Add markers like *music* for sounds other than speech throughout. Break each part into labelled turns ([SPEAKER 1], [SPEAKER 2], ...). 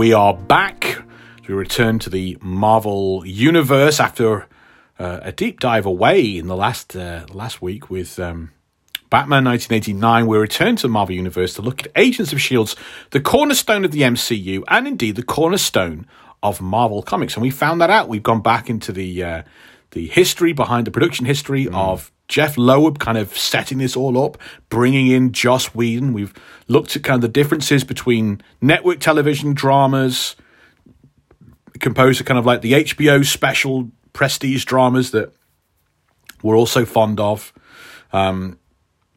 [SPEAKER 1] we are back. We return to the Marvel universe after uh, a deep dive away in the last uh, last week with um, Batman 1989. We return to the Marvel universe to look at Agents of Shields, the cornerstone of the MCU, and indeed the cornerstone of Marvel Comics. And we found that out. We've gone back into the uh, the history behind the production history of Jeph Loeb kind of setting this all up, bringing in Joss Whedon. We've looked at kind of the differences between network television dramas, composed of kind of like the HBO special prestige dramas that we're also fond of. Um,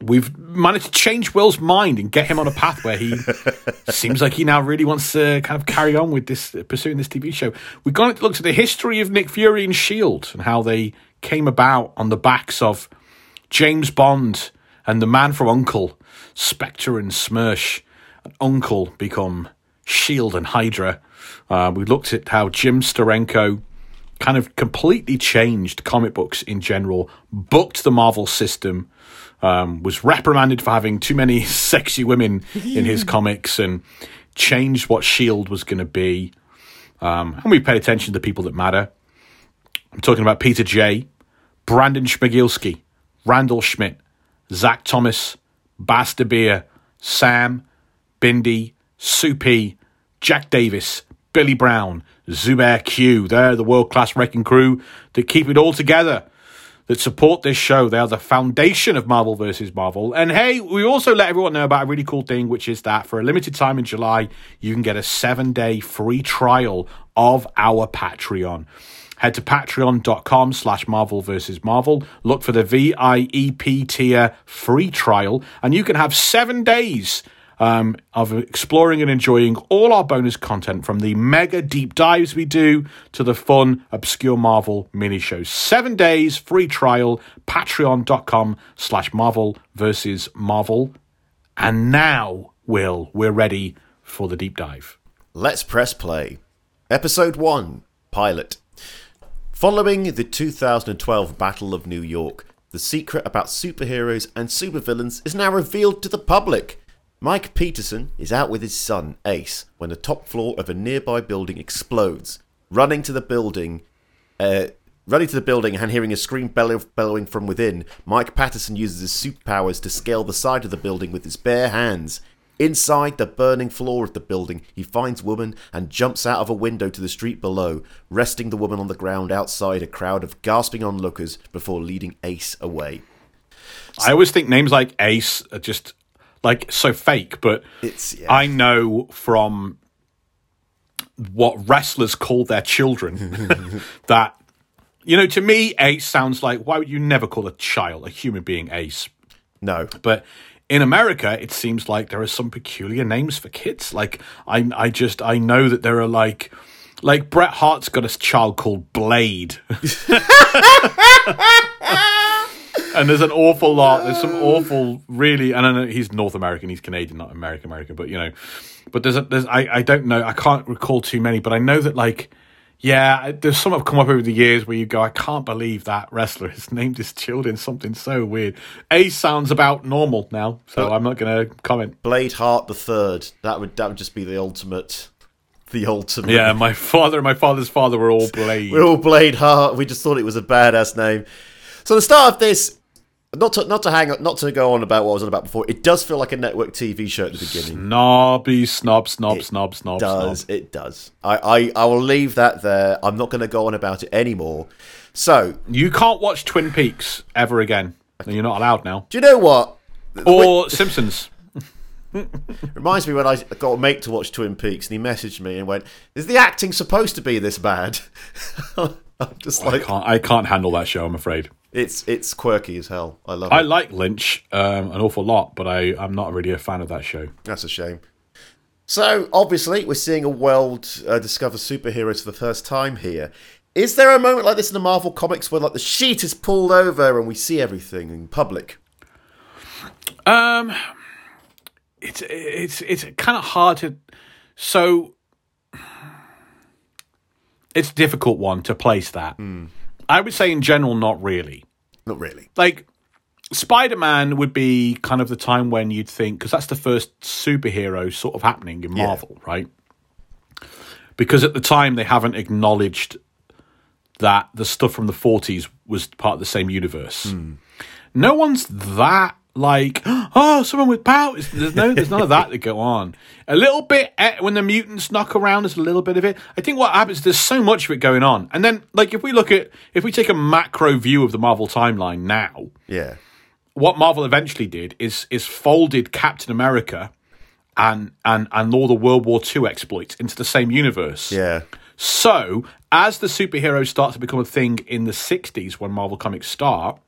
[SPEAKER 1] we've managed to change Will's mind and get him on a path where he *laughs* seems like he now really wants to kind of carry on with this, pursuing this TV show. We've gone to look at the history of Nick Fury and Shield and how they came about on the backs of James Bond and the man from Uncle, Spectre and SMERSH. And Uncle become Shield and Hydra. Uh, we looked at how Jim Steranko kind of completely changed comic books in general, booked the Marvel system, um, was reprimanded for having too many *laughs* sexy women in his *laughs* comics, and changed what Shield was going to be. Um, and we paid attention to the people that matter. I'm talking about Peter J, Brandon Schmigilski, Randall Schmidt, Zach Thomas, Basta Beer, Sam, Bindi, Soupy, Jack Davis, Billy Brown, Zubair Q. They're the world class wrecking crew that keep it all together, that support this show. They are the foundation of Marvel vs. Marvel. And hey, we also let everyone know about a really cool thing, which is that for a limited time in July, you can get a seven day free trial of our Patreon. Head to patreon.com slash Marvel versus Marvel. Look for the VIEP tier free trial, and you can have seven days um, of exploring and enjoying all our bonus content from the mega deep dives we do to the fun, obscure Marvel mini shows. Seven days free trial, patreon.com slash Marvel versus Marvel. And now, Will, we're ready for the deep dive.
[SPEAKER 2] Let's press play. Episode 1 Pilot. Following the 2012 Battle of New York, the secret about superheroes and supervillains is now revealed to the public. Mike Peterson is out with his son, Ace, when the top floor of a nearby building explodes. Running to the building, uh, running to the building and hearing a scream bellow- bellowing from within, Mike Patterson uses his superpowers to scale the side of the building with his bare hands. Inside the burning floor of the building, he finds woman and jumps out of a window to the street below, resting the woman on the ground outside a crowd of gasping onlookers before leading Ace away.
[SPEAKER 1] I always think names like Ace are just like so fake, but
[SPEAKER 2] It's yeah.
[SPEAKER 1] I know from what wrestlers call their children *laughs* that you know to me Ace sounds like why would you never call a child a human being Ace?
[SPEAKER 2] no.
[SPEAKER 1] But in America, it seems like there are some peculiar names for kids. Like I, I just I know that there are like like Bret Hart's got a child called Blade. *laughs* and there's an awful lot. There's some awful, really. And I know he's North American. He's Canadian, not American American. But you know, but there's a, there's I I don't know. I can't recall too many. But I know that like. Yeah, there's some have come up over the years where you go, I can't believe that wrestler has *laughs* named his children something so weird. Ace sounds about normal now, so I'm not going to comment.
[SPEAKER 2] Blade Hart the Third. That would that would just be the ultimate, the ultimate.
[SPEAKER 1] Yeah, my father and my father's father were all *laughs* Blade.
[SPEAKER 2] We're all Blade Hart. We just thought it was a badass name. So the start of this, not to not to hang not to go on about what I was on about before. It does feel like a network TV show at the beginning.
[SPEAKER 1] Snobby, snob, snob, snob, snob,
[SPEAKER 2] does
[SPEAKER 1] snob.
[SPEAKER 2] it does? I, I I will leave that there. I'm not going to go on about it anymore. So
[SPEAKER 1] You can't watch Twin Peaks ever again. You're not allowed now.
[SPEAKER 2] do you know what?
[SPEAKER 1] Or *laughs* Simpsons.
[SPEAKER 2] Reminds me when I got a mate to watch Twin Peaks, and he messaged me and went, "Is the acting supposed to be this bad?" *laughs* I'm just
[SPEAKER 1] I
[SPEAKER 2] like,
[SPEAKER 1] can't. I can't handle that show. I'm afraid.
[SPEAKER 2] It's it's quirky as hell. I love
[SPEAKER 1] I
[SPEAKER 2] it.
[SPEAKER 1] like Lynch um, an awful lot, but I I'm not really a fan of that show.
[SPEAKER 2] That's a shame. So obviously, we're seeing a world uh, discover superheroes for the first time here. Is there a moment like this in the Marvel comics where like the sheet is pulled over and we see everything in public?
[SPEAKER 1] Um, it's it's it's kind of hard to. So it's a difficult one to place that. I would say in general, not really.
[SPEAKER 2] Not really.
[SPEAKER 1] like Spider Man would be kind of the time when you'd think because that's the first superhero sort of happening in
[SPEAKER 2] Yeah.
[SPEAKER 1] Marvel, right? Because at the time they haven't acknowledged that the stuff from the forties was part of the same universe.
[SPEAKER 2] Hmm.
[SPEAKER 1] No one's that like *gasps* oh someone with powers. There's no there's none of that to go on. A little bit eh, when the mutants knock around, there's a little bit of it. I think what happens is there's so much of it going on, and then like if we look at if we take a macro view of the Marvel timeline now
[SPEAKER 2] Yeah.
[SPEAKER 1] what Marvel eventually did is is folded Captain America and and and all the World War II exploits into the same universe.
[SPEAKER 2] Yeah.
[SPEAKER 1] So as the superheroes start to become a thing in the '60s when Marvel Comics start,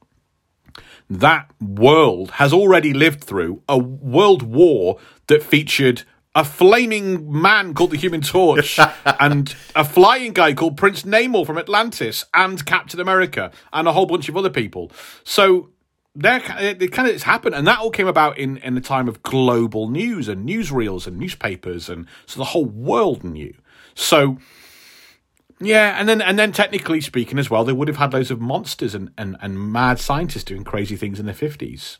[SPEAKER 1] that world has already lived through a world war that featured a flaming man called the Human Torch *laughs* and a flying guy called Prince Namor from Atlantis and Captain America and a whole bunch of other people. So there, it kind of it's happened, and that all came about in in the time of global news and newsreels and newspapers, and so the whole world knew. So yeah, and then and then technically speaking as well, they would have had loads of monsters and, and, and mad scientists doing crazy things in the fifties.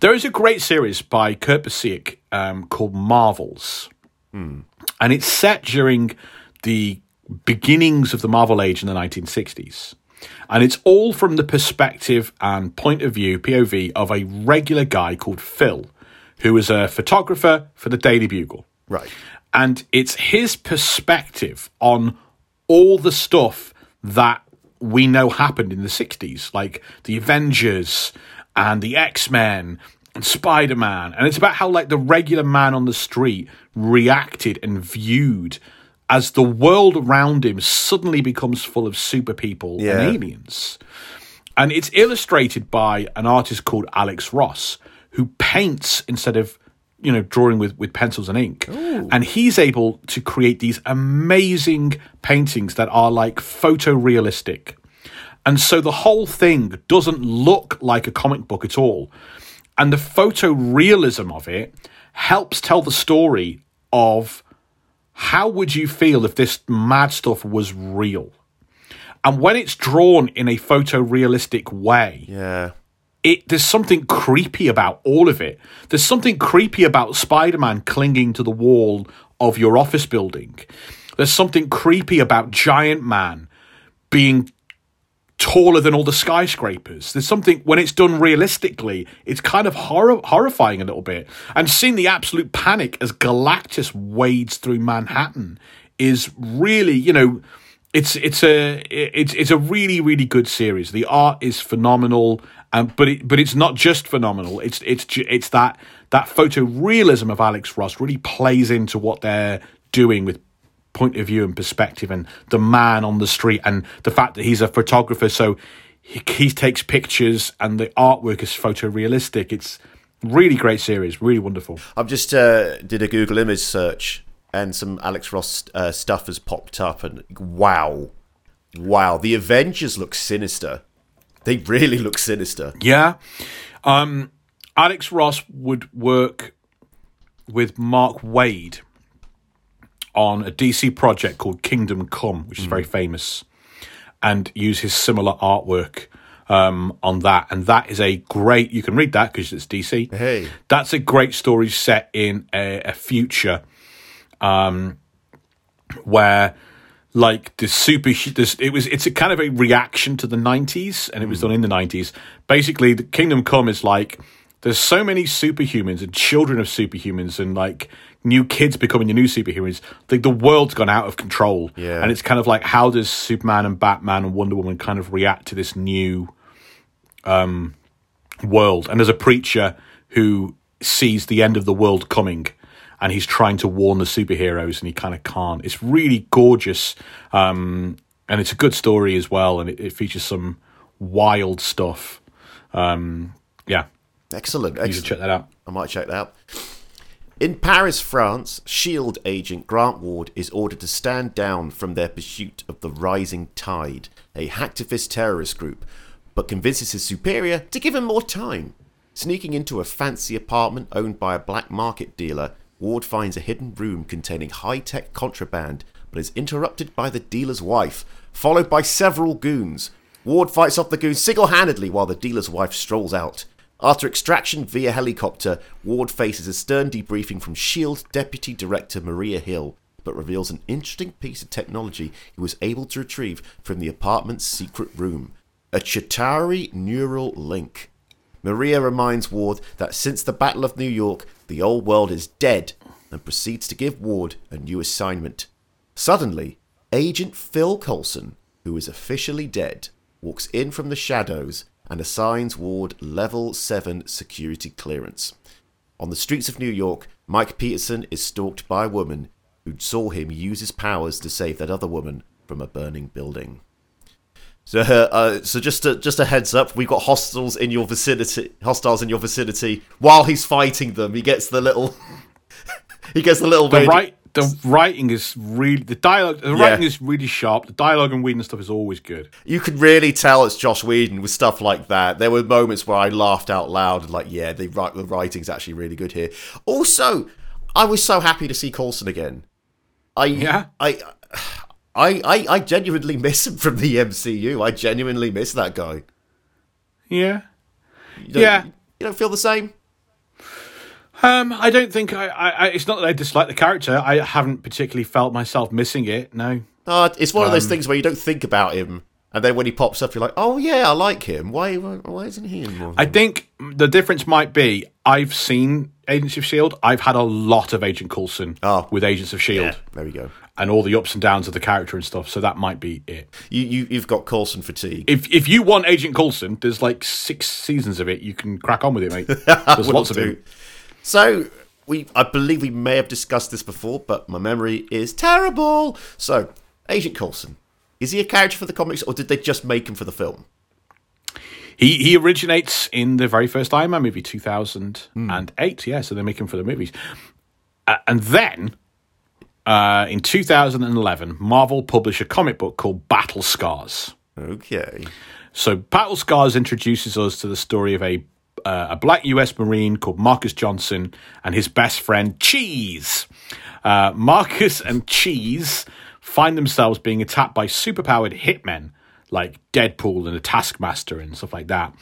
[SPEAKER 1] There is a great series by Kurt Busiek um, called Marvels, and it's set during the beginnings of the Marvel age in the 1960s. And it's all from the perspective and point of view, POV, of a regular guy called Phil, who is a photographer for the Daily Bugle
[SPEAKER 2] Right.
[SPEAKER 1] and it's his perspective on all the stuff that we know happened in the 60s like the avengers and the x-men and spider-man and it's about how like the regular man on the street reacted and viewed as the world around him suddenly becomes full of super people
[SPEAKER 2] Yeah.
[SPEAKER 1] and aliens and it's illustrated by an artist called Alex Ross, who paints instead of you know drawing with with pencils and ink, and he's able to create these amazing paintings that are like photorealistic, and so the whole thing doesn't look like a comic book at all, and the photorealism of it helps tell the story of how would you feel if this mad stuff was real. And when it's drawn in a photorealistic way,
[SPEAKER 2] Yeah.
[SPEAKER 1] It there's something creepy about all of it. There's something creepy about Spider-Man clinging to the wall of your office building. There's something creepy about Giant Man being taller than all the skyscrapers. There's something when it's done realistically, it's kind of horrifying a little bit. And seeing the absolute panic as Galactus wades through Manhattan is really, you know, it's it's a it's it's a really really good series. The art is phenomenal, um, but it but it's not just phenomenal. It's it's it's that that photorealism of Alex Ross really plays into what they're doing with point of view and perspective and the man on the street and the fact that he's a photographer so he, he takes pictures and the artwork is photorealistic it's really great series really wonderful
[SPEAKER 2] I've just uh, did a Google image search and some Alex Ross uh, stuff has popped up, and wow, wow, the Avengers look sinister. They really look sinister.
[SPEAKER 1] yeah um alex ross would work with mark waid on a dc project called kingdom come which is very famous and use his similar artwork um, on that and that is a great you can read that because it's dc
[SPEAKER 2] Hey.
[SPEAKER 1] that's a great story set in a, a future um, where like the super this it was it's a kind of a reaction to the 90s and it was hmm. done in the 90s basically the kingdom come is like there's so many superhumans and children of superhumans and like new kids becoming the new superheroes like the world's gone out of control
[SPEAKER 2] Yeah.
[SPEAKER 1] and it's kind of like how does superman and batman and wonder woman kind of react to this new um, world. And there's a preacher who sees the end of the world coming and he's trying to warn the superheroes and he kind of can't. It's really gorgeous. Um, and it's a good story as well. And it, it features some wild stuff. Um, yeah,
[SPEAKER 2] Excellent,
[SPEAKER 1] you should
[SPEAKER 2] excellent.
[SPEAKER 1] check that out.
[SPEAKER 2] I might check that out. In Paris, France, SHIELD agent Grant Ward is ordered to stand down from their pursuit of the Rising Tide, a hacktivist terrorist group, but convinces his superior to give him more time. Sneaking into a fancy apartment owned by a black market dealer, Ward finds a hidden room containing high tech contraband, but is interrupted by the dealer's wife, followed by several goons. Ward fights off the goons single handedly while the dealer's wife strolls out. After extraction via helicopter, Ward faces a stern debriefing from SHIELD Deputy Director Maria Hill, but reveals an interesting piece of technology he was able to retrieve from the apartment's secret room a Chitauri neural link. Maria reminds Ward that since the Battle of New York, the old world is dead and proceeds to give Ward a new assignment. Suddenly, Agent Phil Coulson, who is officially dead, walks in from the shadows and assigns Ward level 7 security clearance. On the streets of New York, Mike Peterson is stalked by a woman who saw him use his powers to save that other woman from a burning building. So, uh, so just a, just a heads up, we've got hostiles in your vicinity. Hostiles in your vicinity. While he's fighting them, he gets the little. *laughs* he gets the little.
[SPEAKER 1] The
[SPEAKER 2] radio-
[SPEAKER 1] right, the writing is really the dialogue. The writing is really sharp. The dialogue and Whedon stuff is always good.
[SPEAKER 2] you can really tell it's Joss Whedon with stuff like that. There were moments where I laughed out loud and like, yeah, the the writing's actually really good here. Also, I was so happy to see Coulson again. I
[SPEAKER 1] Yeah?
[SPEAKER 2] I, I I I genuinely *laughs* miss him from the MCU. I genuinely miss that guy.
[SPEAKER 1] Yeah.
[SPEAKER 2] You
[SPEAKER 1] Yeah.
[SPEAKER 2] you don't feel the same.
[SPEAKER 1] Um, I don't think I, I, I. It's not that I dislike the character. I haven't particularly felt myself missing it. No.
[SPEAKER 2] Uh, it's one of
[SPEAKER 1] Um,
[SPEAKER 2] those things where you don't think about him, and then when he pops up, you're like, oh yeah, I like him. Why why, why isn't he anymore?
[SPEAKER 1] I think the difference might be I've seen Agents of Shield. I've had a lot of Agent Coulson
[SPEAKER 2] Oh.
[SPEAKER 1] with Agents of Shield,
[SPEAKER 2] yeah, there we go.
[SPEAKER 1] And all the ups and downs of the character and stuff. So that might be it.
[SPEAKER 2] You you you've got Coulson fatigue.
[SPEAKER 1] If if you want Agent Coulson, there's like six seasons of it. You can crack on with it, mate. *laughs* There's lots of
[SPEAKER 2] do.
[SPEAKER 1] it.
[SPEAKER 2] So we, I believe we may have discussed this before, but my memory is terrible. So Agent Coulson, is he a character for the comics, or did they just make him for the film?
[SPEAKER 1] He he originates in the very first Iron Man movie, two thousand and eight. Yeah, so they make him for the movies, uh, and then uh, in two thousand and eleven, Marvel published a comic book called Battle Scars.
[SPEAKER 2] Okay.
[SPEAKER 1] So Battle Scars introduces us to the story of a uh, a black U.S. Marine called Marcus Johnson and his best friend Cheese. Uh, Marcus and Cheese find themselves being attacked by superpowered hitmen like Deadpool and the Taskmaster and stuff like that.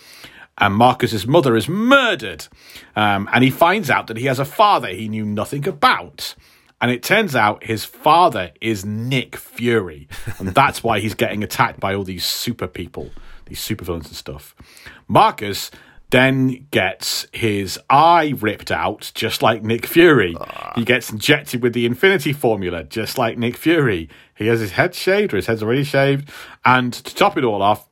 [SPEAKER 1] And Marcus's mother is murdered, um, and he finds out that he has a father he knew nothing about. And it turns out his father is Nick Fury, and that's why he's getting attacked by all these super people, these super villains and stuff. Marcus then gets his eye ripped out, just like Nick Fury. He gets injected with the Infinity Formula, just like Nick Fury. He has his head shaved, or his head's already shaved. And to top it all off,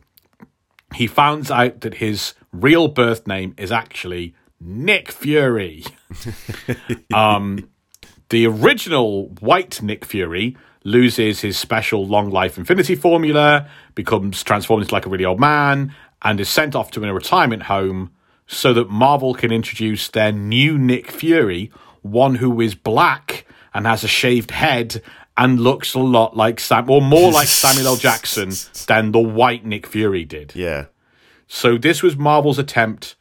[SPEAKER 1] he finds out that his real birth name is actually Nick Fury. *laughs* um, the original white Nick Fury loses his special long life infinity formula, becomes transformed into like a really old man, and is sent off to a retirement home so that Marvel can introduce their new Nick Fury, one who is black and has a shaved head and looks a lot like Sam, or more like *laughs* Samuel L. Jackson than the white Nick Fury did.
[SPEAKER 2] Yeah.
[SPEAKER 1] So this was Marvel's attempt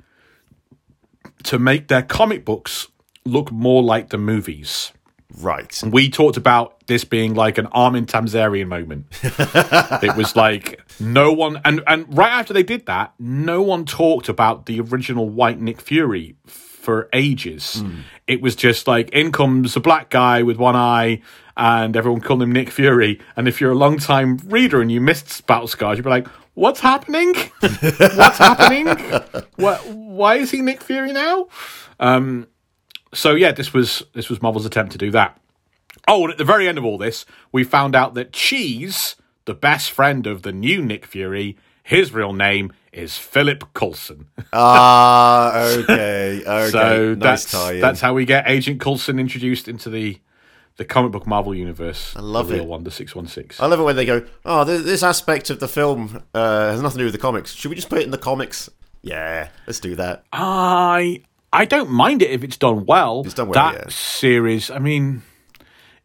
[SPEAKER 1] to make their comic books look more like the movies.
[SPEAKER 2] Right.
[SPEAKER 1] We talked about this being like an Armin Tamzarian moment. *laughs* it was like no one, and and right after they did that, no one talked about the original White Nick Fury for ages. It was just like in comes a black guy with one eye, and everyone called him Nick Fury. And if you're a long time reader and you missed Battle Scars, you'd be like, "What's happening? *laughs* What's happening? What? Why is he Nick Fury now?" Um, so yeah, this was this was Marvel's attempt to do that. Oh, and at the very end of all this, we found out that Cheese, the best friend of the new Nick Fury, his real name is Philip Coulson. *laughs*
[SPEAKER 2] Ah, okay. *laughs* Okay.
[SPEAKER 1] so
[SPEAKER 2] nice
[SPEAKER 1] that's
[SPEAKER 2] tie-in.
[SPEAKER 1] that's how we get Agent Coulson introduced into the the comic book Marvel universe. I
[SPEAKER 2] love
[SPEAKER 1] the real
[SPEAKER 2] it.
[SPEAKER 1] one, the six one six.
[SPEAKER 2] I love it when they go, oh, th- this aspect of the film uh, has nothing to do with the comics. Should we just put it in the comics? Yeah, let's do that.
[SPEAKER 1] I I don't mind it if it's done well.
[SPEAKER 2] It's done well,
[SPEAKER 1] That
[SPEAKER 2] yeah.
[SPEAKER 1] series, I mean,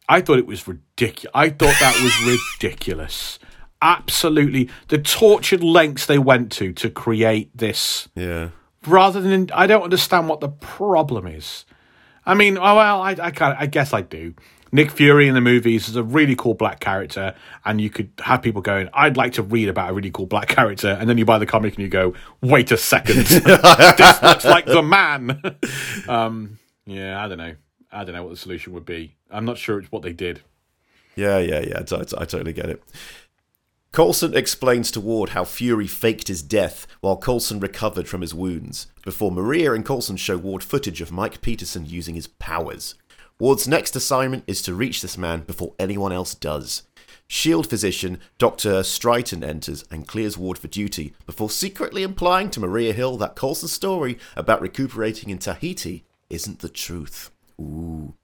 [SPEAKER 1] I thought it was ridiculous. I thought that was *laughs* ridiculous. Absolutely, the tortured lengths they went to to create this,
[SPEAKER 2] Yeah.
[SPEAKER 1] rather than I don't understand what the problem is. I mean, oh well, I I, can't, I guess I do. Nick Fury in the movies is a really cool black character, and you could have people going, "I'd like to read about a really cool black character," and then you buy the comic and you go, "Wait a second, *laughs* this looks like the man." *laughs* um, yeah, I don't know. I don't know what the solution would be. I'm not sure it's what they did.
[SPEAKER 2] Yeah, yeah, yeah. I, I totally get it. Coulson explains to Ward how Fury faked his death while Coulson recovered from his wounds, before Maria and Coulson show Ward footage of Mike Peterson using his powers. Ward's next assignment is to reach this man before anyone else does. Shield physician Dr. Streiten enters and clears Ward for duty before secretly implying to Maria Hill that Coulson's story about recuperating in Tahiti isn't the truth. Ooh.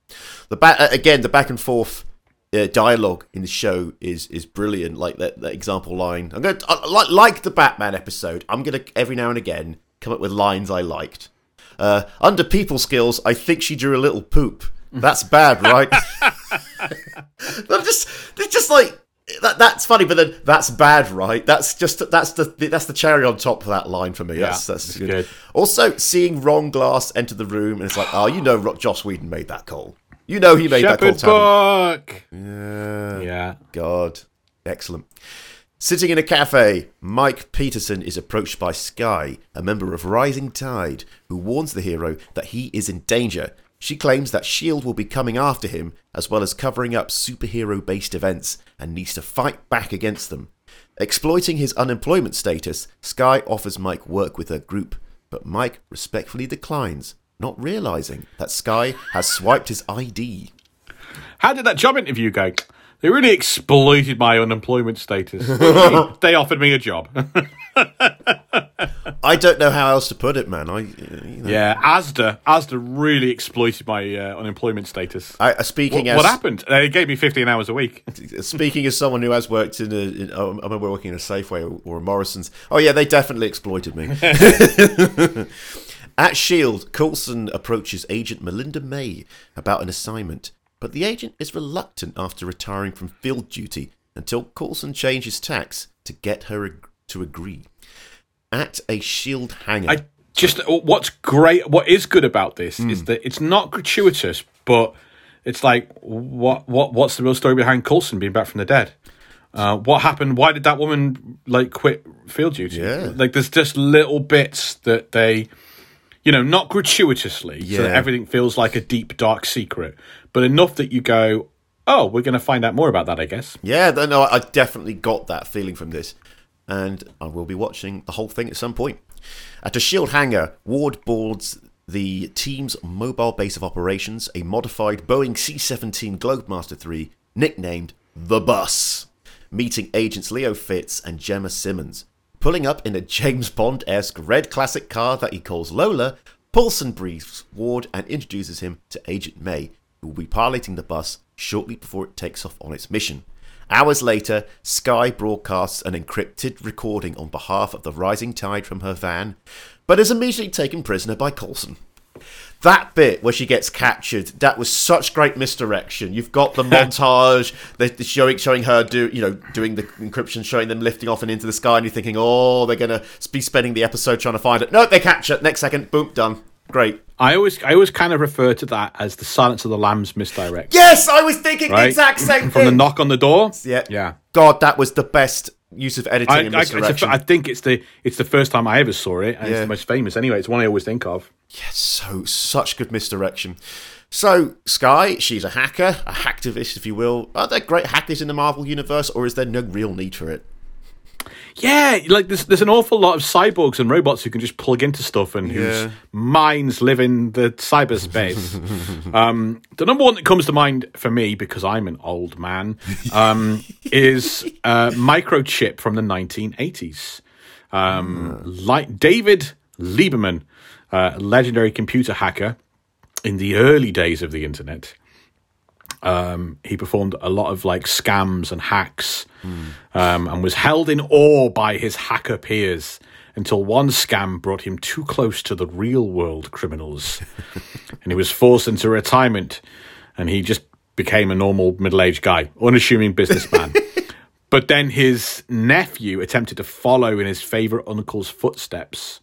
[SPEAKER 2] The ba- again, the back and forth uh, dialogue in the show is is brilliant. Like that, that example line. I'm gonna uh, like like the Batman episode. I'm gonna every now and again come up with lines I liked. Uh, under people skills, I think she drew a little poop. That's bad, right? *laughs* *laughs* They're just they're just like that. That's funny, but then that's bad, right? That's just that's the that's the cherry on top of that line for me. That's
[SPEAKER 1] Yeah,
[SPEAKER 2] that's
[SPEAKER 1] it's
[SPEAKER 2] good.
[SPEAKER 1] good.
[SPEAKER 2] Also, seeing Ron Glass enter the room and it's like, oh, you know, Joss Whedon made that call. You know, he made that call.
[SPEAKER 1] Book. Yeah.
[SPEAKER 2] God, excellent. Sitting in a cafe, Mike Peterson is approached by Skye, a member of Rising Tide, who warns the hero that he is in danger. She claims that S.H.I.E.L.D. will be coming after him, as well as covering up superhero based events, and needs to fight back against them. Exploiting his unemployment status, Skye offers Mike work with her group, but Mike respectfully declines, not realizing that Skye has swiped his ID.
[SPEAKER 1] How did that job interview go? They really exploited my unemployment status. What do you mean? they offered me a job. *laughs*
[SPEAKER 2] I don't know how else to put it, man. I, you know.
[SPEAKER 1] yeah, Asda. Asda really exploited my uh, unemployment status.
[SPEAKER 2] I, uh, speaking
[SPEAKER 1] What,
[SPEAKER 2] as
[SPEAKER 1] what happened? They gave me 15 hours a week. *laughs*
[SPEAKER 2] speaking as someone who has worked in a, in, I remember working in a Safeway or, or a Morrison's. Oh yeah, they definitely exploited me. *laughs* At Shield, Coulson approaches Agent Melinda May about an assignment, but the agent is reluctant after retiring from field duty until Coulson changes tacks to get her ag- to agree. At a Shield hanger.
[SPEAKER 1] I just what's great, what is good about this is that it's not gratuitous, but it's like what what what's the real story behind Coulson being back from the dead? Uh, what happened? Why did that woman like quit field duty?
[SPEAKER 2] Yeah.
[SPEAKER 1] like there's just little bits that they, you know, not gratuitously, so that
[SPEAKER 2] Yeah.
[SPEAKER 1] everything feels like a deep dark secret, but enough that you go, oh, we're going to find out more about that, I guess.
[SPEAKER 2] Yeah, no, I definitely got that feeling from this. And I will be watching the whole thing at some point. At a shield hangar, Ward boards the team's mobile base of operations, a modified Boeing C 17 Globemaster 3, nicknamed The Bus, meeting agents Leo Fitz and Jemma Simmons. Pulling up in a James Bond esque red classic car that he calls Lola, Coulson briefs Ward and introduces him to Agent May, who will be piloting the bus shortly before it takes off on its mission. Hours later, Skye broadcasts an encrypted recording on behalf of the rising tide from her van, but is immediately taken prisoner by Coulson. That bit where she gets captured, that was such great misdirection. You've got the *laughs* montage, the, the showing showing her do you know doing the encryption, showing them lifting off and into the sky, and you're thinking, oh, they're gonna be spending the episode trying to find it. No, they catch it. Next second, boom, done. Great.
[SPEAKER 1] I always, I always kind of refer to that as the Silence of the Lambs misdirect.
[SPEAKER 2] Yes, I was thinking the
[SPEAKER 1] right?
[SPEAKER 2] exact same thing.
[SPEAKER 1] From the knock on the door.
[SPEAKER 2] yeah,
[SPEAKER 1] yeah.
[SPEAKER 2] God, that was the best use of editing
[SPEAKER 1] I,
[SPEAKER 2] and
[SPEAKER 1] I,
[SPEAKER 2] misdirection.
[SPEAKER 1] I think it's the it's the first time I ever saw it, and
[SPEAKER 2] Yeah.
[SPEAKER 1] it's the most famous. Anyway, it's one I always think of.
[SPEAKER 2] Yes, so such good misdirection. So Skye, she's a hacker, a hacktivist, if you will. Are there great hackers in the Marvel universe, or is there no real need for it?
[SPEAKER 1] Yeah, like there's there's an awful lot of cyborgs and robots who can just plug into stuff and
[SPEAKER 2] Yeah.
[SPEAKER 1] whose minds live in the cyberspace. *laughs* um, the number one that comes to mind for me, because I'm an old man, um, *laughs* is uh, microchip from the 1980s. Um, Like David Lieberman, uh, legendary computer hacker in the early days of the internet. Um, he performed a lot of like scams and hacks um, and was held in awe by his hacker peers until one scam brought him too close to the real world criminals *laughs* and he was forced into retirement and he just became a normal middle-aged guy unassuming businessman *laughs* but then his nephew attempted to follow in his favorite uncle's footsteps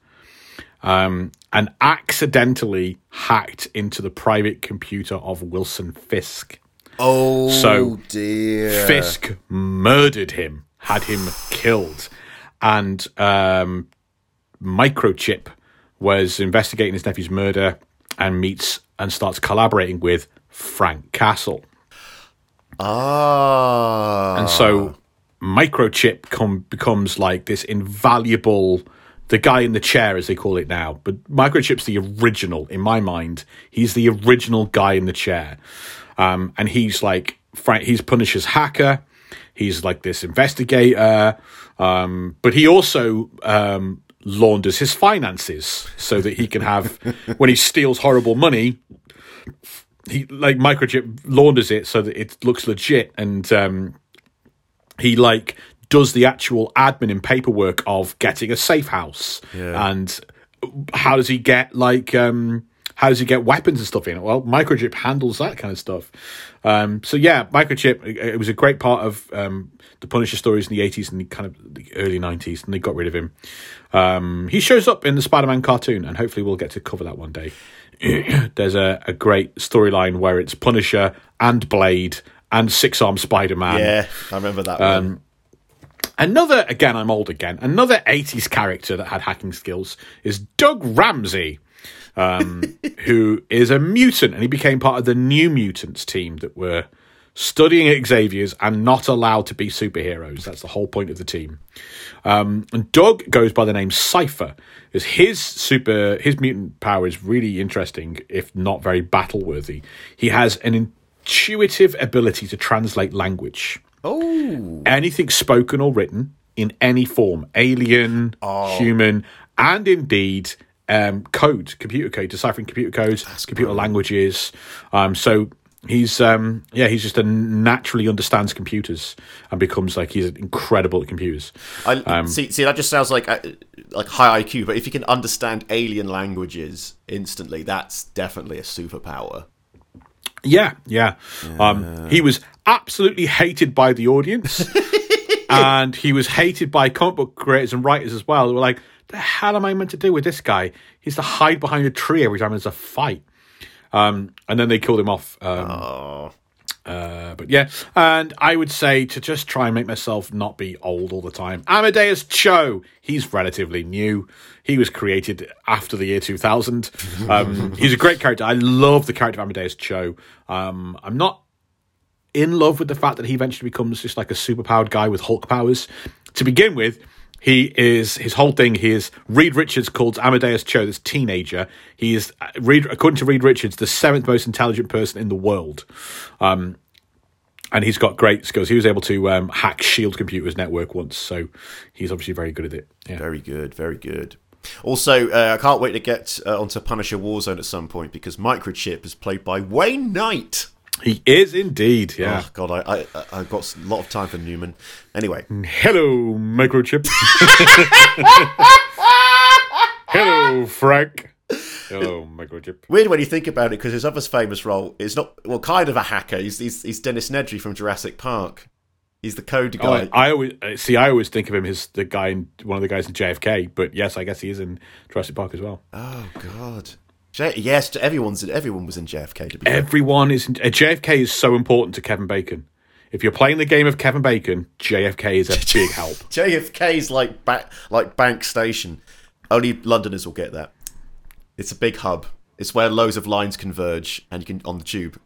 [SPEAKER 1] um, and accidentally hacked into the private computer of Wilson Fisk.
[SPEAKER 2] Oh
[SPEAKER 1] So,
[SPEAKER 2] dear.
[SPEAKER 1] Fisk murdered him, had him killed, and um, Microchip was investigating his nephew's murder and meets and starts collaborating with Frank Castle.
[SPEAKER 2] Ah.
[SPEAKER 1] And so Microchip com- becomes like this invaluable, the guy in the chair, as they call it now. But Microchip's the original, in my mind. He's the original guy in the chair. Um, and he's like, Frank, he's Punisher's hacker. He's like this investigator. Um, but he also um, launders his finances so that he can have, *laughs* when he steals horrible money, he like microchip launders it so that it looks legit and um he like does the actual admin and paperwork of getting a safe house and how does he get like um how does he get weapons and stuff in it? Well microchip handles that kind of stuff. Um so yeah microchip it, it was a great part of um the punisher stories in the 80s and the kind of the early 90s and they got rid of him. Um he shows up in the spider-man cartoon and hopefully we'll get to cover that one day. *clears throat* There's a, a great storyline where it's Punisher and Blade and Six Arm Spider Man.
[SPEAKER 2] Yeah, I remember that
[SPEAKER 1] Um,
[SPEAKER 2] one.
[SPEAKER 1] Another, again, I'm old again, another 80s character that had hacking skills is Doug Ramsey, um, *laughs* who is a mutant and he became part of the New Mutants team that were studying at Xavier's and not allowed to be superheroes. That's the whole point of the team. Um, and Doug goes by the name Cypher. Is his super his mutant power is really interesting, if not very battle worthy. He has an intuitive ability to translate language.
[SPEAKER 2] Oh.
[SPEAKER 1] Anything spoken or written in any form, alien, human, and indeed um, code, computer code, deciphering computer codes, That's computer languages. Um, so he's um, yeah, he's just a naturally understands computers and becomes like he's incredible at computers.
[SPEAKER 2] I,
[SPEAKER 1] Um,
[SPEAKER 2] see, see, that just sounds like uh, like high IQ. But if you can understand alien languages instantly, that's definitely a superpower.
[SPEAKER 1] Yeah, yeah. Um, he was absolutely hated by the audience, *laughs* and he was hated by comic book creators and writers as well. They were like, "The hell am I meant to do with this guy? He's to hide behind a tree every time there's a fight." Um, and then they killed him off. Um,
[SPEAKER 2] Oh,
[SPEAKER 1] uh, but yeah, and I would say to just try and make myself not be old all the time. Amadeus Cho, he's relatively new. He was created after the year 2000. Um, *laughs* he's a great character. I love the character of Amadeus Cho. Um, I'm not in love with the fact that he eventually becomes just like a superpowered guy with Hulk powers. To begin with, he is his whole thing. He is Reed Richards called Amadeus Cho, this teenager. He is uh, Reed, according to Reed Richards, the seventh most intelligent person in the world. Um, and he's got great skills. He was able to um, hack Shield Computers network once, so he's obviously very good at it. Yeah.
[SPEAKER 2] very good, very good. Also, uh, I can't wait to get uh, onto Punisher Warzone at some point because Microchip is played by Wayne Knight.
[SPEAKER 1] He is indeed. Yeah.
[SPEAKER 2] Oh God, I, I I've got a lot of time for Newman. Anyway,
[SPEAKER 1] Hello, microchip. Hello, Frank. Hello, microchip.
[SPEAKER 2] weird when you think about it because his other famous role is not well, kind of a hacker. He's he's, he's Dennis Nedry from Jurassic Park. He's the code
[SPEAKER 1] Oh,
[SPEAKER 2] guy.
[SPEAKER 1] I, I always uh, see. I always think of him as the guy, in, one of the guys in JFK. But yes, I guess he is in Jurassic Park as well.
[SPEAKER 2] oh God. J- yes, everyone's in, everyone was in JFK to be fair.
[SPEAKER 1] Everyone is. In, uh, JFK is so important to Kevin Bacon. If you're playing the game of Kevin Bacon, JFK is a *laughs* big help.
[SPEAKER 2] JFK's like ba- like Bank Station. Only Londoners will get that. It's a big hub. It's where loads of lines converge, and you can on the tube.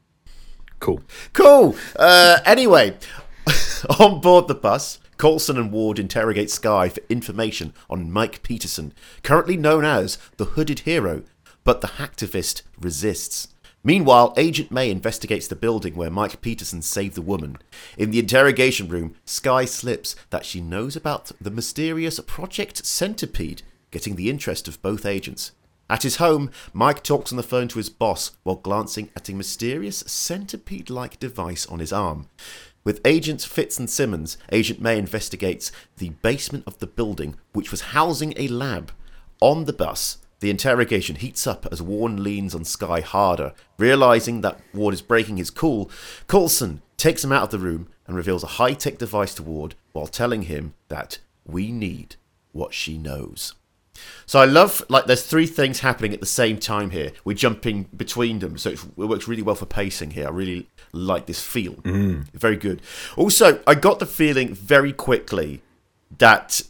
[SPEAKER 1] Cool.
[SPEAKER 2] Cool. Uh, anyway, *laughs* on board the bus, Coulson and Ward interrogate Skye for information on Mike Peterson, currently known as the Hooded Hero, but the hacktivist resists. Meanwhile, Agent May investigates the building where Mike Peterson saved the woman. In the interrogation room, Skye slips that she knows about the mysterious Project Centipede, getting the interest of both agents. At his home, Mike talks on the phone to his boss while glancing at a mysterious centipede like device on his arm. With Agents Fitz and Simmons, Agent May investigates the basement of the building, which was housing a lab. On the bus, the interrogation heats up as Warren leans on Skye harder. Realizing that Ward is breaking his cool, Coulson takes him out of the room and reveals a high tech device to Ward while telling him that we need what she knows. So I love like there's three things happening at the same time here. We're jumping between them, so it works really well for pacing here. I really like this feel. Mm. Very good. Also, I got the feeling very quickly that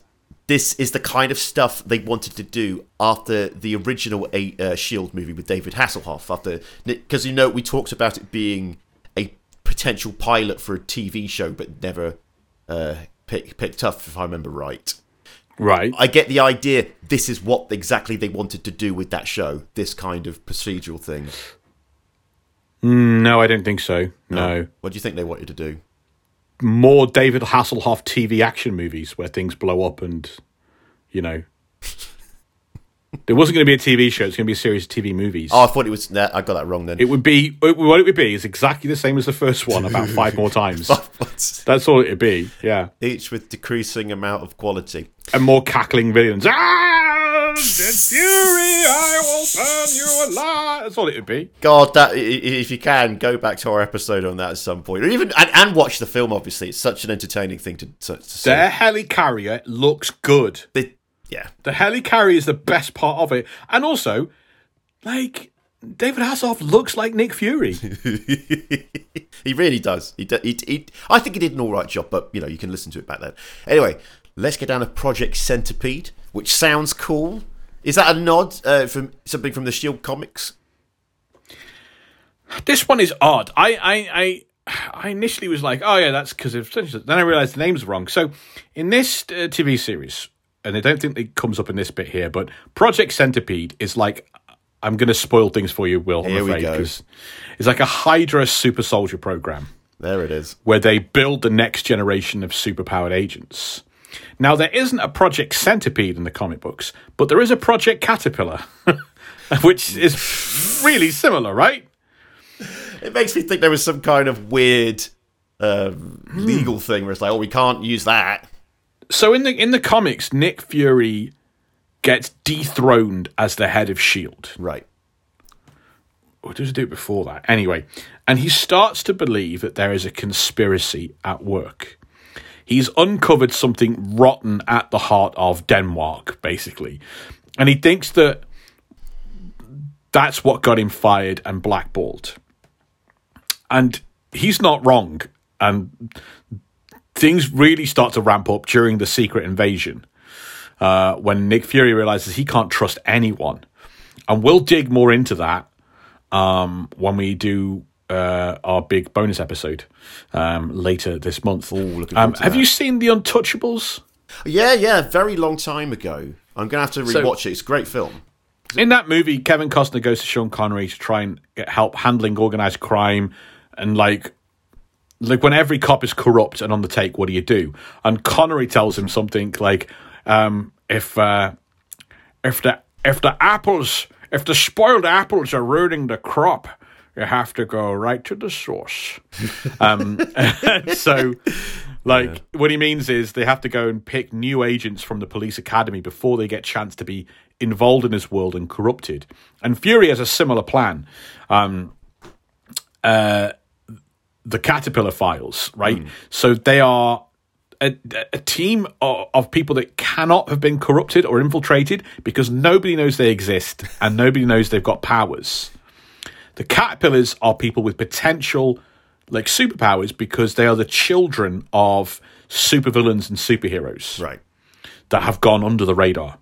[SPEAKER 2] this is the kind of stuff they wanted to do after the original a, uh, Shield movie with David Hasselhoff. After because you know we talked about it being a potential pilot for a TV show, but never uh, pick, picked up, if I remember right.
[SPEAKER 1] Right.
[SPEAKER 2] I get the idea. This is what exactly they wanted to do with that show. This kind of procedural thing.
[SPEAKER 1] no, I don't think so. No.
[SPEAKER 2] What do you think they wanted to do?
[SPEAKER 1] More David Hasselhoff TV action movies where things blow up and, you know. There wasn't going to be a TV show. It's going to be a series of TV movies.
[SPEAKER 2] Oh, I thought it was. Nah, I got that wrong then.
[SPEAKER 1] It would be it- what it would be is exactly the same as the first one, about five more times. *laughs* That's all it'd be. Yeah,
[SPEAKER 2] Each with decreasing amount of quality.
[SPEAKER 1] and more cackling villains. Ah, in fury, I will burn you alive. That's all it would be.
[SPEAKER 2] God, that if you can go back to our episode on that at some point, or even and, and watch the film. Obviously, it's such an entertaining thing to, to, to see.
[SPEAKER 1] Their helicarrier looks good.
[SPEAKER 2] They- yeah,
[SPEAKER 1] The helicarrier is the best part of it, and also, like David Hasselhoff looks like Nick Fury. *laughs*
[SPEAKER 2] he really does. He, do- he, he I think he did an all right job, but you know you can listen to it back then. Anyway, let's get down to Project Centipede, which sounds cool. Is that a nod uh, from something from the Shield comics?
[SPEAKER 1] This one is odd. I I I, *sighs* I initially was like, oh yeah, that's because of. Then I realized the name's wrong. So in this uh, TV series, and I don't think it comes up in this bit here, but Project Centipede is like. I'm going to spoil things for you, Will. I'm
[SPEAKER 2] Here we
[SPEAKER 1] afraid,
[SPEAKER 2] go.
[SPEAKER 1] 'cause It's like a Hydra super soldier program
[SPEAKER 2] There it is.
[SPEAKER 1] where they build the next generation of superpowered agents. Now, there isn't a Project Centipede in the comic books, but there is a Project Caterpillar, *laughs* which is really similar, right?
[SPEAKER 2] It makes me think there was some kind of weird uh, legal thing where it's like, oh, we can't use that.
[SPEAKER 1] So in the in the comics, Nick Fury gets dethroned as the head of Shield.
[SPEAKER 2] Right.
[SPEAKER 1] Or does he do it before that? Anyway, and he starts to believe that there is a conspiracy at work. He's uncovered something rotten at the heart of Denmark, basically, and he thinks that that's what got him fired and blackballed. And he's not wrong. And things really start to ramp up during the secret invasion uh, when Nick Fury realizes he can't trust anyone. And we'll dig more into that um, when we do uh, our big bonus episode um, later this month.
[SPEAKER 2] looking
[SPEAKER 1] um, have
[SPEAKER 2] that.
[SPEAKER 1] you seen The Untouchables?
[SPEAKER 2] Yeah, yeah, very long time ago. I'm going to have to
[SPEAKER 1] So-
[SPEAKER 2] rewatch it. It's a great film.
[SPEAKER 1] In that movie, Kevin Costner goes to Sean Connery to try and get help handling organized crime and like like when every cop is corrupt and on the take, what do you do? And Connery tells him something like, um, if uh, if the if the apples if the spoiled apples are ruining the crop, you have to go right to the source. *laughs* um, *laughs* so, like, what he means is they have to go and pick new agents from the police academy before they get chance to be involved in this world and corrupted. And Fury has a similar plan. Um, uh, the Caterpillar Files, right? So they are a, a team of, of people that cannot have been corrupted or infiltrated because nobody knows they exist and nobody knows they've got powers. The caterpillars are people with potential like superpowers because they are the children of supervillains and superheroes
[SPEAKER 2] Right.
[SPEAKER 1] that have gone under the radar.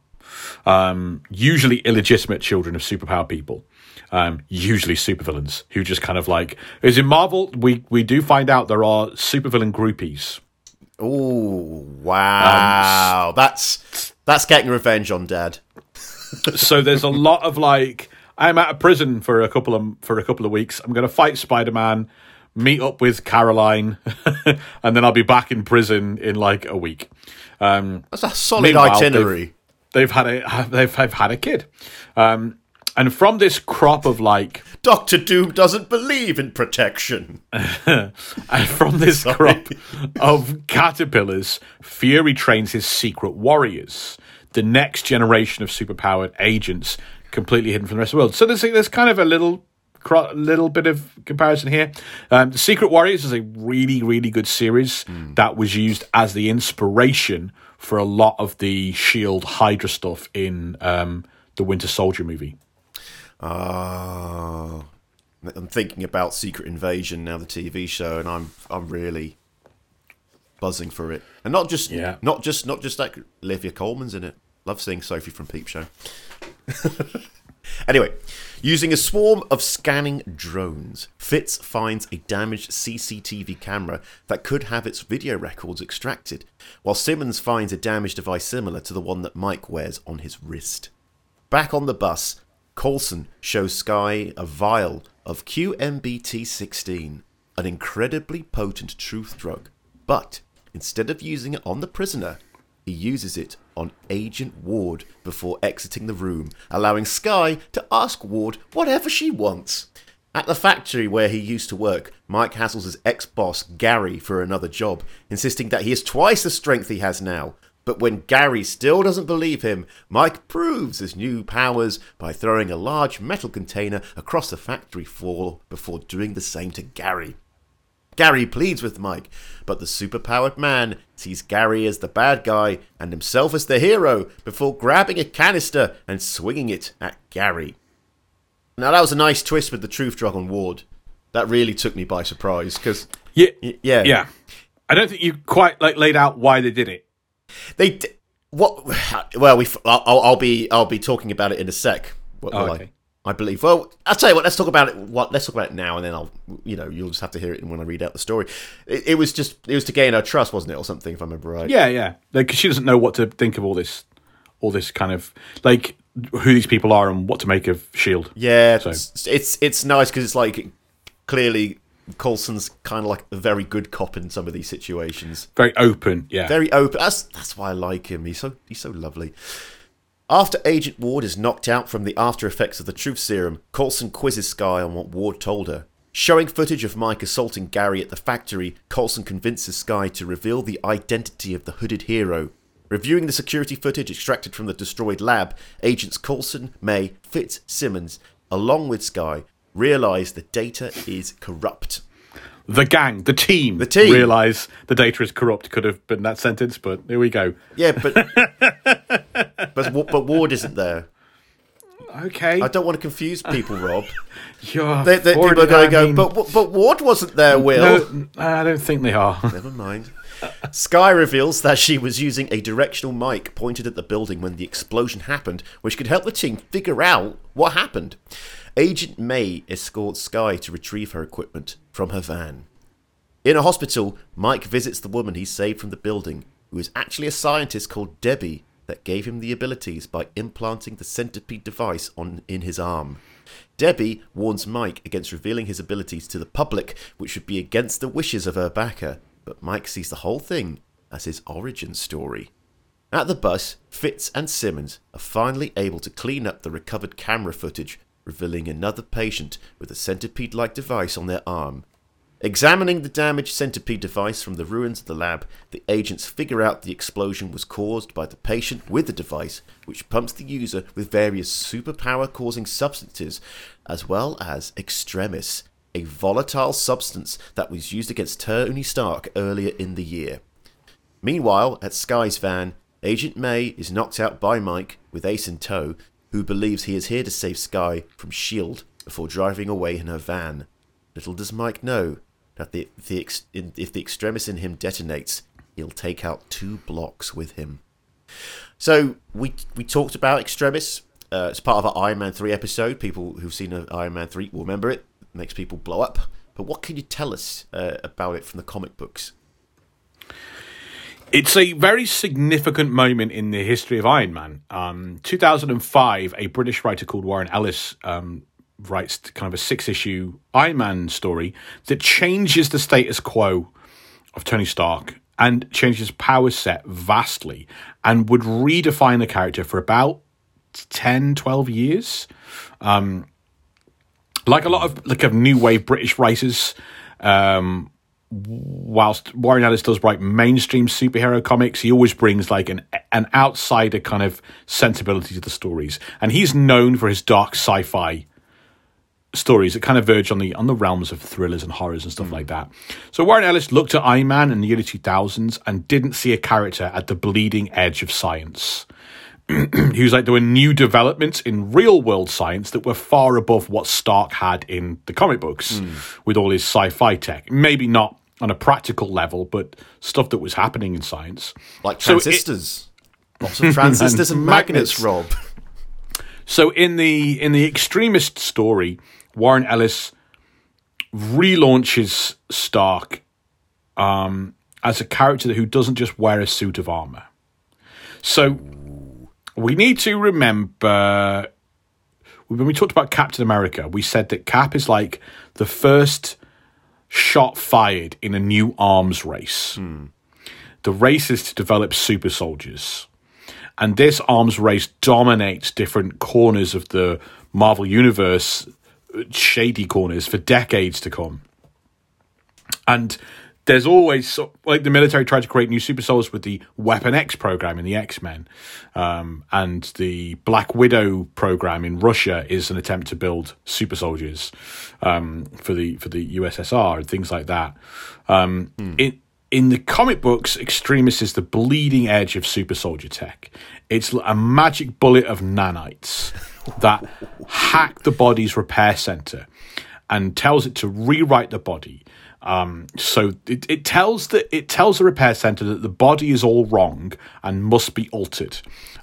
[SPEAKER 1] Um, usually illegitimate children of superpower people. Um, usually supervillains who just kind of like is in Marvel. We we do find out there are supervillain groupies.
[SPEAKER 2] Oh, wow. that's that's getting revenge on Dad. *laughs*
[SPEAKER 1] so there's a lot of like I'm out of prison for a couple of for a couple of weeks. I'm going to fight Spider Man, meet up with Caroline, *laughs* and then I'll be back in prison in like a week. Um,
[SPEAKER 2] That's a solid itinerary.
[SPEAKER 1] they've had a *laughs* they've, they've had a kid, um, and from this crop of like *laughs*
[SPEAKER 2] Doctor Doom doesn't believe in protection.
[SPEAKER 1] and from this *laughs* crop of caterpillars, Fury trains his secret warriors, the next generation of superpowered agents, completely hidden from the rest of the world. So there's there's kind of a little little bit of comparison here. Um, the Secret Warriors is a really, really good series that was used as the inspiration for a lot of the Shield Hydra stuff in um, the Winter Soldier movie.
[SPEAKER 2] Ah, I'm thinking about Secret Invasion now, the TV show, and I'm I'm really buzzing for it. And not just
[SPEAKER 1] Yeah.
[SPEAKER 2] not just not just like Olivia Colman's in it. Love seeing Sophie from Peep Show. *laughs* anyway, using a swarm of scanning drones, Fitz finds a damaged CCTV camera that could have its video records extracted, while Simmons finds a damaged device similar to the one that Mike wears on his wrist. Back on the bus, Coulson shows Skye a vial of QMBT16, an incredibly potent truth drug. But instead of using it on the prisoner, he uses it on Agent Ward before exiting the room, allowing Skye to ask Ward whatever she wants. At the factory where he used to work, Mike hassles his ex boss, Gary, for another job, insisting that he has twice the strength he has now. But when Gary still doesn't believe him, Mike proves his new powers by throwing a large metal container across the factory floor before doing the same to Gary. Gary pleads with Mike, but the superpowered man sees Gary as the bad guy and himself as the hero before grabbing a canister and swinging it at Gary. Now, that was a nice twist with the truth drug on Ward. That really took me by surprise because,
[SPEAKER 1] Yeah,
[SPEAKER 2] yeah,
[SPEAKER 1] yeah. I don't think you quite like laid out why they did it.
[SPEAKER 2] They d- what? Well, we. I'll, I'll be. I'll be talking about it in a sec. What,
[SPEAKER 1] Oh, okay.
[SPEAKER 2] I? I believe. Well, I'll tell you what. Let's talk about it. What? Let's talk about it now, and then I'll. You know, you'll just have to hear it when I read out the story. It, it was just. It was to gain her trust, wasn't it, or something? If I remember right.
[SPEAKER 1] Yeah, yeah. Like 'cause she doesn't know what to think of all this, all this kind of like who these people are and what to make of Shield.
[SPEAKER 2] Yeah.
[SPEAKER 1] So-
[SPEAKER 2] It's it's, it's nice because it's like clearly Coulson's kind of like a very good cop in some of these situations.
[SPEAKER 1] Very open. Yeah.
[SPEAKER 2] very open. That's that's why I like him. He's so he's so lovely. After Agent Ward is knocked out from the after effects of the truth serum, Coulson quizzes Skye on what Ward told her. Showing footage of Mike assaulting Gary at the factory, Coulson convinces Skye to reveal the identity of the hooded hero. Reviewing the security footage extracted from the destroyed lab, agents Coulson, May, Fitz, Simmons, along with Skye, realize the data is corrupt.
[SPEAKER 1] the gang, the team,
[SPEAKER 2] The team.
[SPEAKER 1] realize the data is corrupt. Could have been that sentence, but here we go.
[SPEAKER 2] Yeah, but *laughs* but but Ward isn't there.
[SPEAKER 1] Okay,
[SPEAKER 2] I don't want to confuse people, Rob. *laughs*
[SPEAKER 1] You're
[SPEAKER 2] they, they, people are going to go,
[SPEAKER 1] mean-
[SPEAKER 2] but, but Ward wasn't there, Will.
[SPEAKER 1] No, I don't think they are. *laughs*
[SPEAKER 2] Never mind. Skye reveals that she was using a directional mic pointed at the building when the explosion happened, which could help the team figure out what happened. Agent May escorts Skye to retrieve her equipment from her van. In a hospital, Mike visits the woman he saved from the building, who is actually a scientist called Debbie that gave him the abilities by implanting the centipede device on in his arm. Debbie warns Mike against revealing his abilities to the public, which would be against the wishes of her backer, but Mike sees the whole thing as his origin story. At the bus, Fitz and Simmons are finally able to clean up the recovered camera footage, revealing another patient with a centipede like device on their arm. Examining the damaged centipede device from the ruins of the lab, the agents figure out the explosion was caused by the patient with the device, which pumps the user with various superpower causing substances, as well as Extremis, a volatile substance that was used against Tony Stark earlier in the year. Meanwhile, at Skye's van, Agent May is knocked out by Mike with Ace in tow, who believes he is here to save Skye from S.H.I.E.L.D. Before driving away in her van. Little does Mike know that the, the ex, in, if the extremis in him detonates, he'll take out two blocks with him. So we we talked about extremis uh, as part of our Iron Man three episode. People who've seen Iron Man three will remember it. it. Makes people blow up. But what can you tell us uh, about it from the comic books?
[SPEAKER 1] It's a very significant moment in the history of Iron Man. Um, 2005, a British writer called Warren Ellis um, writes kind of a six issue Iron Man story that changes the status quo of Tony Stark and changes power set vastly and would redefine the character for about 10, 12 years. Um, like a lot of like of new wave British writers, um, whilst Warren Ellis does write mainstream superhero comics, he always brings like an an outsider kind of sensibility to the stories, and he's known for his dark sci-fi stories that kind of verge on the on the realms of thrillers and horrors and stuff hmm. like that. So Warren Ellis looked at Iron Man in the early 2000s and didn't see a character at the bleeding edge of science. *clears throat* he was like there were new developments in real world science that were far above what Stark had in the comic books hmm. with all his sci-fi tech. Maybe not on a practical level, but stuff that was happening in science.
[SPEAKER 2] Like
[SPEAKER 1] So it-
[SPEAKER 2] transistors. Lots of *laughs* transistors and,
[SPEAKER 1] And
[SPEAKER 2] magnets,
[SPEAKER 1] magnets.
[SPEAKER 2] Rob.
[SPEAKER 1] So in the in the extremis story, Warren Ellis relaunches Stark um, as a character who doesn't just wear a suit of armor. So we need to remember when we talked about Captain America, we said that Cap is like the first shot fired in a new arms race. The race is to develop super soldiers and this arms race dominates different corners of the Marvel universe, shady corners for decades to come. And there's always so- like the military tried to create new super soldiers with the Weapon X program in the X Men, um, and the Black Widow program in Russia is an attempt to build super soldiers um, for the for the USSR and things like that. Um, in in the comic books, Extremis is the bleeding edge of super soldier tech. It's a magic bullet of nanites *laughs* that hack the body's repair center and tells it to rewrite the body. Um, so it, it tells that it tells the repair center that the body is all wrong and must be altered.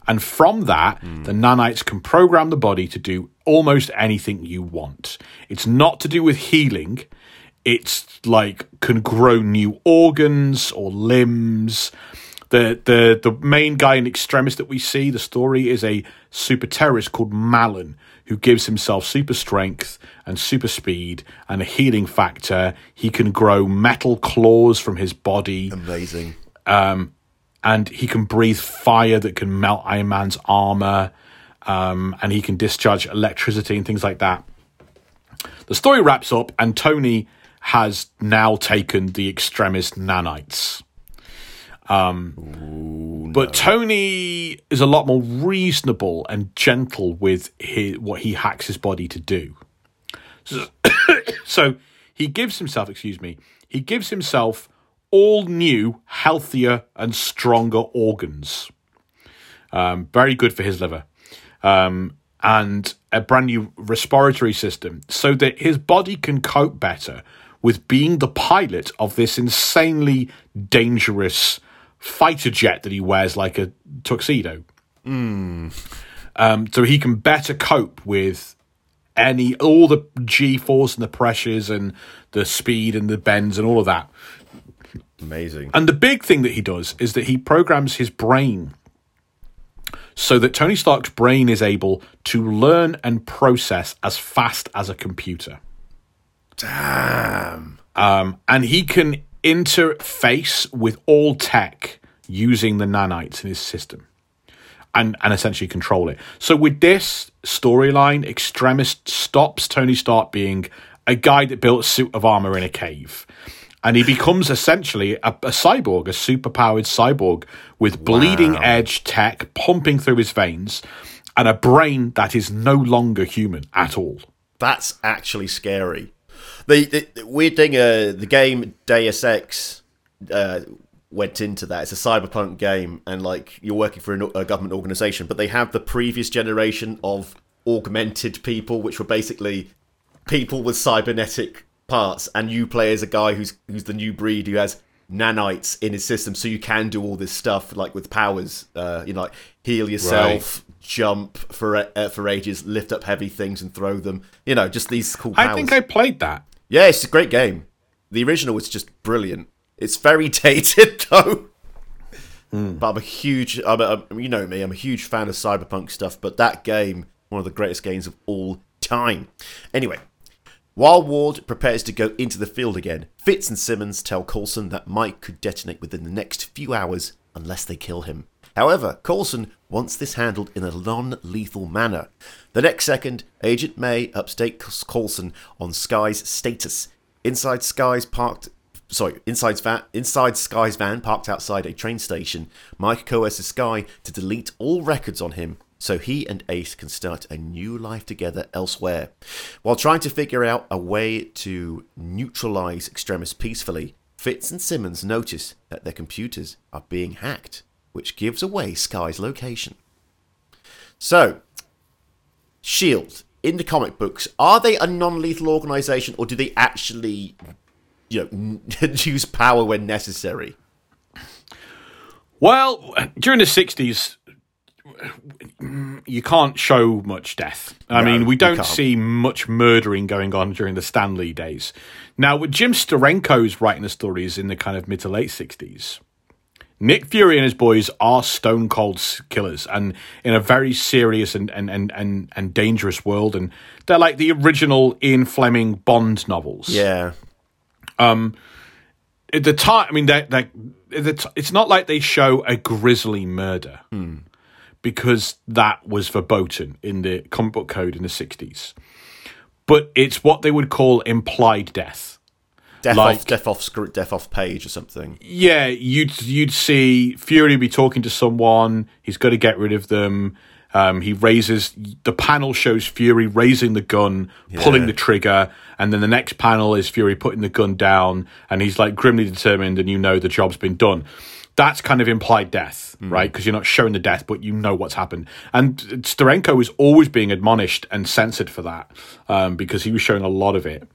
[SPEAKER 1] And from that, the nanites can program the body to do almost anything you want. It's not to do with healing. It's like can grow new organs or limbs. The the the main guy in Extremis that we see, the story is a super terrorist called Mallen, who gives himself super strength and super speed and a healing factor. He can grow metal claws from his body
[SPEAKER 2] Amazing.
[SPEAKER 1] and he can breathe fire that can melt Iron Man's armor, um, and he can discharge electricity and things like that. The story wraps up, and Tony has now taken the extremis nanites. Um, But Tony is a lot more reasonable and gentle with his, what he hacks his body to do. So, *coughs* so he gives himself, excuse me, he gives himself all new, healthier, and stronger organs. Um, very good for his liver. Um, and a brand new respiratory system so that his body can cope better with being the pilot of this insanely dangerous fighter jet that he wears like a tuxedo. Um, so he can better cope with any all the G force and the pressures and the speed and the bends and all of that.
[SPEAKER 2] Amazing.
[SPEAKER 1] And the big thing that he does is that he programs his brain so that Tony Stark's brain is able to learn and process as fast as a computer.
[SPEAKER 2] Damn.
[SPEAKER 1] Um, and he can interface with all tech using the nanites in his system and, and essentially control it. So with this storyline, Extremis stops Tony Stark being a guy that built a suit of armor in a cave. And he becomes essentially a, a cyborg, a superpowered cyborg with bleeding edge tech pumping through his veins and a brain that is no longer human at all.
[SPEAKER 2] That's actually scary. The, the, the weird thing, uh, the game Deus Ex uh, went into that. It's a cyberpunk game, and like you're working for an, a government organization, but they have the previous generation of augmented people, which were basically people with cybernetic parts, and you play as a guy who's who's the new breed who has nanites in his system, so you can do all this stuff like with powers, uh, you know, like heal yourself. Jump for uh, for ages, lift up heavy things and throw them. You know, just these cool powers.
[SPEAKER 1] I think I played that.
[SPEAKER 2] Yeah, it's a great game. The original was just brilliant. It's very *laughs* dated though. But I'm a huge, I'm a, I'm- you know me, I'm a huge fan of cyberpunk stuff. But that game, one of the greatest games of all time. Anyway, while Ward prepares to go into the field again, Fitz and Simmons tell Coulson that Mike could detonate within the next few hours unless they kill him. However, Coulson wants this handled in a non lethal manner. The next second, Agent May updates Coulson on Skye's status. Inside Skye's parked sorry, inside van, inside Skye's van parked outside a train station, Mike coerces Sky to delete all records on him so he and Ace can start a new life together elsewhere. While trying to figure out a way to neutralize extremis peacefully, Fitz and Simmons notice that their computers are being hacked, which gives away Skye's location. So, Shield in the comic books, are they a non-lethal organization or do they actually you know *laughs* use power when necessary?
[SPEAKER 1] Well, during the 60s, you can't show much death. I
[SPEAKER 2] No,
[SPEAKER 1] mean, we don't see much murdering going on during the Stan Lee days. Now, with Jim Steranko's writing the stories in the kind of mid to late 60s, Nick Fury and his boys are stone cold killers and in a very serious and, and, and, and, and dangerous world. And they're like the original Ian Fleming Bond novels
[SPEAKER 2] Yeah.
[SPEAKER 1] Um, at the time, I mean, they, they, the it's not like they show a grisly murder hmm. because that was verboten in the comic book code in the 60s. But it's what they would call implied death.
[SPEAKER 2] Death
[SPEAKER 1] Like-
[SPEAKER 2] off death off script death off page or something.
[SPEAKER 1] Yeah, you'd you'd see Fury be talking to someone. He's got to get rid of them. Um, he raises the panel shows Fury raising the gun, pulling the trigger, and then the next panel is Fury putting the gun down, and he's like grimly determined, and you know the job's been done. That's kind of implied death, right? Because you're not showing the death, but you know what's happened. And Steranko is always being admonished and censored for that um, because he was showing a lot of it.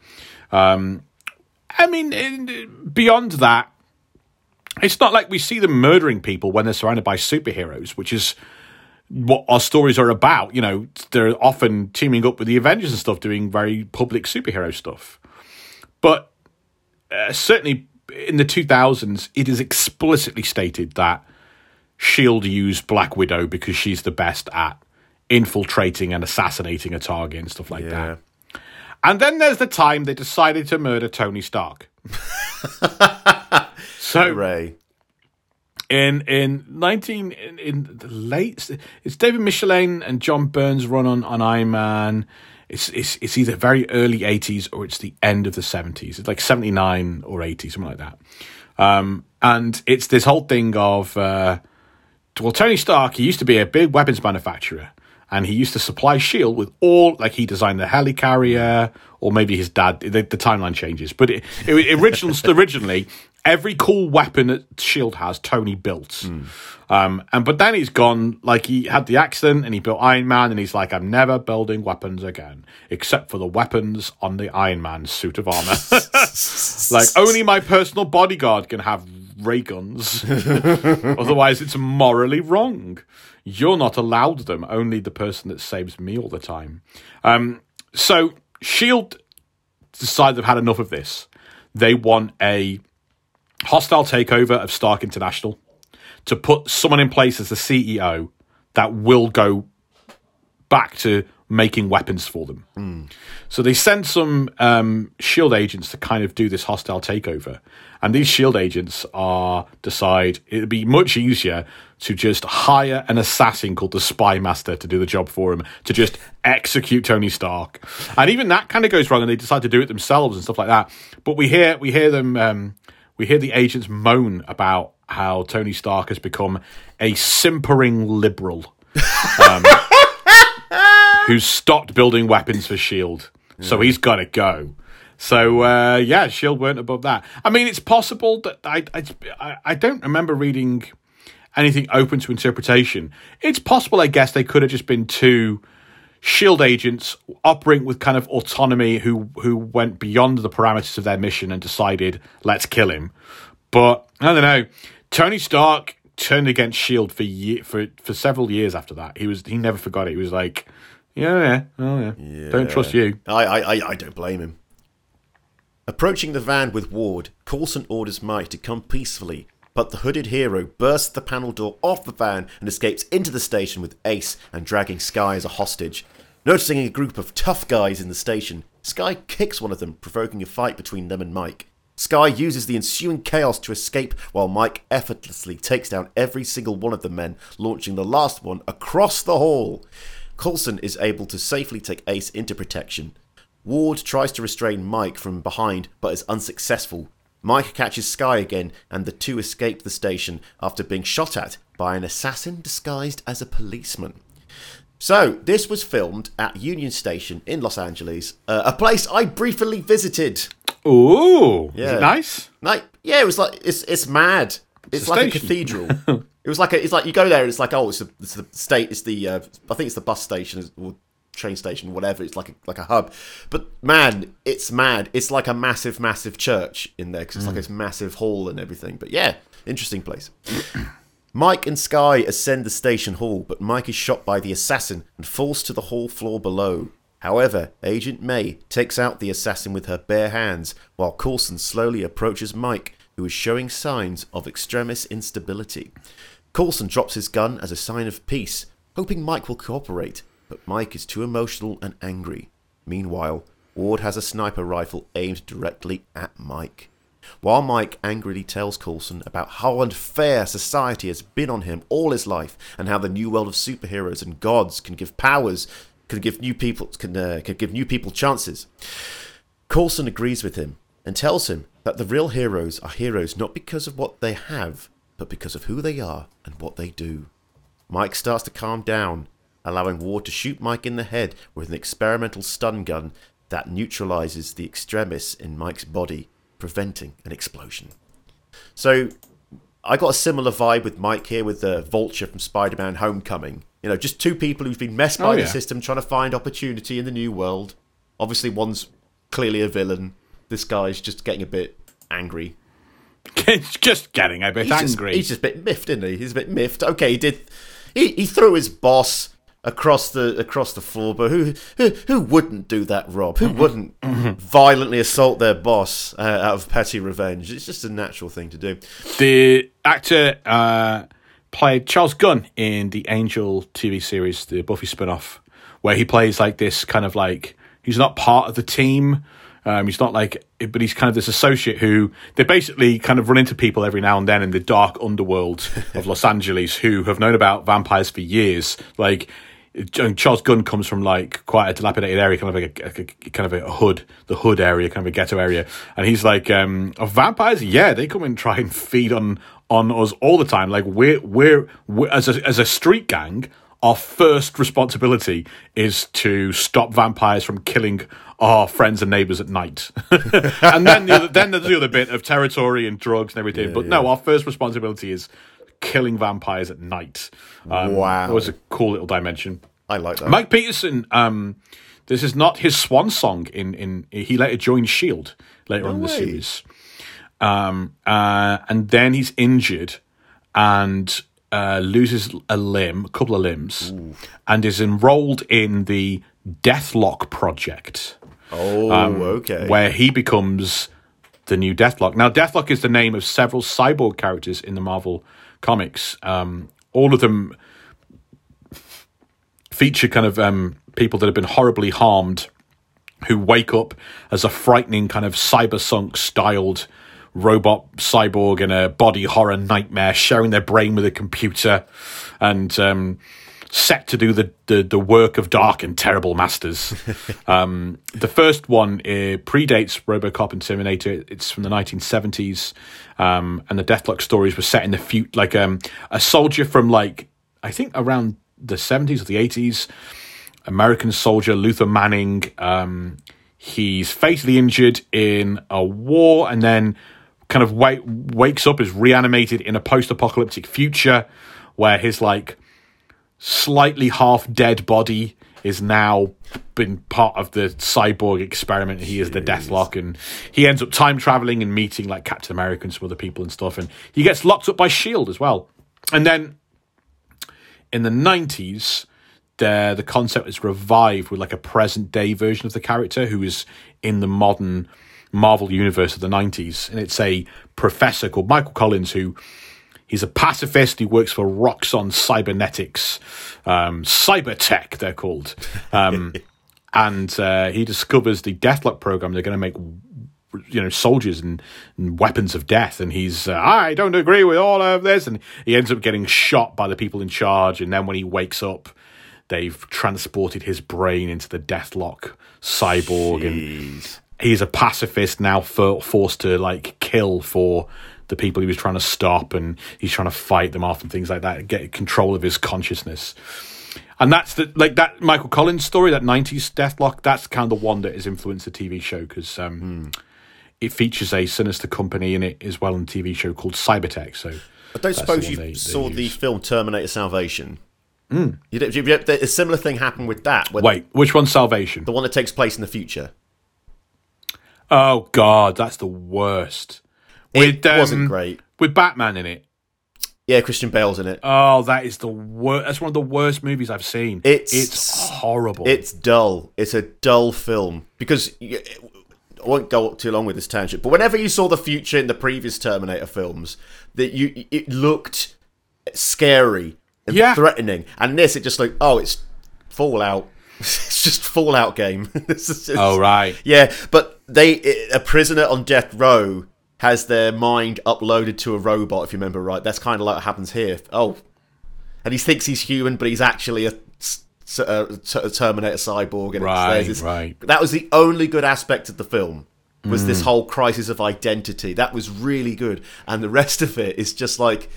[SPEAKER 1] Um, I mean, in- beyond that, it's not like we see them murdering people when they're surrounded by superheroes, which is what our stories are about. You know, they're often teaming up with the Avengers and stuff, doing very public superhero stuff. But uh, certainly in the 2000s, it is explicitly stated that S.H.I.E.L.D. used Black Widow because she's the best at infiltrating and assassinating a target and stuff like
[SPEAKER 2] Yeah.
[SPEAKER 1] that. And then there's the time they decided to murder Tony Stark. *laughs* so
[SPEAKER 2] Ray.
[SPEAKER 1] in in nineteen in, in the late it's David Michelinie and John Burns run on on Iron Man. It's it's it's either very early eighties or it's the end of the seventies. It's like seventy nine or eighty, something like that. Um, and it's this whole thing of uh, well, Tony Stark, he used to be a big weapons manufacturer, and he used to supply Shield with all like he designed the helicarrier, or maybe his dad. The, the timeline changes, but it, it original *laughs* originally every cool weapon that Shield has, Tony built. Um, and but then he's gone like he had the accident and he built Iron Man, and he's like, I'm never building weapons again, except for the weapons on the Iron Man suit of armor. *laughs* like only my personal bodyguard can have ray guns. *laughs* Otherwise, it's morally wrong. You're not allowed them. Only the person that saves me all the time. Um, so Shield decide they've had enough of this. They want a hostile takeover of Stark International to put someone in place as the CEO that will go back to making weapons for them. So they send some um, shield agents to kind of do this hostile takeover, and these shield agents are decide it'd be much easier to just hire an assassin called the Spy Master to do the job for him to just execute Tony Stark, and even that kind of goes wrong, and they decide to do it themselves and stuff like that. But we hear we hear them um, we hear the agents moan about how Tony Stark has become a simpering liberal *laughs* who's stopped building weapons for Shield. So he's got to go. So uh, yeah, Shield weren't above that. I mean, it's possible that I, I I don't remember reading anything open to interpretation. It's possible, I guess, they could have just been two Shield agents operating with kind of autonomy who who went beyond the parameters of their mission and decided let's kill him. But I don't know. Tony Stark turned against Shield for ye- for for several years after that. He was he never forgot it. He was like, yeah, yeah, oh yeah, don't trust you.
[SPEAKER 2] I, I, I don't blame him. Approaching the van with Ward, Coulson orders Mike to come peacefully, but the hooded hero bursts the panel door off the van and escapes into the station with Ace and dragging Skye as a hostage. Noticing a group of tough guys in the station, Skye kicks one of them, provoking a fight between them and Mike. Skye uses the ensuing chaos to escape while Mike effortlessly takes down every single one of the men, launching the last one across the hall. Coulson is able to safely take Ace into protection. Ward tries to restrain Mike from behind but is unsuccessful. Mike catches Skye again and the two escape the station after being shot at by an assassin disguised as a policeman. So, this was filmed at Union Station in Los Angeles, uh, a place I briefly visited.
[SPEAKER 1] Ooh, is
[SPEAKER 2] Yeah.
[SPEAKER 1] it nice?
[SPEAKER 2] Like, yeah, it was like it's it's mad. It's,
[SPEAKER 1] a
[SPEAKER 2] like a cathedral. *laughs* it was like a, it's like you go there. and It's like oh, it's, a, it's the state. It's the uh, I think it's the bus station or train station, whatever. It's like a, like a hub. But man, it's mad. It's like a massive, massive church in there because it's like mm. this massive hall and everything. But yeah, interesting place. *clears throat* Mike and Skye ascend the station hall, but Mike is shot by the assassin and falls to the hall floor below. However, Agent May takes out the assassin with her bare hands, while Coulson slowly approaches Mike, who is showing signs of extremis instability. Coulson drops his gun as a sign of peace, hoping Mike will cooperate, but Mike is too emotional and angry. Meanwhile, Ward has a sniper rifle aimed directly at Mike. While Mike angrily tells Coulson about how unfair society has been on him all his life, and how the new world of superheroes and gods can give powers, can give new people can uh, can give new people chances, Coulson agrees with him and tells him that the real heroes are heroes not because of what they have, but because of who they are and what they do. Mike starts to calm down, allowing Ward to shoot Mike in the head with an experimental stun gun that neutralizes the extremis in Mike's body, preventing an explosion. So, I got a similar vibe with Mike here with the Vulture from Spider-Man: Homecoming. You know, just two people who've been messed by
[SPEAKER 1] Oh,
[SPEAKER 2] the
[SPEAKER 1] yeah.
[SPEAKER 2] system, trying to find opportunity in the new world. Obviously, one's clearly a villain. This guy's just getting a bit angry. *laughs*
[SPEAKER 1] Just getting a bit
[SPEAKER 2] He's just,
[SPEAKER 1] angry.
[SPEAKER 2] he's just a bit miffed, isn't he? He's a bit miffed. Okay, he did. He, he threw his boss across the across the floor, but who who who wouldn't do that, Rob? Who wouldn't violently assault their boss uh, out of petty revenge? It's just a natural thing to do.
[SPEAKER 1] the actor uh, played Charles Gunn in the Angel TV series, the Buffy spin-off, where he plays like this kind of like he's not part of the team. Um, he's not like, but he's kind of this associate who they basically kind of run into people every now and then in the dark underworld of Los *laughs* Angeles who have known about vampires for years. Like Charles Gunn comes from like quite a dilapidated area, kind of like a, a- kind of a hood, the hood area, kind of a ghetto area, and he's like, um, oh, vampires, yeah, they come and try and feed on on us all the time. Like we're we're, we're as a as a street gang, our first responsibility is to stop vampires from killing our friends and neighbors at night. *laughs* and then the other, then there's the other bit of territory and drugs and everything. but no, our first responsibility is killing vampires at night. Um,
[SPEAKER 2] Wow.
[SPEAKER 1] it was a cool little dimension.
[SPEAKER 2] I like that.
[SPEAKER 1] Mike Peterson, um, this is not his swan song. In in he later joined Shield later on in the series, um, uh, and then he's injured and uh, loses a limb, a couple of limbs, and is enrolled in the Deathlok project
[SPEAKER 2] oh, okay.
[SPEAKER 1] um, where he becomes the new Deathlok. Now, Deathlok is the name of several cyborg characters in the Marvel comics. Um, all of them feature kind of um, people that have been horribly harmed who wake up as a frightening kind of cyberpunk styled robot cyborg in a body horror nightmare, sharing their brain with a computer and um, set to do the, the, the work of dark and terrible masters. *laughs* um, the first one uh, predates Robocop and Terminator. It's from the 1970s. Um, and the Deathlok stories were set in the future, like um, a soldier from like, I think around the 70s or the 80s. American soldier Luther Manning. Um, he's fatally injured in a war and then kind of wake, wakes up, is reanimated in a post apocalyptic future where his like slightly half dead body is now been part of the cyborg experiment. He is the Deathlok, and he ends up time traveling and meeting like Captain America and some other people and stuff. And he gets locked up by Shield as well. And then in the nineties, the the concept is revived with like a present day version of the character who is in the modern Marvel universe of the nineties, and it's a professor called Michael Collins who. He's a pacifist. He works for Roxxon Cybernetics, um, Cybertek, they're called. Um, *laughs* and uh, he discovers the Deathlok program. They're going to make you know soldiers and, and weapons of death and he's uh, i don't agree with all of this and he ends up getting shot by the people in charge and then when he wakes up they've transported his brain into the deathlok cyborg and he's a pacifist now for, forced to like kill for the people he was trying to stop and he's trying to fight them off and things like that get control of his consciousness And that's the like that Michael Collins story, that '90s Deathlok. That's kind of the one that has influenced the TV show because um,
[SPEAKER 2] Hmm.
[SPEAKER 1] it features a sinister company in it as well in the TV show called Cybertek. So
[SPEAKER 2] I don't suppose you
[SPEAKER 1] they- they
[SPEAKER 2] saw the film Terminator Salvation.
[SPEAKER 1] Mm.
[SPEAKER 2] You, you, you, a similar thing happened with that.
[SPEAKER 1] Wait, which one's Salvation?
[SPEAKER 2] the one that takes place in the future.
[SPEAKER 1] Oh God, that's the worst.
[SPEAKER 2] It
[SPEAKER 1] um,
[SPEAKER 2] wasn't great.
[SPEAKER 1] with Batman in it.
[SPEAKER 2] Yeah, Christian Bale's in it.
[SPEAKER 1] Oh, that is the worst. That's one of the worst movies I've seen.
[SPEAKER 2] It's-
[SPEAKER 1] it's horrible.
[SPEAKER 2] It's dull. It's a dull film because you, I won't go too long with this tangent. But whenever you saw the future in the previous Terminator films, that you it looked scary and
[SPEAKER 1] Yeah.
[SPEAKER 2] threatening, and this it just like oh, it's Fallout. *laughs* it's just Fallout game. *laughs* Is just-
[SPEAKER 1] oh right.
[SPEAKER 2] Yeah, but they a prisoner on death row has their mind uploaded to a robot. If you remember right, that's kind of like what happens here. Oh, and he thinks he's human, but he's actually a Terminator cyborg. And
[SPEAKER 1] Right,
[SPEAKER 2] this-
[SPEAKER 1] right.
[SPEAKER 2] That was the only good aspect of the film. Was
[SPEAKER 1] Mm.
[SPEAKER 2] this whole crisis of identity? That was really good, and the rest of it is just like,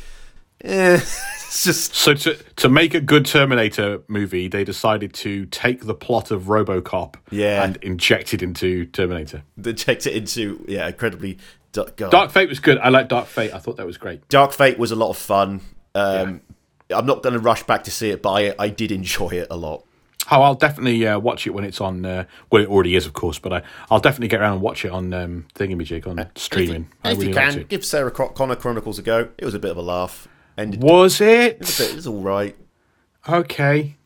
[SPEAKER 2] eh, *laughs* it's just
[SPEAKER 1] So to to make a good Terminator movie, they decided to take the plot of RoboCop
[SPEAKER 2] Yeah.
[SPEAKER 1] and inject it into Terminator.
[SPEAKER 2] checked it into yeah, incredibly. God.
[SPEAKER 1] Dark Fate was good. I like Dark Fate. I thought that was great.
[SPEAKER 2] Dark Fate was a lot of fun. Um, I'm not going to rush back to see it, but I, I did enjoy it a lot.
[SPEAKER 1] Oh, I'll definitely uh, watch it when it's on. Uh, well, it already is, of course, but I, I'll definitely get around and watch it on um, Thingamajig on streaming. I
[SPEAKER 2] if
[SPEAKER 1] really
[SPEAKER 2] you can,
[SPEAKER 1] it.
[SPEAKER 2] give Sarah Con- Connor Chronicles a go. It was a bit of a laugh. Ended
[SPEAKER 1] Was it
[SPEAKER 2] it was all right.
[SPEAKER 1] okay?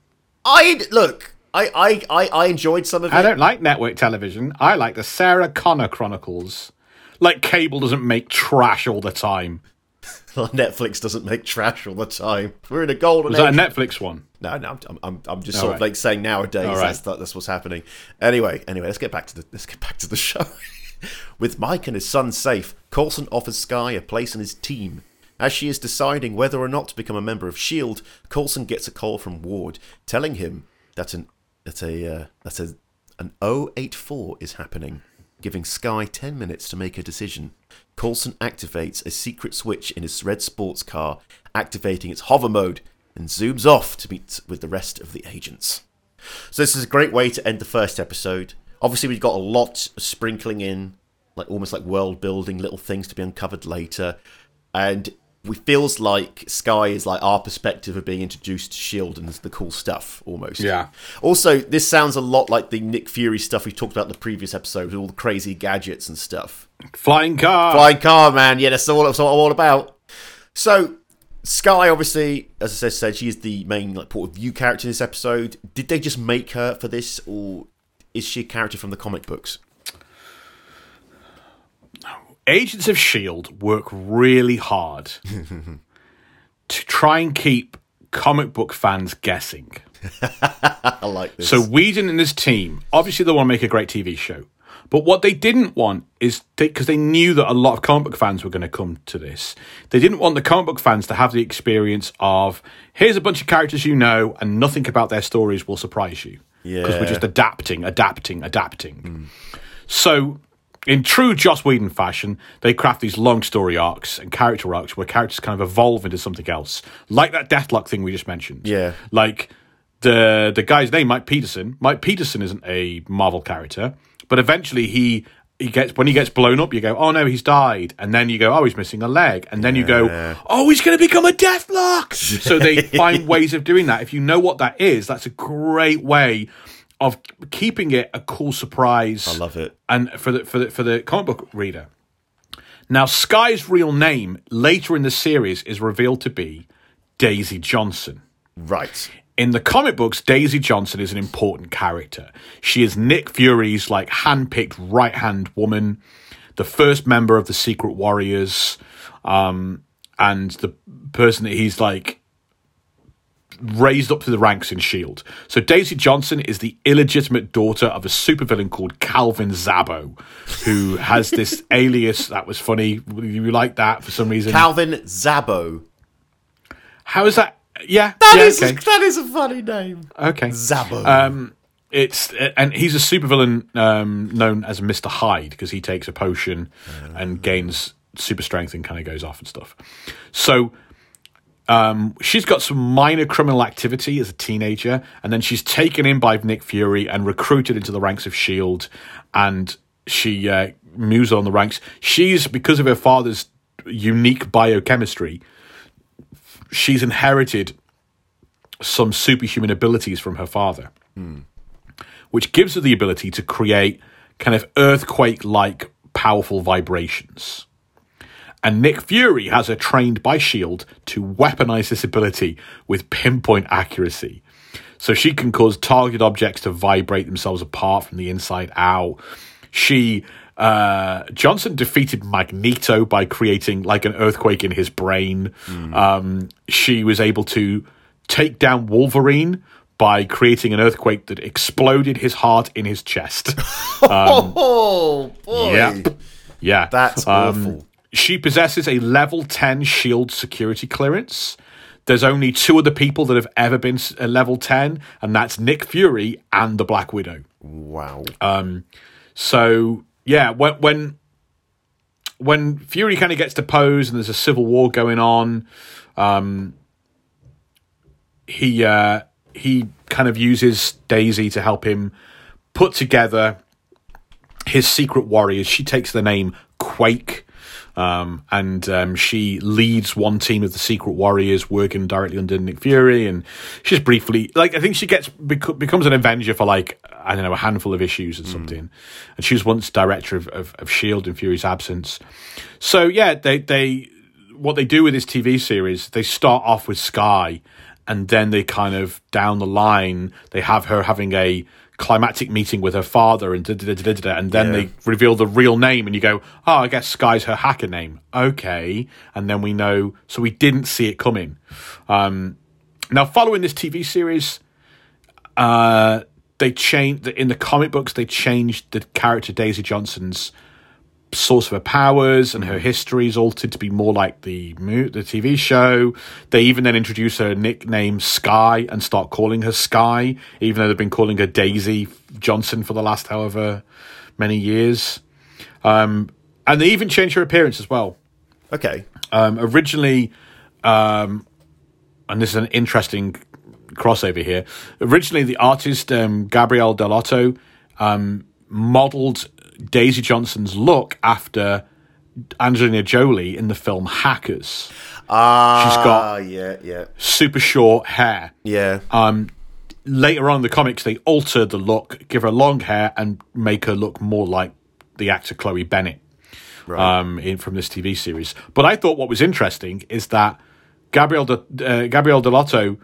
[SPEAKER 2] I look. I, I, I, I enjoyed some of it.
[SPEAKER 1] I don't like network television. I like the Sarah Connor Chronicles. Like cable doesn't make trash all the time. *laughs*
[SPEAKER 2] Netflix doesn't make trash all the time. We're in a golden
[SPEAKER 1] Was that
[SPEAKER 2] age.
[SPEAKER 1] a Netflix one?
[SPEAKER 2] no, no, I'm, I'm, I'm just
[SPEAKER 1] All
[SPEAKER 2] sort
[SPEAKER 1] right.
[SPEAKER 2] of like saying nowadays
[SPEAKER 1] right.
[SPEAKER 2] that's that's what's happening. Anyway, anyway, let's get back to the let's get back to the *laughs* show. With Mike and his son safe, Coulson offers Skye a place in his team. As she is deciding whether or not to become a member of Shield, Coulson gets a call from Ward telling him that an that a uh, that a an 084 is happening, giving Skye 10 minutes to make a decision. Coulson activates a secret switch in his red sports car, activating its hover mode, and zooms off to meet with the rest of the agents. So this is a great way to end the first episode. Obviously, we've got a lot sprinkling in, like almost like world building, little things to be uncovered later, and we feels like Skye is like our perspective of being introduced to Shield and the cool stuff almost.
[SPEAKER 1] Yeah.
[SPEAKER 2] Also, this sounds a lot like the Nick Fury stuff we talked about in the previous episode with all the crazy gadgets and stuff.
[SPEAKER 1] Flying car.
[SPEAKER 2] Flying car, man. Yeah, that's all that's what I'm all about. So, Skye, obviously, as I said, said she is the main like point of view character in this episode. Did they just make her for this, or is she a character from the comic books?
[SPEAKER 1] Agents of S.H.I.E.L.D. Work really hard *laughs* to try and keep comic book fans guessing. *laughs*
[SPEAKER 2] I like this.
[SPEAKER 1] So Whedon and his team, obviously they want to make a great TV show. But what they didn't want is because they, knew that a lot of comic book fans were going to come to this. They didn't want the comic book fans to have the experience of here's a bunch of characters you know and nothing about their stories will surprise you. Because we're just adapting, adapting, adapting. Mm. So in true Joss Whedon fashion, they craft these long story arcs and character arcs where characters kind of evolve into something else. Like that Deathlok thing we just mentioned.
[SPEAKER 2] Yeah.
[SPEAKER 1] Like the the guy's name, Mike Peterson. Mike Peterson isn't a Marvel character, but eventually he he gets when he gets blown up, you go, oh no, he's died, and then you go, oh, he's missing a leg, and then you go, oh, he's going to become a Deathlok. *laughs* so they find ways of doing that. If you know what that is, that's a great way of keeping it a cool surprise.
[SPEAKER 2] I love it.
[SPEAKER 1] And for the for the for the comic book reader. Now, Skye's real name later in the series is revealed to be Daisy Johnson.
[SPEAKER 2] Right.
[SPEAKER 1] In the comic books, Daisy Johnson is an important character. She is Nick Fury's like handpicked right hand woman, the first member of the Secret Warriors, um, and the person that he's like raised up to the ranks in Shield. So Daisy Johnson is the illegitimate daughter of a supervillain called Calvin Zabo, who has this *laughs* alias that was funny. You like that for some reason?
[SPEAKER 2] Calvin Zabo.
[SPEAKER 1] How is that? Yeah,
[SPEAKER 2] That
[SPEAKER 1] yeah,
[SPEAKER 2] is
[SPEAKER 1] okay. *laughs*
[SPEAKER 2] that is a funny name.
[SPEAKER 1] okay.
[SPEAKER 2] Zabo.
[SPEAKER 1] Um, it's and he's a supervillain um, known as Mister Hyde because he takes a potion and gains super strength and kind of goes off and stuff. So um, she's got some minor criminal activity as a teenager, and then she's taken in by Nick Fury and recruited into the ranks of Shield, and she uh, moves on the ranks. She's because of her father's unique biochemistry, she's inherited some superhuman abilities from her father, which gives her the ability to create kind of earthquake-like powerful vibrations. And Nick Fury has her trained by S.H.I.E.L.D. to weaponize this ability with pinpoint accuracy. So she can cause target objects to vibrate themselves apart from the inside out. She, uh, Johnson defeated Magneto by creating like an earthquake in his brain. Um, she was able to take down Wolverine by creating an earthquake that exploded his heart in his chest. *laughs*
[SPEAKER 2] oh boy,
[SPEAKER 1] Yep. Yeah.
[SPEAKER 2] that's
[SPEAKER 1] Um,
[SPEAKER 2] awful.
[SPEAKER 1] She possesses a level 10 shield security clearance. There's only two other people that have ever been level 10, and that's Nick Fury and the Black Widow.
[SPEAKER 2] Wow.
[SPEAKER 1] Um, So, yeah, when when, when Fury kind of gets deposed and there's a civil war going on, um, he uh, he kind of uses Daisy to help him put together his secret warriors. She takes the name Quake. Um, and um, she leads one team of the Secret Warriors, working directly under Nick Fury. And she's briefly, like, I think she gets bec- becomes an Avenger for like I don't know a handful of issues or something. And she was once director of, of, of Shield in Fury's absence. So yeah, they they what they do with this TV series, they start off with Skye, and then they kind of down the line they have her having a climactic meeting with her father and da, da, da, da, da, and then
[SPEAKER 2] Yeah.
[SPEAKER 1] they reveal the real name and you go oh i guess skye's her hacker name. Okay. And then we know so we didn't see it coming. Um now following this tv series uh they changed in the comic books they changed the character daisy johnson's source of her powers and her history is altered to be more like the the TV show. They even then introduce her nickname Skye and start calling her Skye, even though they've been calling her Daisy Johnson for the last however many years. Um, and they even change her appearance as well.
[SPEAKER 2] Okay.
[SPEAKER 1] Um, originally, um, and this is an interesting crossover here. Originally, the artist um, Gabriele Dell'Otto um, modeled Daisy Johnson's look after Angelina Jolie in the film Hackers.
[SPEAKER 2] Ah, she's
[SPEAKER 1] got-
[SPEAKER 2] yeah, yeah,
[SPEAKER 1] Super short hair.
[SPEAKER 2] yeah.
[SPEAKER 1] Um, later on in the comics, they alter the look, give her long hair, and make her look more like the actor Chloe Bennet um, in from this TV series. But I thought what was interesting is that Gabriele De, uh, Gabriele Dell'Otto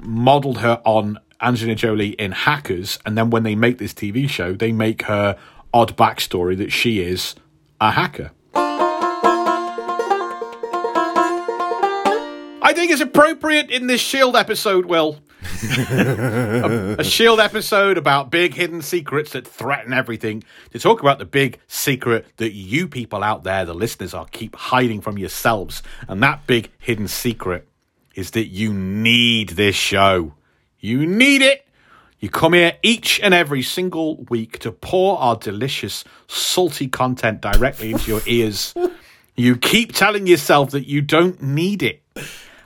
[SPEAKER 1] modeled her on Angelina Jolie in Hackers, and then when they make this TV show, they make her odd backstory that she is a hacker. I think it's appropriate in this Shield episode, Will. *laughs* a, a Shield episode about big hidden secrets that threaten everything. To talk about the big secret that you people out there, the listeners, are keep hiding from yourselves. And that big hidden secret is that you need this show. You need it. You come here each and every single week to pour our delicious, salty content directly into your ears. You keep telling yourself that you don't need it.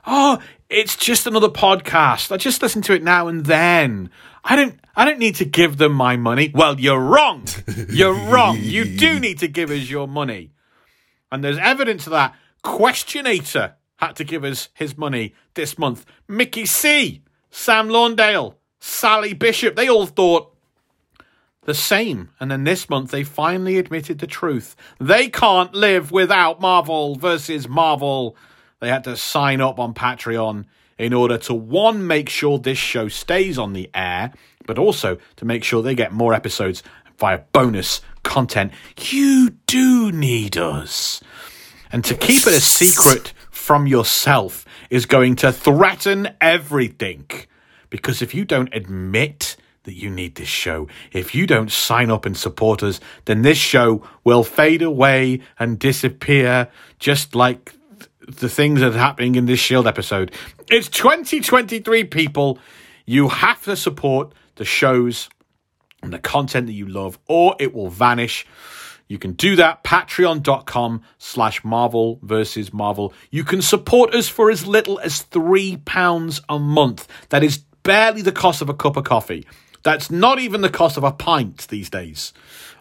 [SPEAKER 1] Oh, it's just another podcast. I just listen to it now and then. I don't I don't need to give them my money. Well, you're wrong. You're wrong. You do *laughs* need to give us your money. And there's evidence of that. Questionator had to give us his money this month. Mickey C, Sam Lawndale, Sally Bishop, they all thought the same. And then this month they finally admitted the truth. They can't live without Marvel versus Marvel. They had to sign up on Patreon in order to one make sure this show stays on the air, but also to make sure they get more episodes via bonus content. You do need us. And to keep it a secret from yourself is going to threaten everything. Because if you don't admit that you need this show, if you don't sign up and support us, then this show will fade away and disappear just like the things that are happening in this Shield episode. It's 2023, people. You have to support the shows and the content that you love, or it will vanish. You can do that, patreon.com slash Marvel versus Marvel. You can support us for as little as £3 a month. That is barely the cost of a cup of coffee. That's not even the cost of a pint these days.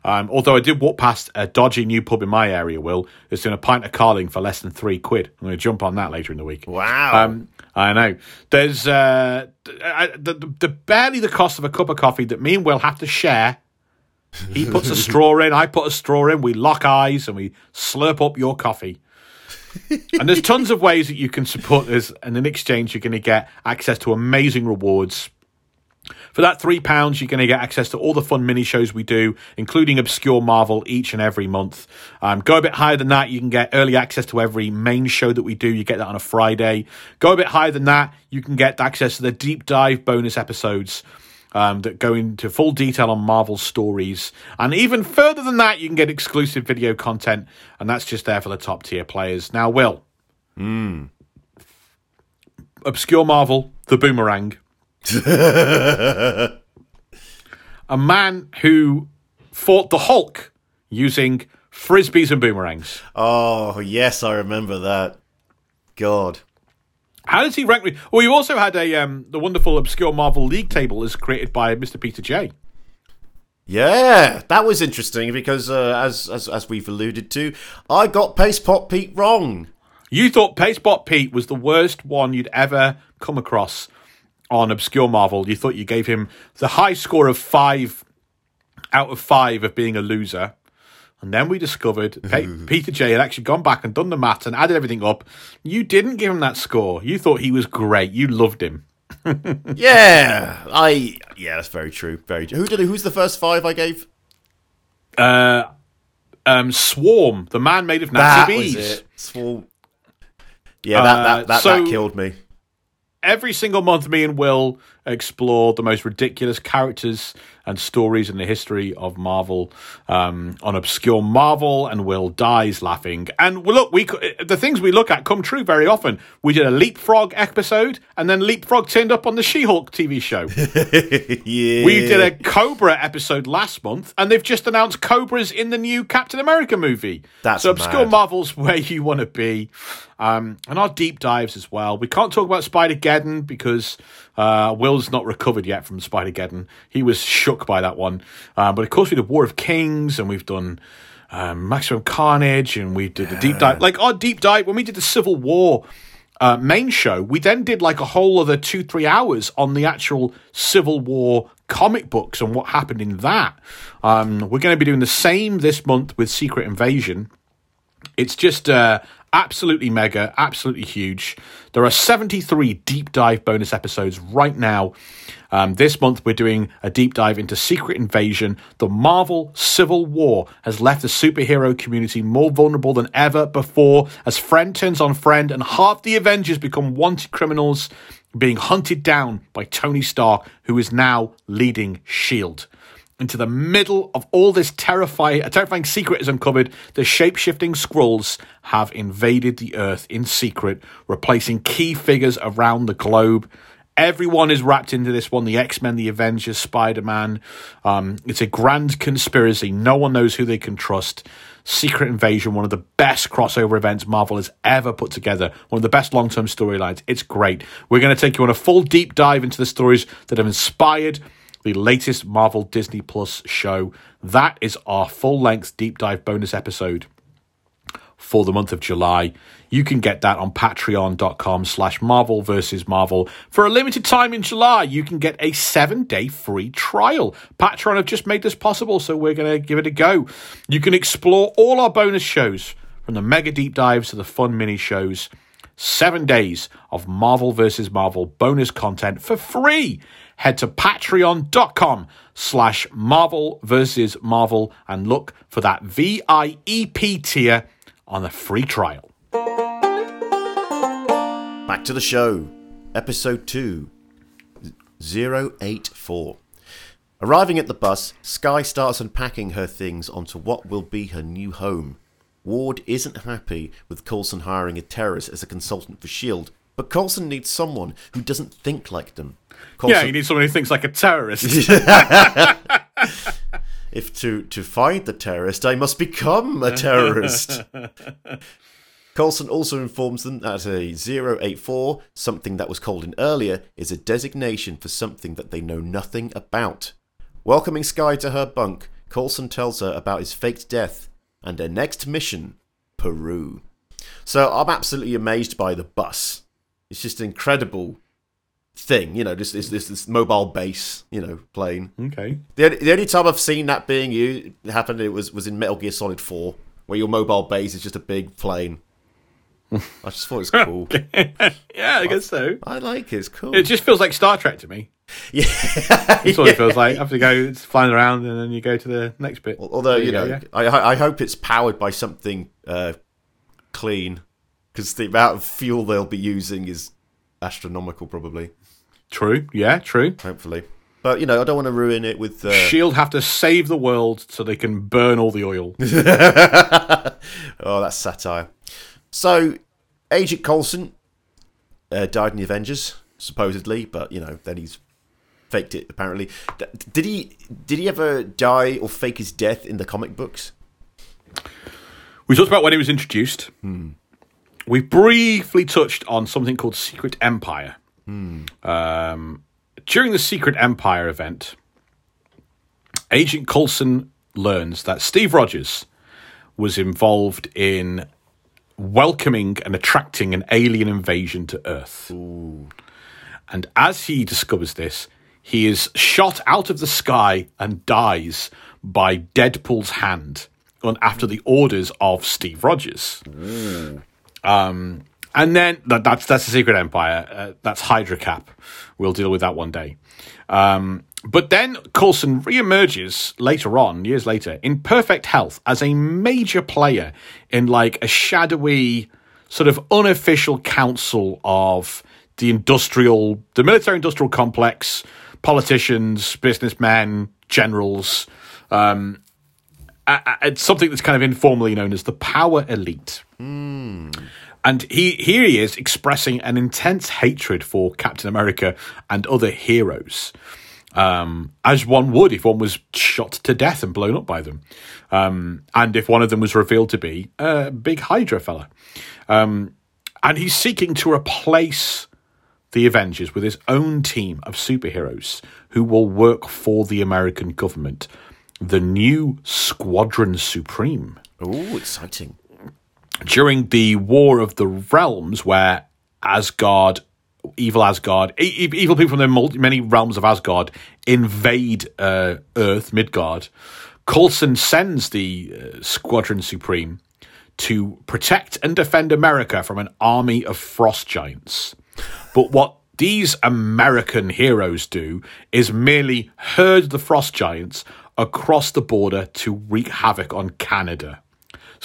[SPEAKER 1] Um, although I did walk past a dodgy new pub in my area, Will, that's doing a pint of Carling for less than three quid. I'm going to jump on that later in the week.
[SPEAKER 2] Wow.
[SPEAKER 1] Um, I know. There's uh, the, the, the barely the cost of a cup of coffee that me and Will have to share. He puts a *laughs* straw in, I put a straw in, we lock eyes and we slurp up your coffee. And there's tons of ways that you can support us, and in exchange, you're going to get access to amazing rewards. For that three pounds, you're going to get access to all the fun mini shows we do, including obscure Marvel each and every month. Um, go a bit higher than that, you can get early access to every main show that we do. You get that on a Friday. Go a bit higher than that, you can get access to the deep dive bonus episodes. Um, that go into full detail on Marvel stories. And even further than that, you can get exclusive video content, and that's just there for the top tier players. Now, Will. Obscure Marvel, The Boomerang. *laughs* a man who fought the Hulk using frisbees and boomerangs.
[SPEAKER 2] oh, yes, I remember that. God.
[SPEAKER 1] How does he rank? with- Well, you also had a um, the wonderful obscure Marvel League table is created by Mr. Peter J.
[SPEAKER 2] Yeah, that was interesting because, uh, as, as as we've alluded to, I got Paste Pot Pete wrong.
[SPEAKER 1] You thought Paste Pot Pete was the worst one you'd ever come across on obscure Marvel. You thought you gave him the high score of five out of five of being a loser. And then we discovered *laughs* Pe- Peter J had actually gone back and done the maths and added everything up. You didn't give him that score. You thought he was great. You loved him. *laughs*
[SPEAKER 2] Yeah, I yeah, that's very true. Very true. Who did? Who's the first five I gave?
[SPEAKER 1] Uh, um, Swarm, the man made of
[SPEAKER 2] That was
[SPEAKER 1] bees.
[SPEAKER 2] it. Swole. Yeah, that that, that,
[SPEAKER 1] so-
[SPEAKER 2] that killed me.
[SPEAKER 1] every single month, me and Will explore the most ridiculous characters and stories in the history of Marvel um, on obscure Marvel, and Will dies laughing. And well, look, we the things we look at come true very often. We did a Leapfrog episode, and then Leapfrog turned up on the She-Hulk TV show. *laughs*
[SPEAKER 2] yeah,
[SPEAKER 1] We did a Cobra episode last month, and they've just announced Cobras in the new Captain America movie.
[SPEAKER 2] That's
[SPEAKER 1] so obscure
[SPEAKER 2] mad.
[SPEAKER 1] Marvel's where you want to be, um, and our deep dives as well. We can't talk about Spider Geddon because uh, Will's not recovered yet from Spider Geddon. He was shook by that one. Uh, but of course, we did War of Kings, and we've done. Um, Maximum Carnage, and we did a deep dive. Like our deep dive when we did the Civil War uh, main show, we then did like a whole other two, three hours on the actual Civil War comic books and what happened in that. Um, we're going to be doing the same this month with Secret Invasion. It's just uh, absolutely mega, absolutely huge. There are 73 deep dive bonus episodes right now. Um, this month, we're doing a deep dive into Secret Invasion. The Marvel Civil War has left the superhero community more vulnerable than ever before as friend turns on friend, and half the Avengers become wanted criminals being hunted down by Tony Stark, who is now leading S.H.I.E.L.D into the middle of all this terrifying, a terrifying secret is uncovered. The shape-shifting Skrulls have invaded the Earth in secret, replacing key figures around the globe. Everyone is wrapped into this one: the X-Men, the Avengers, Spider-Man. Um, it's a grand conspiracy. No one knows who they can trust. Secret Invasion, one of the best crossover events Marvel has ever put together, one of the best long term storylines. It's great. We're going to take you on a full deep dive into the stories that have inspired the latest Marvel Disney Plus show. That is our full length deep dive bonus episode for the month of July. You can get that on patreon.com slash Marvel versus Marvel. For a limited time in July, you can get a seven day free trial. Patreon have just made this possible, so we're going to give it a go. You can explore all our bonus shows from the mega deep dives to the fun mini shows. Seven days of Marvel versus Marvel bonus content for free. Head to patreon.com slash Marvel versus Marvel and look for that VIEP tier on the free trial.
[SPEAKER 2] Back to the show. Episode 2 084. Arriving at the bus, Skye starts unpacking her things onto what will be her new home. Ward isn't happy with Coulson hiring a terrorist as a consultant for S.H.I.E.L.D., but Coulson needs someone who doesn't think like them.
[SPEAKER 1] Yeah,
[SPEAKER 2] Coulson,
[SPEAKER 1] you need someone who thinks like a terrorist. *laughs* *laughs*
[SPEAKER 2] if to to find the terrorist, I must become a terrorist. *laughs* Coulson also informs them that a 084, something that was called in earlier, is a designation for something that they know nothing about. Welcoming Skye to her bunk, Coulson tells her about his faked death and their next mission, Peru. So I'm absolutely amazed by the bus. It's just an incredible thing, you know, this this this, this mobile base, you know, plane.
[SPEAKER 1] Okay.
[SPEAKER 2] The only, the only time I've seen that being used happened it was was in Metal Gear Solid 4, where your mobile base is just a big plane. I just thought it was *laughs* cool.
[SPEAKER 1] Yeah, I guess so.
[SPEAKER 2] I like it. It's cool.
[SPEAKER 1] It just feels like Star Trek to me. *laughs*
[SPEAKER 2] yeah.
[SPEAKER 1] That's what it feels like. After you go, it's flying around, and then you go to the next bit.
[SPEAKER 2] Although
[SPEAKER 1] There
[SPEAKER 2] you
[SPEAKER 1] go,
[SPEAKER 2] know,
[SPEAKER 1] yeah.
[SPEAKER 2] I I hope it's powered by something uh, clean, because the amount of fuel they'll be using is astronomical, probably.
[SPEAKER 1] True. Yeah, true.
[SPEAKER 2] Hopefully, but you know, I don't want to ruin it with. Uh,
[SPEAKER 1] Shield have to save the world so they can burn all the oil. *laughs*
[SPEAKER 2] oh, that's satire. So, Agent Coulson uh, died in the Avengers, supposedly, but you know, then he's faked it. Apparently, D- did he? Did he ever die or fake his death in the comic books?
[SPEAKER 1] We talked about when he was introduced. We briefly touched on something called Secret Empire. Um, during the Secret Empire event, Agent Coulson learns that Steve Rogers was involved in welcoming and attracting an alien invasion to Earth. And as he discovers this, he is shot out of the sky and dies by Deadpool's hand on after the orders of Steve Rogers. Um, and then that, that's that's the Secret Empire. Uh, that's Hydra Cap. We'll deal with that one day. Um, but then Coulson reemerges later on, years later, in perfect health as a major player in like a shadowy, sort of unofficial council of the industrial, the military industrial complex, politicians, businessmen, generals. Um, it's something that's kind of informally known as the power elite. And he here he is expressing an intense hatred for Captain America and other heroes, um, as one would if one was shot to death and blown up by them, um, and if one of them was revealed to be a big Hydra fella, um, and he's seeking to replace the Avengers with his own team of superheroes who will work for the American government, the new Squadron Supreme
[SPEAKER 2] Oh, exciting!
[SPEAKER 1] During the War of the Realms, where Asgard, evil Asgard, e- evil people from the multi- many realms of Asgard invade uh, Earth, Midgard, Coulson sends the uh, Squadron Supreme to protect and defend America from an army of frost giants. But what these American heroes do is merely herd the frost giants across the border to wreak havoc on Canada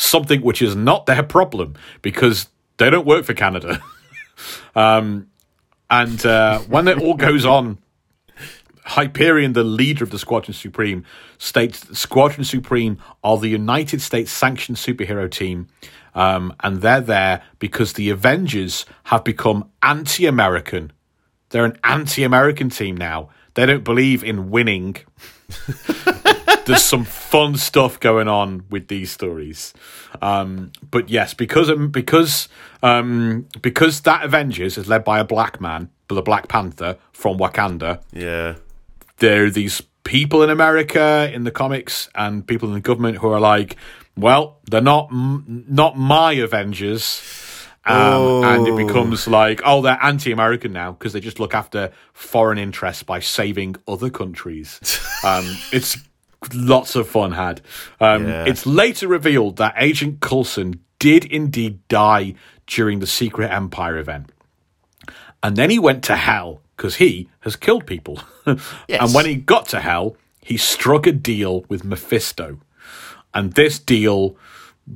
[SPEAKER 1] something which is not their problem because they don't work for Canada. *laughs* um, and uh, when it all goes on, Hyperion, the leader of the Squadron Supreme, states Squadron Supreme are the United States sanctioned superhero team. Um, and they're there because the Avengers have become anti American. They're an anti American team now. They don't believe in winning. *laughs* There's some fun stuff going on with these stories. Um, but yes, because um, because um, because that Avengers is led by a black man, the Black Panther from Wakanda,
[SPEAKER 2] Yeah,
[SPEAKER 1] there are these people in America in the comics and people in the government who are like, well, they're not not my Avengers. Um, And it becomes like, oh, they're anti-American now because they just look after foreign interests by saving other countries. *laughs* um, it's lots of fun had. Um,
[SPEAKER 2] Yeah.
[SPEAKER 1] It's later revealed that Agent Coulson did indeed die during the Secret Empire event and then he went to hell because he has killed people.
[SPEAKER 2] Yes. *laughs*
[SPEAKER 1] And when he got to hell, he struck a deal with Mephisto, and this deal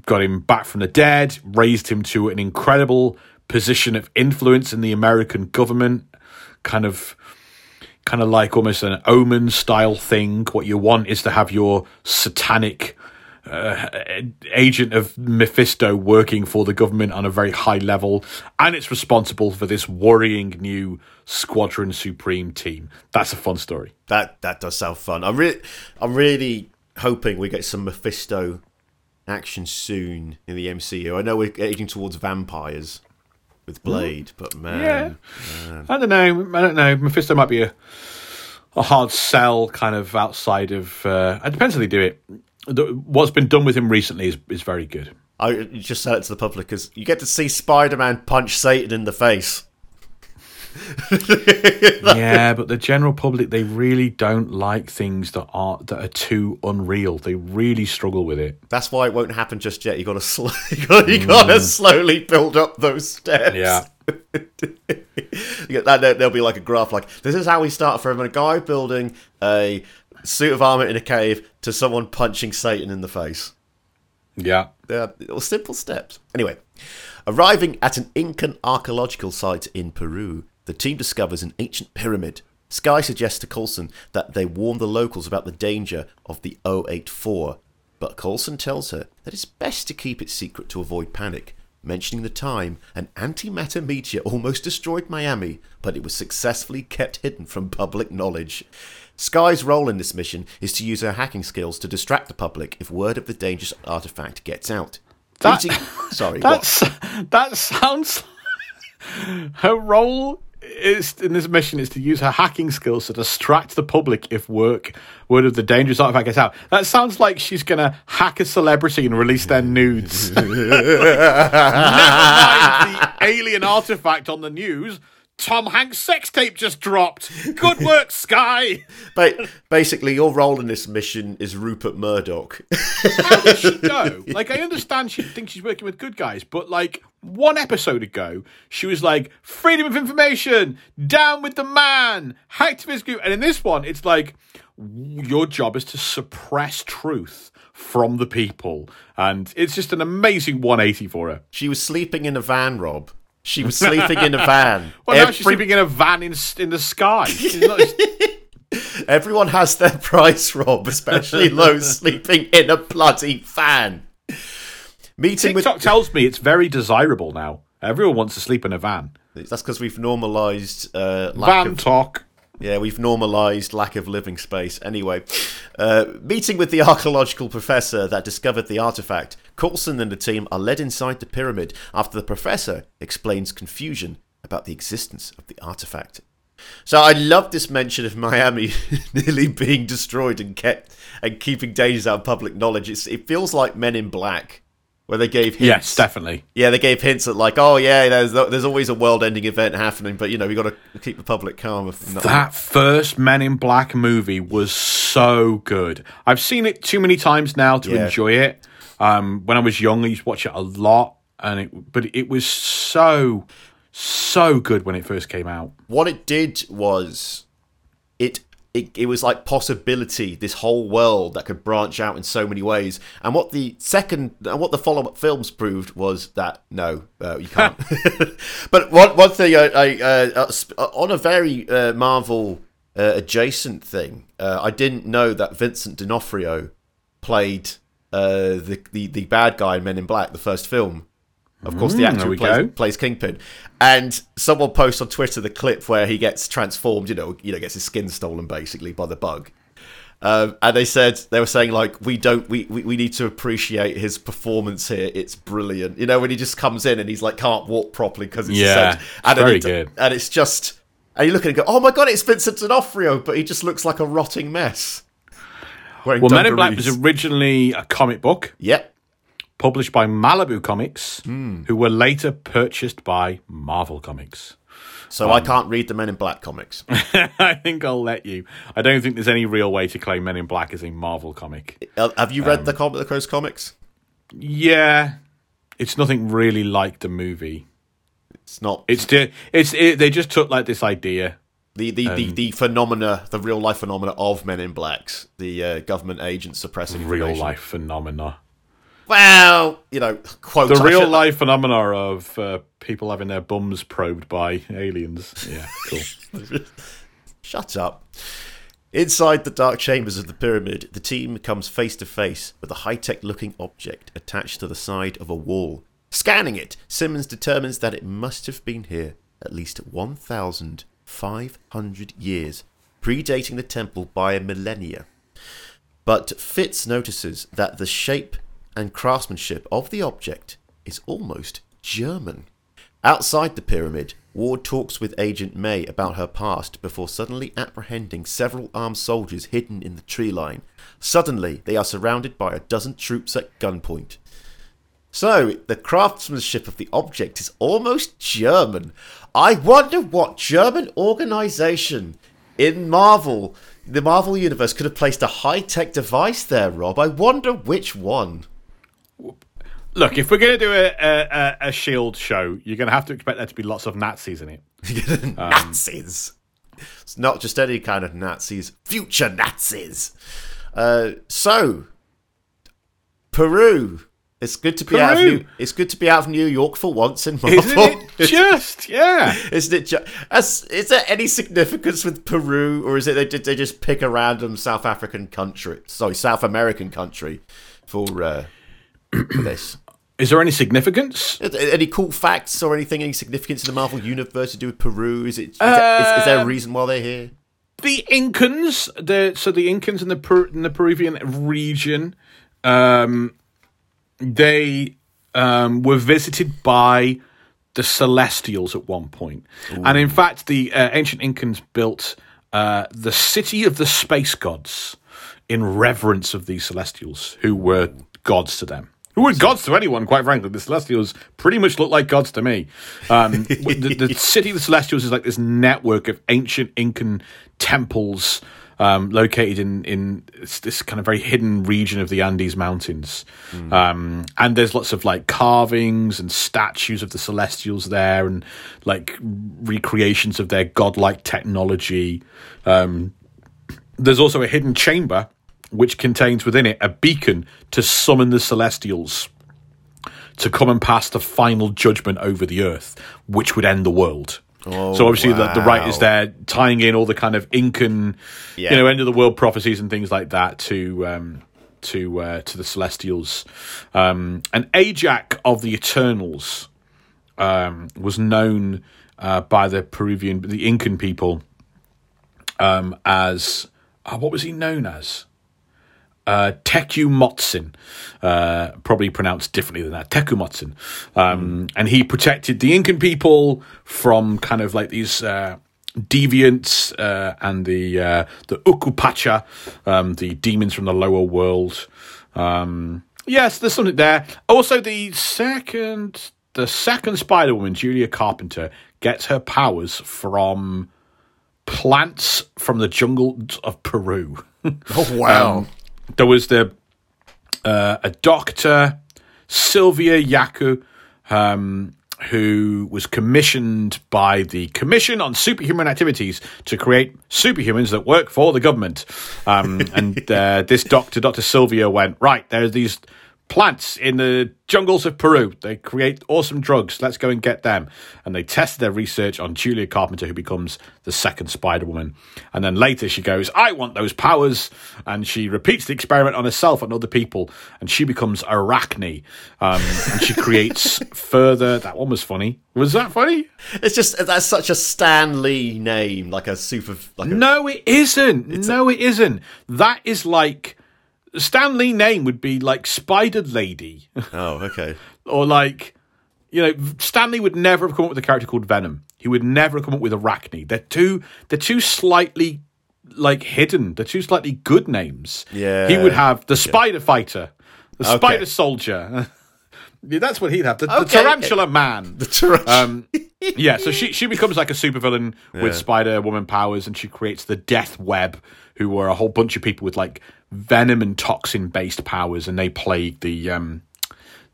[SPEAKER 1] got him back from the dead, raised him to an incredible position of influence in the American government, kind of. Kind of like almost an omen style thing. What you want is to have your satanic uh, agent of Mephisto working for the government on a very high level, and it's responsible for this worrying new Squadron Supreme team. That's a fun story.
[SPEAKER 2] that that does sound fun. I'm really, I'm really hoping we get some Mephisto action soon in the MCU. I know we're edging towards vampires with Blade, but man,
[SPEAKER 1] I don't know. I don't know. Mephisto might be a a hard sell, kind of outside of. Uh, it depends how they do it. The, what's been done with him recently is is very good.
[SPEAKER 2] I just sell it to the public because you get to see Spider-Man punch Satan in the face. *laughs*
[SPEAKER 1] yeah, but the general public they really don't like things that are that are too unreal. They really struggle with it.
[SPEAKER 2] That's why it won't happen just yet. You got to sl- *laughs* you got got to mm. slowly build up those steps.
[SPEAKER 1] Yeah. *laughs*
[SPEAKER 2] That, there- there'll be like a graph like this is how we start from a guy building a suit of armor in a cave to someone punching Satan in the face.
[SPEAKER 1] Yeah.
[SPEAKER 2] Yeah, little simple steps. Anyway, arriving at an Incan archaeological site in Peru, the team discovers an ancient pyramid. Skye suggests to Coulson that they warn the locals about the danger of the 084, but Coulson tells her that it's best to keep it secret to avoid panic, mentioning the time an antimatter meteor almost destroyed Miami, but it was successfully kept hidden from public knowledge. Skye's role in this mission is to use her hacking skills to distract the public if word of the dangerous artifact gets out.
[SPEAKER 1] That-
[SPEAKER 2] Meeting- Sorry, what? *laughs*
[SPEAKER 1] That's *laughs* that sounds. *laughs* her role is in this mission is to use her hacking skills to distract the public if work word of the dangerous artifact gets out. That sounds like she's gonna hack a celebrity and release their nudes. *laughs* Never mind the alien artifact on the news. Tom Hanks' sex tape just dropped. Good work, Skye. *laughs*
[SPEAKER 2] Ba- basically, your role in this mission is Rupert Murdoch.
[SPEAKER 1] How did she *laughs* go? Like, I understand she thinks she's working with good guys, but like one episode ago, she was like, freedom of information, down with the man, hacktivist group. And in this one, it's like, your job is to suppress truth from the people. And it's just an amazing 180 for her.
[SPEAKER 2] she was sleeping in a van, Rob. She was sleeping in a van. *laughs*
[SPEAKER 1] Well, now she's sleeping in a van in, in the sky. Not- *laughs*
[SPEAKER 2] Everyone has their price, Rob, especially *laughs* those sleeping in a bloody van. Meeting
[SPEAKER 1] TikTok tells me it's very desirable now. Everyone wants to sleep in a van.
[SPEAKER 2] that's because we've normalised uh, lack
[SPEAKER 1] Van
[SPEAKER 2] of
[SPEAKER 1] talk.
[SPEAKER 2] Yeah, we've normalised lack of living space. Anyway, uh, meeting with the archaeological professor that discovered the artifact, Coulson and the team are led inside the pyramid after the professor explains confusion about the existence of the artifact. So I love this mention of Miami *laughs* nearly being destroyed and kept and keeping dangers out of public knowledge. It's, it feels like Men in Black, where they gave hints.
[SPEAKER 1] Yes, definitely.
[SPEAKER 2] Yeah, they gave hints at like, oh yeah, there's there's always a world-ending event happening, but you know we got to keep the public calm.
[SPEAKER 1] That first Men in Black movie was so good. I've seen it too many times now to
[SPEAKER 2] Yeah.
[SPEAKER 1] enjoy it. Um, when I was young, I used to watch it a lot, and it, but it was so so good when it first came out.
[SPEAKER 2] what it did was it, it it was like possibility this whole world that could branch out in so many ways and what the second and what the follow-up films proved was that no uh, you can't *laughs* *laughs* but one, one thing I, I uh, uh, uh, on a very uh, marvel uh, adjacent thing uh, i didn't know that vincent d'onofrio played uh, the, the the bad guy in men in black the first film of course, the
[SPEAKER 1] Mm,
[SPEAKER 2] actor who plays, plays Kingpin, and someone posts on Twitter the clip where he gets transformed. You know, you know, gets his skin stolen basically by the bug. Um, and they said they were saying like we don't we, we, we need to appreciate his performance here. It's brilliant. You know when he just comes in and he's like can't walk properly because it's
[SPEAKER 1] Yeah,
[SPEAKER 2] and
[SPEAKER 1] very
[SPEAKER 2] it-
[SPEAKER 1] good.
[SPEAKER 2] And it's just and you look at it and go, oh my god, it's Vincent D'Onofrio, but he just looks like a rotting mess.
[SPEAKER 1] Well, Men in Black was originally a comic book
[SPEAKER 2] yep.
[SPEAKER 1] published by Malibu Comics,
[SPEAKER 2] Hmm.
[SPEAKER 1] who were later purchased by Marvel Comics.
[SPEAKER 2] So I can't read the Men in Black comics. *laughs*
[SPEAKER 1] I think I'll let you. I don't think there's any real way to claim Men in Black as a Marvel comic.
[SPEAKER 2] Uh, Have you read the
[SPEAKER 1] Um,
[SPEAKER 2] comic, those comics?
[SPEAKER 1] Yeah, it's nothing really like the movie.
[SPEAKER 2] It's not.
[SPEAKER 1] It's it's it, they just took like this idea.
[SPEAKER 2] The the, the,
[SPEAKER 1] Um,
[SPEAKER 2] the phenomena, the real life phenomena of Men in Blacks, the uh, government agents suppressing
[SPEAKER 1] Real life phenomena.
[SPEAKER 2] Well, you know, quote
[SPEAKER 1] The real life phenomena of uh, people having their bums probed by aliens. Yeah, cool. *laughs*
[SPEAKER 2] Shut up. Inside the dark chambers of the pyramid, the team comes face to face with a high tech looking object attached to the side of a wall. Scanning it, Simmons determines that it must have been here at least 1,500 years, predating the temple by a millennia. but Fitz notices that the shape and craftsmanship of the object is almost German. Outside the pyramid, Ward talks with Agent May about her past before suddenly apprehending several armed soldiers hidden in the tree line. Suddenly, they are surrounded by a dozen troops at gunpoint. So, the craftsmanship of the object is almost German. I wonder what German organization in Marvel, the Marvel Universe, could have placed a high tech device there, Rob. I wonder which one.
[SPEAKER 1] Look, if we're going to do a, a, a Shield show, you're going to have to expect there to be lots of Nazis in it. *laughs*
[SPEAKER 2] Nazis. It's not just any kind of Nazis, future Nazis. Uh, so, Peru. It's good to be out of New, It's good to be out of New York for once in Marvel.
[SPEAKER 1] Isn't it *laughs* just? Yeah.
[SPEAKER 2] Isn't it? Ju- as, is there any significance with Peru, or is it they, did they just pick a random South African country, sorry, South American country for, uh, *clears throat* this?
[SPEAKER 1] Is there any significance?
[SPEAKER 2] Any cool facts or anything, any significance in the Marvel universe to do with Peru? Is it? Is, there, is, is there a reason why they're here?
[SPEAKER 1] the Incans, the so the Incans in the per, in the Peruvian region, um, they um, were visited by the Celestials at one point, and in fact, the uh, ancient Incans built uh, the city of the space gods in reverence of these Celestials, who were gods to them. Who were gods to anyone, quite frankly. The Celestials pretty much look like gods to me. Um, *laughs* the, the city of the Celestials is like this network of ancient Incan temples um, located in in this- kind of very hidden region of the Andes Mountains. Um, and there's lots of like carvings and statues of the Celestials there, and like recreations of their godlike technology. Um, there's also a hidden chamber which contains within it a beacon to summon the celestials to come and pass the final judgment over the earth, which would end the world.
[SPEAKER 2] Oh,
[SPEAKER 1] so obviously the, the writers
[SPEAKER 2] wow.
[SPEAKER 1] there tying in all the kind of Incan,
[SPEAKER 2] Yeah.
[SPEAKER 1] you know, end of the world prophecies and things like that to um, to uh, to the Celestials. Um, and Ajak of the Eternals um, was known uh, by the Peruvian, the Incan people, um, as uh, what was he known as? Uh, Tecumotzin, uh, probably pronounced differently than that, Tecumotzin. Um, And he protected the Incan people from kind of like these uh, deviants uh, and the uh, the Ukupacha, um, the demons from the lower world. Um, yes, there's something there. Also, the second the second Spider Woman, Julia Carpenter, gets her powers from plants from the jungles of Peru. *laughs*
[SPEAKER 2] Oh wow!
[SPEAKER 1] Um, there was the uh, a doctor Sylvia Yaku um, who was commissioned by the Commission on Superhuman Activities to create superhumans that work for the government. Um, and *laughs* uh, this doctor, Dr. Sylvia, went, Right, there's these plants in the jungles of Peru. They create awesome drugs. Let's go and get them. And they tested their research on Julia Carpenter, who becomes the second Spider Woman. And then later she goes, I want those powers. And she repeats the experiment on herself and other people. And she becomes Arachne. Um, and she creates *laughs* further. That one was funny. Was that funny?
[SPEAKER 2] it's just that's such a Stan Lee name, like a super. Like a,
[SPEAKER 1] No, it isn't. no, it isn't. That is like. Stan Lee name would be like Spider Lady.
[SPEAKER 2] Oh, okay. *laughs*
[SPEAKER 1] or like you know Stan Lee would never have come up with a character called venom he would never have come up with arachne they're too they're too slightly like hidden they're too slightly good names
[SPEAKER 2] Yeah.
[SPEAKER 1] he would have the spider fighter the
[SPEAKER 2] Okay.
[SPEAKER 1] spider soldier *laughs* Yeah, that's what he'd have the, the
[SPEAKER 2] Okay,
[SPEAKER 1] tarantula man
[SPEAKER 2] The tarantula.
[SPEAKER 1] um, *laughs* yeah, so she she becomes like a supervillain with Spider Woman powers, and she creates the Death Web, who were a whole bunch of people with like venom and toxin based powers, and they plagued the um,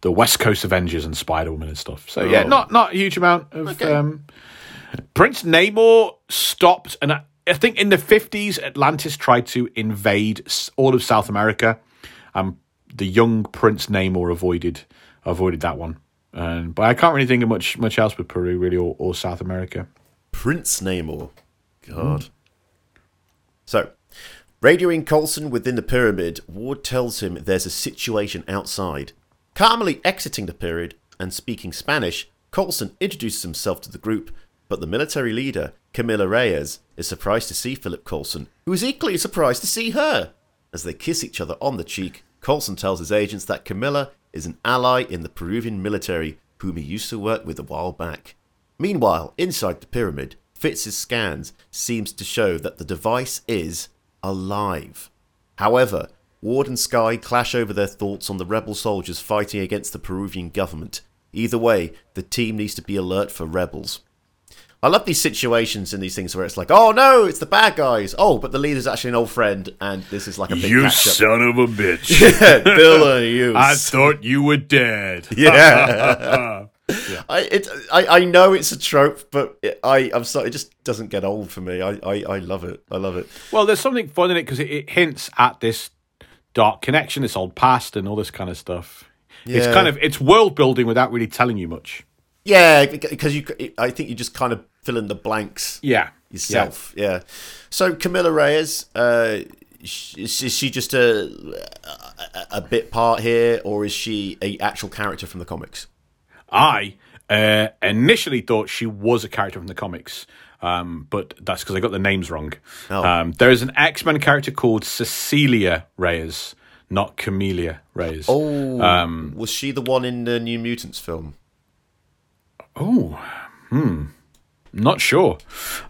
[SPEAKER 1] the West Coast Avengers and Spider Woman and stuff. So yeah,
[SPEAKER 2] Oh.
[SPEAKER 1] not not a huge amount of.
[SPEAKER 2] Okay.
[SPEAKER 1] Um, Prince Namor stopped, and I, I think in the fifties, Atlantis tried to invade all of South America, and the young Prince Namor avoided avoided that one. Um, but I can't really think of much much else with Peru really or, or South America.
[SPEAKER 2] Prince Namor. God. So, radioing Coulson within the pyramid, Ward tells him there's a situation outside. Calmly exiting the pyramid and speaking Spanish, Coulson introduces himself to the group, but the military leader, Camilla Reyes, is surprised to see Philip Coulson, who is equally surprised to see her. As they kiss each other on the cheek, Coulson tells his agents that Camilla is an ally in the Peruvian military whom he used to work with a while back. Meanwhile, inside the pyramid, Fitz's scans seems to show that the device is alive. However, Ward and Skye clash over their thoughts on the rebel soldiers fighting against the Peruvian government. Either way, the team needs to be alert for rebels. I love these situations and these things where it's like, oh no, it's the bad guys. Oh, but the leader's actually an old friend, and this is like a big
[SPEAKER 1] You son of a bitch. *laughs*
[SPEAKER 2] Bill and you. *laughs*
[SPEAKER 1] I thought you were dead.
[SPEAKER 2] yeah. *laughs* I, it, I I know it's a trope, but it, I I'm sorry, it just doesn't get old for me. I, I, I love it. I love it.
[SPEAKER 1] Well, there's something fun in it because it, it hints at this dark connection, this old past, and all this kind of stuff. It's kind of it's world building without really telling you much.
[SPEAKER 2] Yeah, because you, I think you just kind of fill in the blanks
[SPEAKER 1] Yeah,
[SPEAKER 2] yourself. Yeah. So Camilla Reyes, uh, is is she just a, a a bit part here, or is she a actual character from the comics?
[SPEAKER 1] I uh, initially thought she was a character from the comics, um, but that's because I got the names wrong.
[SPEAKER 2] Oh.
[SPEAKER 1] Um, there is an X Men character called Cecilia Reyes, not Camelia Reyes.
[SPEAKER 2] Oh,
[SPEAKER 1] Um,
[SPEAKER 2] was she the one in the New Mutants film?
[SPEAKER 1] Oh, hmm. Not sure.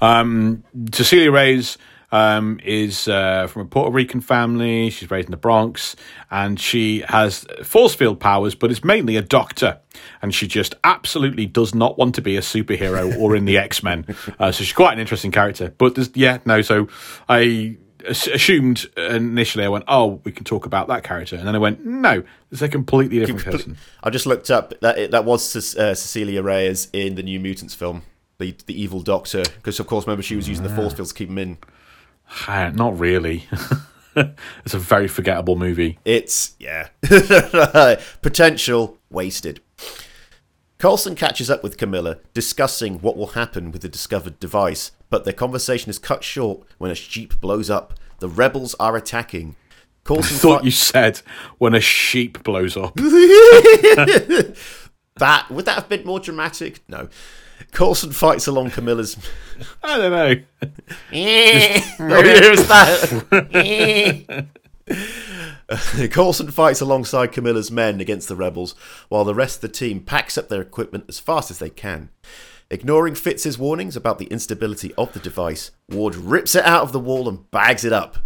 [SPEAKER 1] Um, Cecilia Reyes um, is uh, from a Puerto Rican family. She's raised in the Bronx, and she has force field powers, but is mainly a doctor. And she just absolutely does not want to be a superhero *laughs* or in the X Men. Uh, so she's quite an interesting character. But there's, yeah, no. So I assumed initially, I went, "Oh, we can talk about that character," and then I went, "No, it's a completely different person."
[SPEAKER 2] I just looked up that that was uh, Cecilia Reyes in the New Mutants film, the the evil Doctor, because of course, remember she was using the force fields to keep him in.
[SPEAKER 1] Not really. *laughs* it's a very forgettable movie.
[SPEAKER 2] It's yeah, *laughs* potential wasted. Coulson catches up with Camilla, discussing what will happen with the discovered device, but their conversation is cut short when a sheep blows up. The rebels are attacking. Coulson
[SPEAKER 1] thought
[SPEAKER 2] fi-
[SPEAKER 1] you said when a sheep blows up. *laughs*
[SPEAKER 2] that would that have been more dramatic? No. Coulson fights along Camilla's. *laughs*
[SPEAKER 1] I don't know. Eh.
[SPEAKER 2] oh, here's that. Eh. *laughs* Coulson fights alongside Camilla's men against the rebels, while the rest of the team packs up their equipment as fast as they can. Ignoring Fitz's warnings about the instability of the device, Ward rips it out of the wall and bags it up.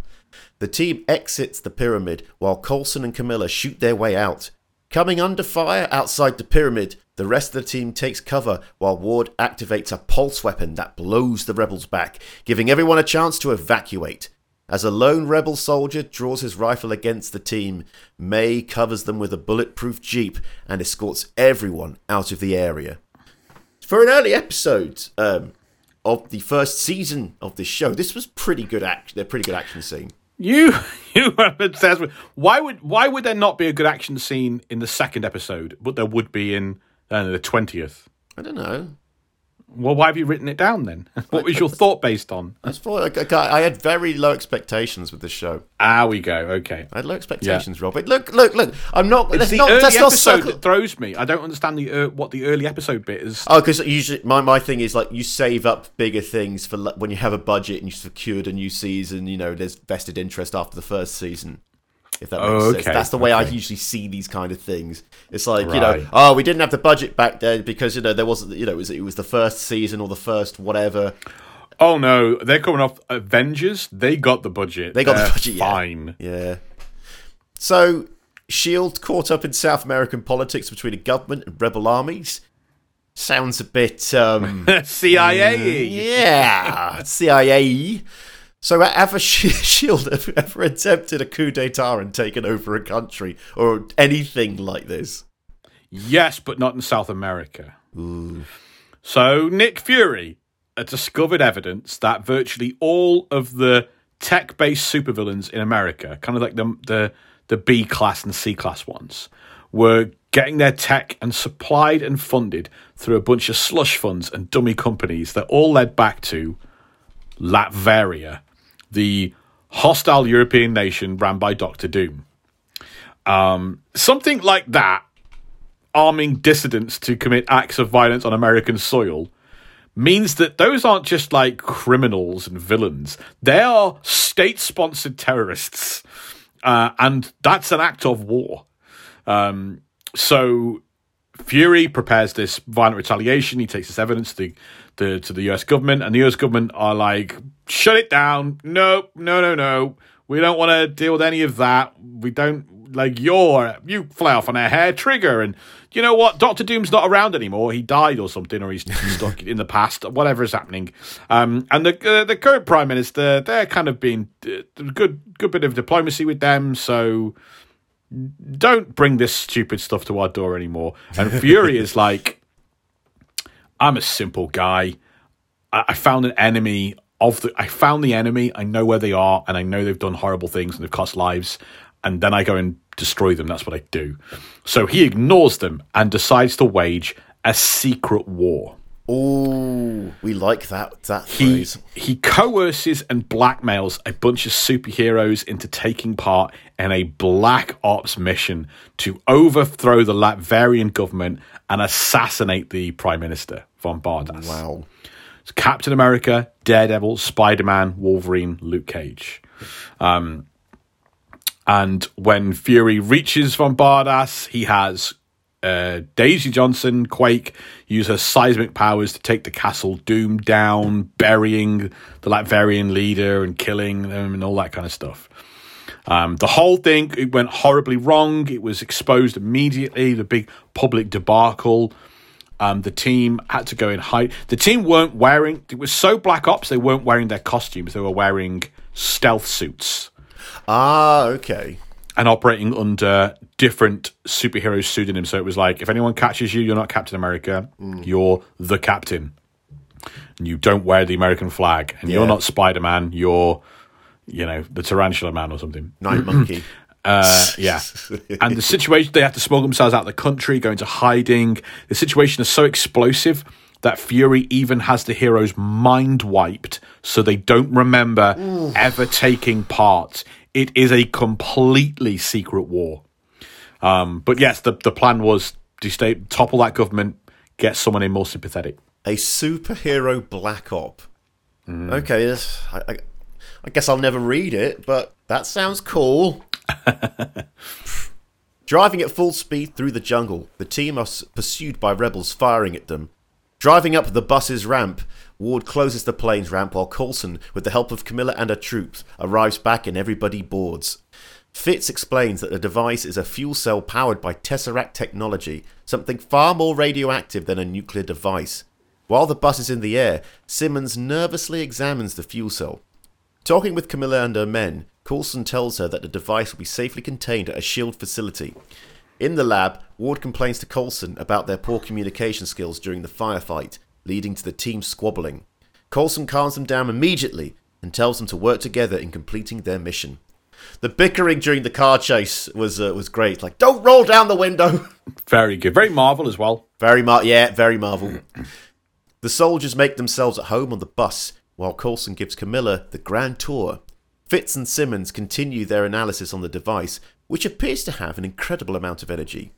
[SPEAKER 2] The team exits the pyramid while Coulson and Camilla shoot their way out. Coming under fire outside the pyramid, the rest of the team takes cover while Ward activates a pulse weapon that blows the rebels back, giving everyone a chance to evacuate. As a lone rebel soldier draws his rifle against the team, May covers them with a bulletproof jeep and escorts everyone out of the area. For an early episode um, of the first season of this show, this was pretty good action. A pretty good action scene.
[SPEAKER 1] You *laughs* you are obsessed with why would why would there not be a good action scene in the second episode, but there would be in uh, the twentieth?
[SPEAKER 2] I don't know.
[SPEAKER 1] Well, why have you written it down then? *laughs* What was your thought based on?
[SPEAKER 2] That's for, like, I I had very low expectations with this show.
[SPEAKER 1] Ah, we go. Okay.
[SPEAKER 2] I had low expectations, Rob. But look, look, look. I'm not.
[SPEAKER 1] It's the
[SPEAKER 2] not.
[SPEAKER 1] early episode
[SPEAKER 2] circle.
[SPEAKER 1] that throws me. I don't understand the uh, what the early episode bit is.
[SPEAKER 2] Oh, because usually my, my thing is like you save up bigger things for when you have a budget and you secured a new season. You know, there's vested interest after the first season. If that makes
[SPEAKER 1] Oh,
[SPEAKER 2] sense,
[SPEAKER 1] okay,
[SPEAKER 2] that's the way I usually see these kind of things. It's like you know, oh, we didn't have the budget back then because you know there wasn't, you know, it was it was the first season or the first whatever.
[SPEAKER 1] Oh no, they're coming off Avengers. They got the budget.
[SPEAKER 2] They got the budget, yeah.
[SPEAKER 1] Fine.
[SPEAKER 2] Yeah. So, Shield caught up in South American politics between a government and rebel armies. Sounds a bit um *laughs*
[SPEAKER 1] CIA.
[SPEAKER 2] Yeah, CIA. So, *laughs* have sh- Shield ever, ever attempted a coup d'état and taken over a country or anything like this?
[SPEAKER 1] Yes, but not in South America. So Nick Fury discovered evidence that virtually all of the tech-based supervillains in America, kind of like the the the B class and C class ones, were getting their tech and supplied and funded through a bunch of slush funds and dummy companies that all led back to Latveria, the hostile European nation ran by Doctor Doom. Um, something like that arming dissidents to commit acts of violence on American soil means that those aren't just like criminals and villains. They are state sponsored terrorists. uh, and that's an act of war. Um, so Fury prepares this violent retaliation. He takes this evidence to the, the to the U.S. government, and the U.S. government are like, "Shut it down! No, no, no, no. We don't want to deal with any of that. We don't like your you fly off on a hair trigger." And you know what? Doctor Doom's not around anymore. He died or something, or he's *laughs* stuck in the past. Whatever is happening. Um, and the uh, the current prime minister, they're kind of being uh, good good bit of diplomacy with them. So don't bring this stupid stuff to our door anymore. And Fury is like, I'm a simple guy. I, I found an enemy of the. I found the enemy. I know where they are, and I know they've done horrible things and they've cost lives. And then I go and destroy them. That's what I do. So he ignores them and decides to wage a secret war.
[SPEAKER 2] Oh, we like that that
[SPEAKER 1] He
[SPEAKER 2] phrase.
[SPEAKER 1] he coerces and blackmails a bunch of superheroes into taking part in a black ops mission to overthrow the Latvian government and assassinate the prime minister von Bardas.
[SPEAKER 2] Wow.
[SPEAKER 1] It's Captain America, Daredevil, Spider Man, Wolverine, Luke Cage. Um, and when Fury reaches Von Bardas, he has uh, Daisy Johnson, Quake, use her seismic powers to take the Castle Doom down, burying the Latverian leader and killing them and all that kind of stuff. Um, the whole thing it went horribly wrong. It was exposed immediately. The big public debacle. Um, the team had to go in hide. The team weren't wearing. It was so Black Ops. They weren't wearing their costumes. They were wearing stealth suits
[SPEAKER 2] Ah, okay.
[SPEAKER 1] And operating under different superhero pseudonyms. So it was like, if anyone catches you, you're not Captain America. You're the Captain. And you don't wear the American flag. And you're not Spider Man. You're, you know, the Tarantula Man or something.
[SPEAKER 2] Night *clears throat* Monkey.
[SPEAKER 1] Uh, yeah. and the situation, they have to smuggle themselves out of the country, go into hiding. The situation is so explosive that Fury even has the heroes mind wiped so they don't remember ever taking part. It is a completely secret war. Um, but yes, the, the plan was to stay, topple that government, get someone in more sympathetic.
[SPEAKER 2] a superhero black op. Okay, that's- I, I, I guess I'll never read it, but that sounds cool. *laughs* Driving at full speed through the jungle, the team are pursued by rebels firing at them. Driving up the bus's ramp, Ward closes the plane's ramp while Coulson, with the help of Camilla and her troops, arrives back and everybody boards. Fitz explains that the device is a fuel cell powered by Tesseract technology, something far more radioactive than a nuclear device. While the bus is in the air, Simmons nervously examines the fuel cell. Talking with Camilla and her men, Coulson tells her that the device will be safely contained at a shield facility. In the lab, Ward complains to Coulson about their poor communication skills during the firefight, leading to the team squabbling. Coulson calms them down immediately and tells them to work together in completing their mission. The bickering during the car chase was uh, was great. Like, don't roll down the window. *laughs*
[SPEAKER 1] Very good. Very Marvel as well.
[SPEAKER 2] Very Mar- yeah, very Marvel. the soldiers make themselves at home on the bus, while Coulson gives Camilla the grand tour. Fitz and Simmons continue their analysis on the device, which appears to have an incredible amount of energy.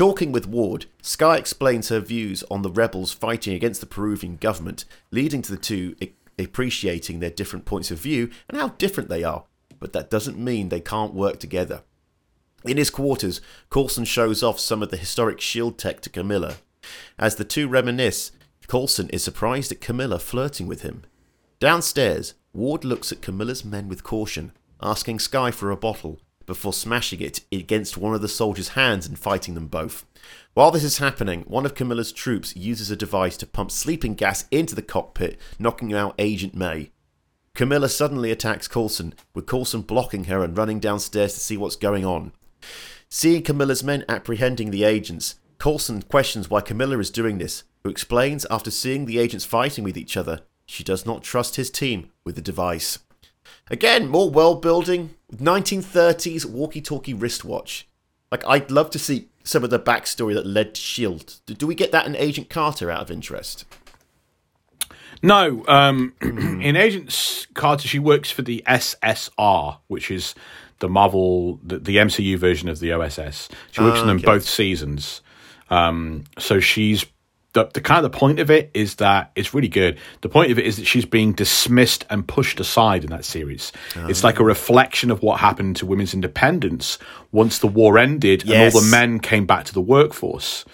[SPEAKER 2] Talking with Ward, Skye explains her views on the rebels fighting against the Peruvian government, leading to the two appreciating their different points of view and how different they are, but that doesn't mean they can't work together. In his quarters, Coulson shows off some of the historic shield tech to Camilla. As the two reminisce, Coulson is surprised at Camilla flirting with him. Downstairs, Ward looks at Camilla's men with caution, asking Skye for a bottle before smashing it against one of the soldiers' hands and fighting them both. While this is happening, one of Camilla's troops uses a device to pump sleeping gas into the cockpit, knocking out Agent May. Camilla suddenly attacks Coulson, with Coulson blocking her and running downstairs to see what's going on. Seeing Camilla's men apprehending the agents, Coulson questions why Camilla is doing this, who explains after seeing the agents fighting with each other, she does not trust his team with the device. Again, more world building, 1930s walkie talkie wristwatch. Like, I'd love to see some of the backstory that led to S.H.I.E.L.D. Do- we get that in Agent Carter out of interest?
[SPEAKER 1] No, um, *clears throat* in Agent Carter, she works for the SSR, which is the Marvel, the, the MCU version of the OSS. She works in them
[SPEAKER 2] okay.
[SPEAKER 1] both seasons. Um, so she's the, the kind of the point of it is that it's really good. The point of it is that she's being dismissed and pushed aside in that series. It's like a reflection of what happened to women's independence once the war ended and all the men came back to the workforce.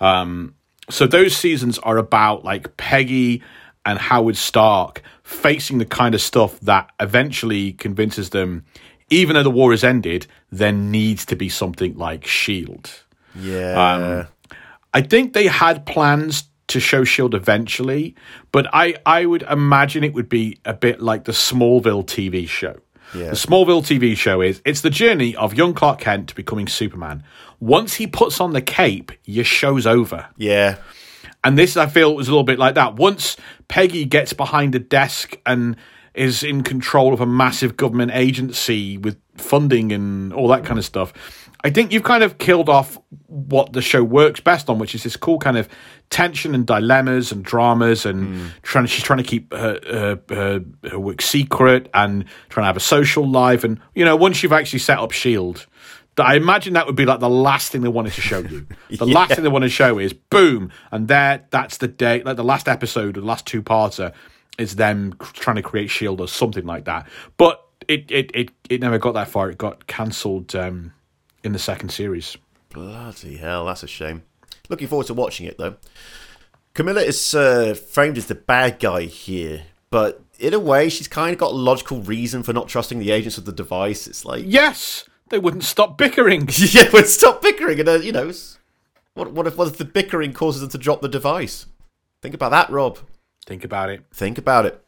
[SPEAKER 1] Um, so those seasons are about like Peggy and Howard Stark facing the kind of stuff that eventually convinces them, even though the war has ended, there needs to be something like Shield.
[SPEAKER 2] Yeah.
[SPEAKER 1] I think they had plans to show Shield eventually, but I, I would imagine it would be a bit like the Smallville TV show.
[SPEAKER 2] Yeah.
[SPEAKER 1] The Smallville TV show is it's the journey of young Clark Kent to becoming Superman. Once he puts on the cape, your show's over.
[SPEAKER 2] yeah.
[SPEAKER 1] And this, I feel, was a little bit like that. Once Peggy gets behind a desk and is in control of a massive government agency with funding and all that kind of stuff, I think you've kind of killed off what the show works best on, which is this cool kind of tension and dilemmas and dramas, and trying. She's trying to keep her, her, her, her work secret and trying to have a social life. And you know, once you've actually set up Shield. I imagine that would be like the last thing they wanted to show you. *laughs* The last thing they want to show is boom, and there, that's the day, like the last episode, the last two parter is them trying to create Shield or something like that. But it it it, it never got that far. It got cancelled um, in the second series.
[SPEAKER 2] Bloody hell, that's a shame. Looking forward to watching it though. Camilla is uh, framed as the bad guy here, but in a way, she's kind of got a logical reason for not trusting the agents of the device. It's like,
[SPEAKER 1] Yes, they wouldn't stop bickering. *laughs*
[SPEAKER 2] yeah, but stop bickering, and uh, you know, what what if what if the bickering causes them to drop the device? Think about that, Rob.
[SPEAKER 1] Think about it.
[SPEAKER 2] Think about it.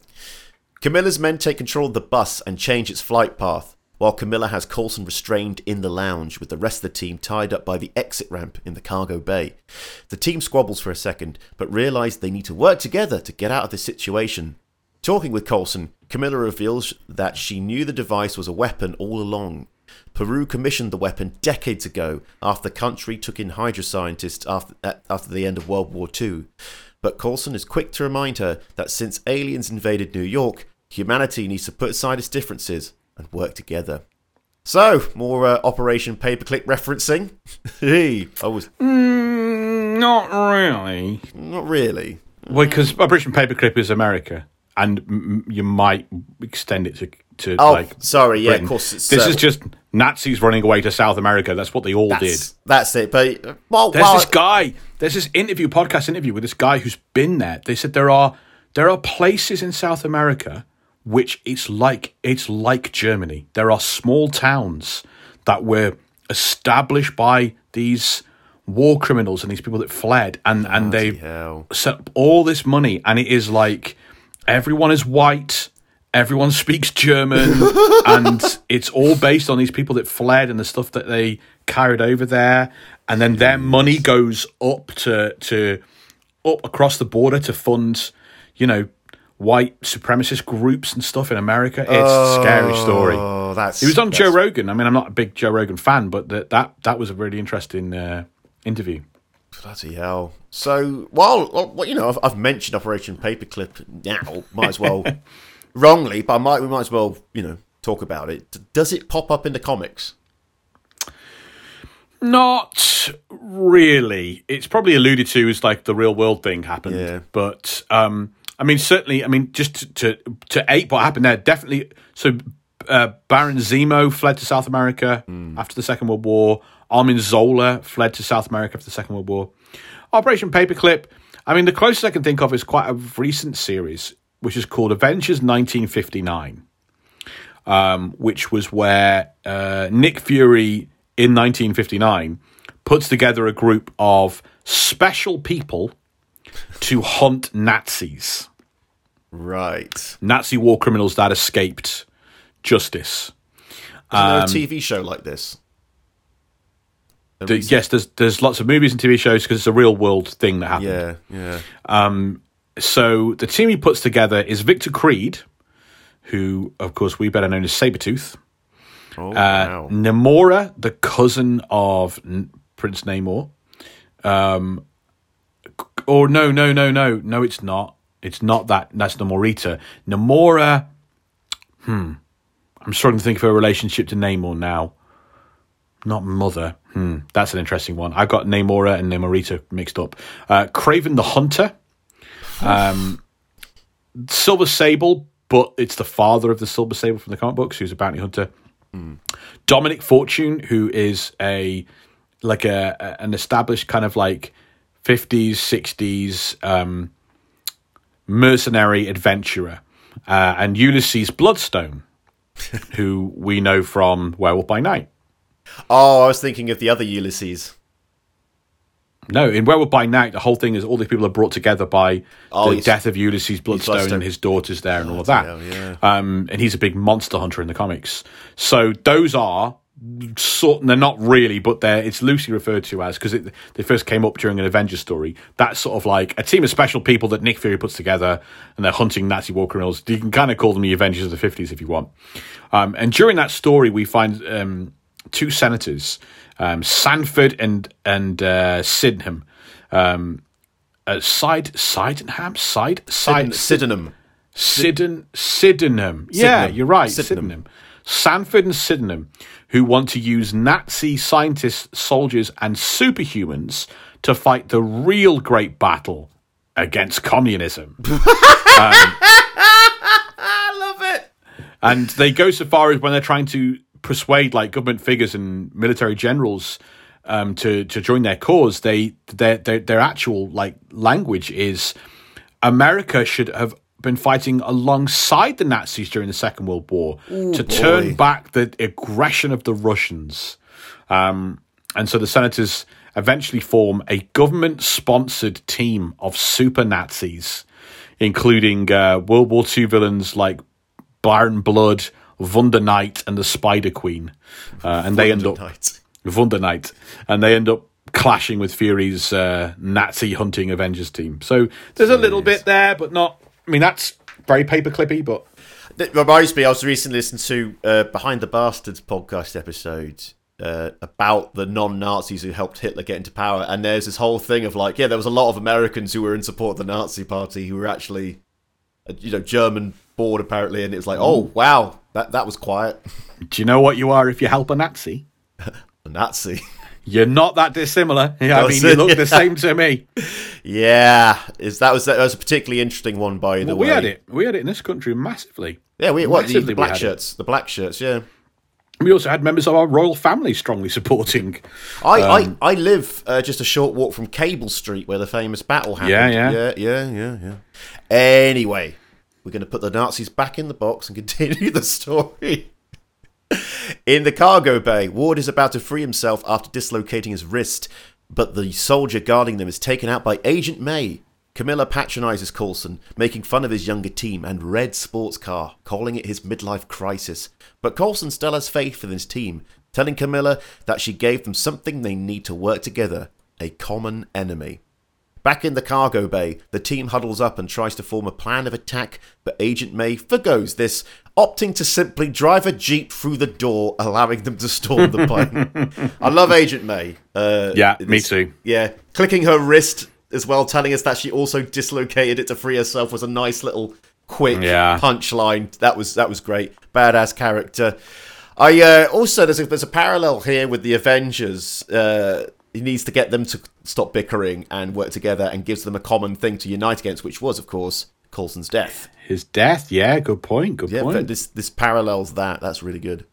[SPEAKER 2] Camilla's men take control of the bus and change its flight path, while Camilla has Coulson restrained in the lounge with the rest of the team tied up by the exit ramp in the cargo bay. The team squabbles for a second, but realise they need to work together to get out of this situation. Talking with Coulson, Camilla reveals that she knew the device was a weapon all along. Peru commissioned the weapon decades ago after the country took in Hydra scientists after, after the end of World War II. But Coulson is quick to remind her that since aliens invaded New York, humanity needs to put aside its differences and work together. So, more uh, Operation Paperclip referencing? *laughs* hey, I was
[SPEAKER 1] Mm, not really.
[SPEAKER 2] not really.
[SPEAKER 1] Well, because Operation Paperclip is America, and m- you might extend it to to
[SPEAKER 2] Oh,
[SPEAKER 1] like.
[SPEAKER 2] sorry, yeah,
[SPEAKER 1] Britain.
[SPEAKER 2] of course. It's,
[SPEAKER 1] This
[SPEAKER 2] uh,
[SPEAKER 1] is just Nazis running away to South America. That's what they all did.
[SPEAKER 2] that's, that's it. But uh, well,
[SPEAKER 1] There's
[SPEAKER 2] well,
[SPEAKER 1] this guy. There's this interview, podcast interview with this guy who's been there. They said there are there are places in South America which it's like it's like Germany. There are small towns that were established by these war criminals and these people that fled, and and they
[SPEAKER 2] hell.
[SPEAKER 1] set up all this money, and it is like everyone is white. Everyone *laughs* speaks German, *laughs* and it's all based on these people that fled and the stuff that they carried over there, and then their money goes up to to up across the border to fund, you know, white supremacist groups and stuff in America. It's a scary story.
[SPEAKER 2] Oh, that's.
[SPEAKER 1] He was on Joe Rogan. I mean, I'm not a big Joe Rogan fan, but that that that was a really interesting uh, interview.
[SPEAKER 2] Bloody hell. So, while, well, you know, I've, I've mentioned Operation Paperclip now, might as well, *laughs* wrongly, but I might, we might as well, you know, talk about it. Does it pop up in the comics?
[SPEAKER 1] Not really. It's probably alluded to as like the real world thing happened.
[SPEAKER 2] Yeah.
[SPEAKER 1] But um, I mean, certainly. I mean, just to to, to ape what happened there. Definitely. So uh, Baron Zemo fled to South America after the Second World War. Armin Zola fled to South America after the Second World War. Operation Paperclip. I mean, the closest I can think of is quite a recent series, which is called Avengers 1959 um, which was where uh, Nick Fury in 1959 puts together a group of special people to hunt Nazis,
[SPEAKER 2] Right.
[SPEAKER 1] Nazi war criminals that escaped justice.
[SPEAKER 2] Is there
[SPEAKER 1] Um,
[SPEAKER 2] a TV show like this?
[SPEAKER 1] The- yes, there's there's lots of movies and TV shows because it's a real world thing that happened.
[SPEAKER 2] Yeah, yeah.
[SPEAKER 1] So the team he puts together is Victor Creed, who of course we better known as Sabretooth.
[SPEAKER 2] Oh,
[SPEAKER 1] Uh,
[SPEAKER 2] wow.
[SPEAKER 1] Namora, the cousin of N- Prince Namor. Um, or no, no, no, no, no, it's not. It's not that. That's Namorita. Namora. Hmm. I'm struggling to think of her relationship to Namor now. not Mother. Hmm, that's an interesting one. I got Namora and Namorita mixed up. Uh, Kraven the Hunter. Um, Silver Sable, but it's the father of the Silver Sable from the comic books, who's a bounty hunter. Dominic Fortune, who is a like a- an established kind of like fifties, sixties um, mercenary adventurer, uh, and Ulysses Bloodstone, *laughs* who we know from Werewolf by Night.
[SPEAKER 2] Oh, I was thinking of the other Ulysses.
[SPEAKER 1] No, in Werewolf by Night, the whole thing is all these people are brought together by
[SPEAKER 2] Oh,
[SPEAKER 1] the death of Ulysses Bloodstone
[SPEAKER 2] Bloodstone.
[SPEAKER 1] and his daughters there and all of that.
[SPEAKER 2] hell, yeah.
[SPEAKER 1] Um, and he's a big monster hunter in the comics. So those are sort. They're not really, but they're it's loosely referred to as because they first came up during an Avengers story. That's sort of like a team of special people that Nick Fury puts together, and they're hunting Nazi war criminals. You can kind of call them the Avengers of the fifties if you want. Um, and during that story, we find um, two senators, um, Sanford and and uh, Sydenham. Um, uh, side Sydenham side side
[SPEAKER 2] Sydenham.
[SPEAKER 1] Syden Sydenham. Yeah, you're right.
[SPEAKER 2] Sydenham.
[SPEAKER 1] Sanford and Sydenham, who want to use Nazi scientists, soldiers, and superhumans to fight the real great battle against communism. *laughs*
[SPEAKER 2] I love it.
[SPEAKER 1] And they go so far as when they're trying to persuade like government figures and military generals um, to to join their cause. They their, their their actual like language is America should have been fighting alongside the Nazis during the Second World War to turn back the aggression of the Russians. Um, and so the senators eventually form a government sponsored team of super Nazis, including uh, World War II villains like Baron Blood, Wonder Knight, and the Spider Queen. Uh, and they end up. Wonder Knight, and they end up clashing with Fury's uh, Nazi hunting Avengers team. So there's a little bit there, but not. I mean, that's very paperclippy, but
[SPEAKER 2] It reminds me, I was recently listening to uh, Behind the Bastards podcast episode uh, about the non Nazis who helped Hitler get into power. And there's this whole thing of like, yeah, there was a lot of Americans who were in support of the Nazi party who were actually, uh, you know, German born apparently. And it's like, oh, wow, that, that was quiet.
[SPEAKER 1] do you know what you are if you help a Nazi? *laughs*
[SPEAKER 2] A Nazi.
[SPEAKER 1] You're not that dissimilar. *laughs* Yeah, I mean, you
[SPEAKER 2] it,
[SPEAKER 1] look the same to me.
[SPEAKER 2] yeah, is that was that was a particularly interesting one by the
[SPEAKER 1] Well,
[SPEAKER 2] way.
[SPEAKER 1] we had it. We had it in this country massively.
[SPEAKER 2] Yeah, we what the,
[SPEAKER 1] Massively
[SPEAKER 2] the
[SPEAKER 1] we
[SPEAKER 2] black
[SPEAKER 1] had it.
[SPEAKER 2] shirts, the black shirts. Yeah,
[SPEAKER 1] We also had members of our royal family strongly supporting.
[SPEAKER 2] I
[SPEAKER 1] Um,
[SPEAKER 2] I, I live uh, just a short walk from Cable Street where the famous battle happened.
[SPEAKER 1] Yeah, yeah.
[SPEAKER 2] yeah, yeah, yeah, yeah. Anyway, we're going to put the Nazis back in the box and continue *laughs* the story. In the cargo bay, Ward is about to free himself after dislocating his wrist, but the soldier guarding them is taken out by Agent May. Camilla patronizes Coulson, making fun of his younger team and red sports car, calling it his midlife crisis. But Coulson still has faith in his team, telling Camilla that she gave them something they need to work together a common enemy. Back in the cargo bay, the team huddles up and tries to form a plan of attack, but Agent May forgoes this, opting to simply drive a jeep through the door, allowing them to storm the plane. *laughs* I love Agent May. Uh,
[SPEAKER 1] Yeah, me too.
[SPEAKER 2] Yeah, clicking her wrist as well, telling us that she also dislocated it to free herself was a nice little quick
[SPEAKER 1] Yeah.
[SPEAKER 2] punchline. That was that was great. Badass character. I uh, also there's a there's a parallel here with the Avengers. Uh, he needs to get them to stop bickering and work together, and gives them a common thing to unite against, which was, of course, Coulson's death.
[SPEAKER 1] His death, yeah, good point, good
[SPEAKER 2] Yeah,
[SPEAKER 1] point.
[SPEAKER 2] this this parallels that. That's really good.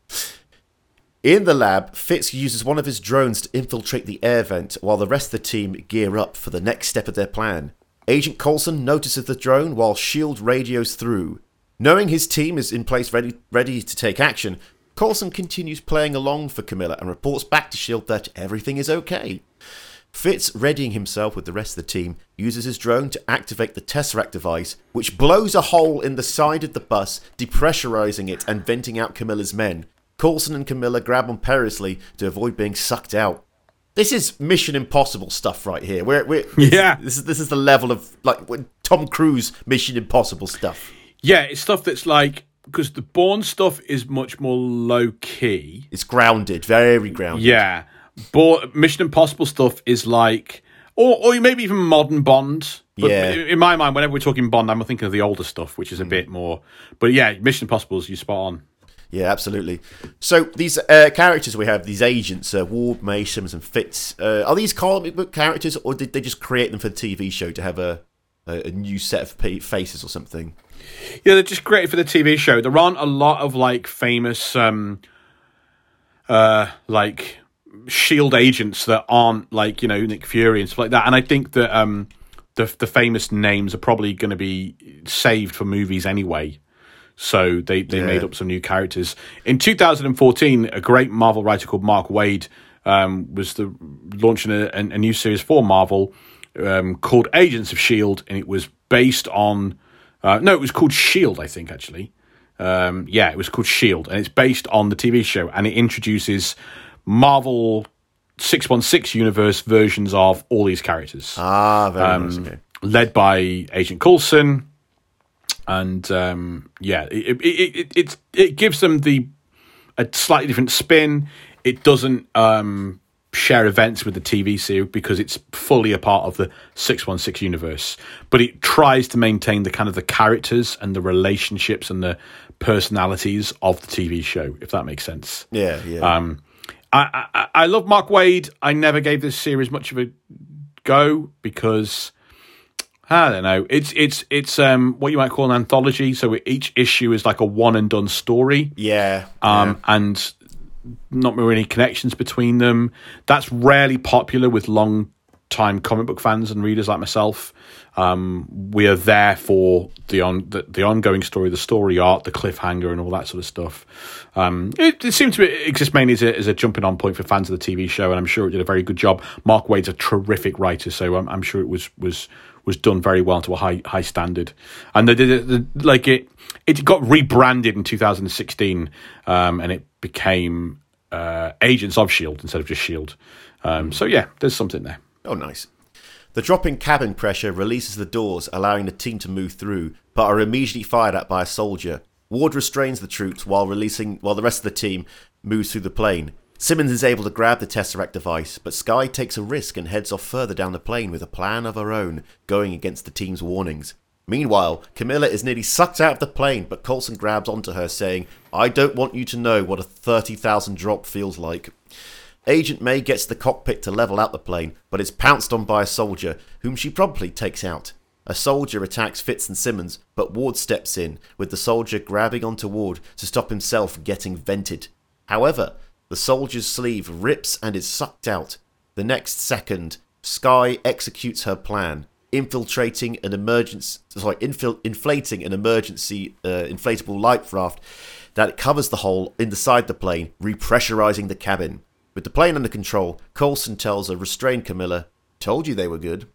[SPEAKER 2] In the lab, Fitz uses one of his drones to infiltrate the air vent while the rest of the team gear up for the next step of their plan. Agent Coulson notices the drone while S.H.I.E.L.D. radios through. Knowing his team is in place ready, ready to take action, Coulson continues playing along for Camilla and reports back to S.H.I.E.L.D. that everything is okay. Fitz, readying himself with the rest of the team, uses his drone to activate the Tesseract device, which blows a hole in the side of the bus, depressurizing it and venting out Camilla's men. Coulson and Camilla grab on perilously to avoid being sucked out. This is Mission Impossible stuff right here. We're, we're,
[SPEAKER 1] Yeah.
[SPEAKER 2] This is this is the level of like when Tom Cruise Mission Impossible stuff.
[SPEAKER 1] Yeah, it's stuff that's like because the Bourne stuff is much more low key.
[SPEAKER 2] It's grounded, very grounded.
[SPEAKER 1] Yeah, but Mission Impossible stuff is like, or or maybe even modern Bond. But
[SPEAKER 2] Yeah.
[SPEAKER 1] in my mind, whenever we're talking Bond, I'm thinking of the older stuff, which is a bit more. But yeah, Mission Impossible is you spot on.
[SPEAKER 2] Yeah, absolutely. So these uh, characters we have, these agents, uh, Ward, May, Simmons, and Fitz, uh, are these comic book characters, or did they just create them for the TV show to have a a, a new set of faces or something?
[SPEAKER 1] Yeah, they're just great for the TV show. There aren't a lot of like famous, um, uh, like Shield agents that aren't like you know Nick Fury and stuff like that. And I think that um, the the famous names are probably going to be saved for movies anyway. So they they
[SPEAKER 2] Yeah.
[SPEAKER 1] made up some new characters in 2014. A great Marvel writer called Mark Waid um, was the launching a, a, a new series for Marvel um, called Agents of Shield, and it was based on uh, no, it was called Shield, I think actually. Um, yeah, it was called Shield, and it's based on the TV show, and it introduces Marvel 616 universe versions of all these characters
[SPEAKER 2] Ah, very nice. Okay.
[SPEAKER 1] led by Agent Coulson, and um, yeah, it it, it it gives them the a slightly different spin. It doesn't um, share events with the TV series because it's fully a part of the six one six universe, but it tries to maintain the kind of the characters and the relationships and the personalities of the TV show, if that makes sense.
[SPEAKER 2] Yeah, yeah.
[SPEAKER 1] Um, I, I I love Mark Waid. I never gave this series much of a go because I don't know. It's it's it's um what you might call an anthology. So each issue is like a one and done story,
[SPEAKER 2] yeah.
[SPEAKER 1] um, and not really any connections between them. That's rarely popular with long time comic book fans and readers like myself. Um, we are there for the on the, the ongoing story, the story art, the cliffhanger, and all that sort of stuff. Um, it, it seems to be, exist mainly as a, as a jumping on point for fans of the TV show, and I'm sure it did a very good job. Mark Waid's a terrific writer, so I'm, I'm sure it was was was done very well to a high high standard. And they did it the- like it it got rebranded in 2016, um, and it became uh, Agents of Shield instead of just Shield. Um, so yeah, there's something there.
[SPEAKER 2] Oh, nice. The drop in cabin pressure releases the doors, allowing the team to move through, but are immediately fired at by a soldier. Ward restrains the troops while releasing while the rest of the team moves through the plane. Simmons is able to grab the Tesseract device, but Skye takes a risk and heads off further down the plane with a plan of her own, going against the team's warnings. Meanwhile, Camilla is nearly sucked out of the plane, but Coulson grabs onto her, saying, I don't want you to know what a 30,000 drop feels like. Agent May gets the cockpit to level out the plane, but is pounced on by a soldier, whom she promptly takes out. A soldier attacks Fitz and Simmons, but Ward steps in, with the soldier grabbing onto Ward to stop himself getting vented. However, the soldier's sleeve rips and is sucked out. The next second, Skye executes her plan, infiltrating an emergency, sorry, infil- inflating an emergency uh, inflatable life raft that covers the hole inside the plane, repressurizing the cabin. With the plane under control, Coulson tells a restrained Camilla, "Told you they were good."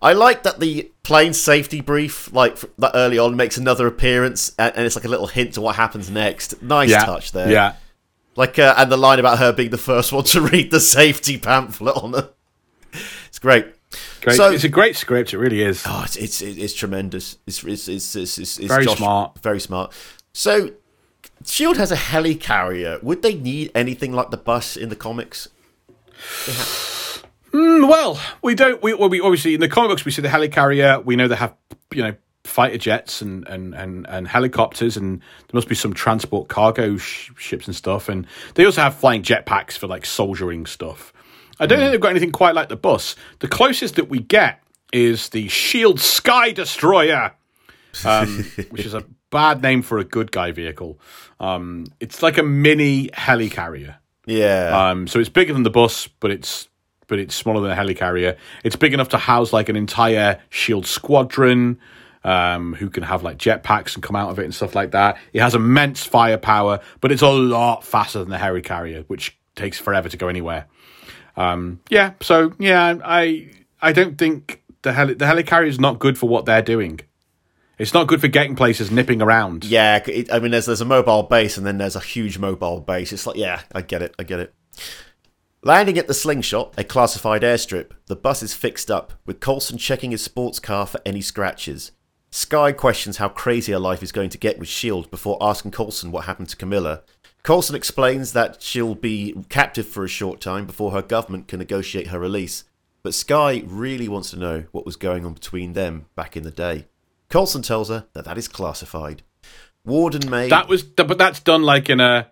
[SPEAKER 2] I like that the plane safety brief, like that early on, makes another appearance, and, it's like a little hint to what happens next. Nice
[SPEAKER 1] yeah,
[SPEAKER 2] touch there.
[SPEAKER 1] Yeah,
[SPEAKER 2] Like, uh, and the line about her being the first one to *laughs* read the safety pamphlet on her. It's great.
[SPEAKER 1] great.
[SPEAKER 2] So-
[SPEAKER 1] it's a great script. It really is.
[SPEAKER 2] Oh, it's it's, it's tremendous. It's it's it's it's, it's, it's
[SPEAKER 1] Very smart.
[SPEAKER 2] Very smart. So, Shield has a helicarrier. Would they need anything like the bus in the comics? *sighs*
[SPEAKER 1] Mm, well, we don't. We, well, we obviously in the comic books we see the helicarrier. We know they have you know fighter jets and and and, and helicopters, and there must be some transport cargo sh- ships and stuff. And they also have flying jetpacks for like soldiering stuff. I don't think they've got anything quite like the bus. The closest that we get is the Shield Sky Destroyer, um, *laughs* which is a bad name for a good guy vehicle. Um, it's like a mini helicarrier.
[SPEAKER 2] Yeah.
[SPEAKER 1] Um, so it's bigger than the bus, but it's but it's smaller than a helicarrier. It's big enough to house like an entire shield squadron, um, who can have like jetpacks and come out of it and stuff like that. It has immense firepower, but it's a lot faster than the helicarrier, which takes forever to go anywhere. Um, yeah, so yeah, I I don't think the heli- the helicarrier is not good for what they're doing. It's not good for getting places, nipping around.
[SPEAKER 2] Yeah, it, I mean, there's there's a mobile base and then there's a huge mobile base. It's like, yeah, I get it, I get it. Landing at the Slingshot, a classified airstrip, the bus is fixed up, with Coulson checking his sports car for any scratches. Skye questions how crazy her life is going to get with S.H.I.E.L.D. before asking Coulson what happened to Camilla. Coulson explains that she'll be captive for a short time before her government can negotiate her release. But Skye really wants to know what was going on between them back in the day. Coulson tells her that that is classified. Ward and May.
[SPEAKER 1] That was, but that's done like in a.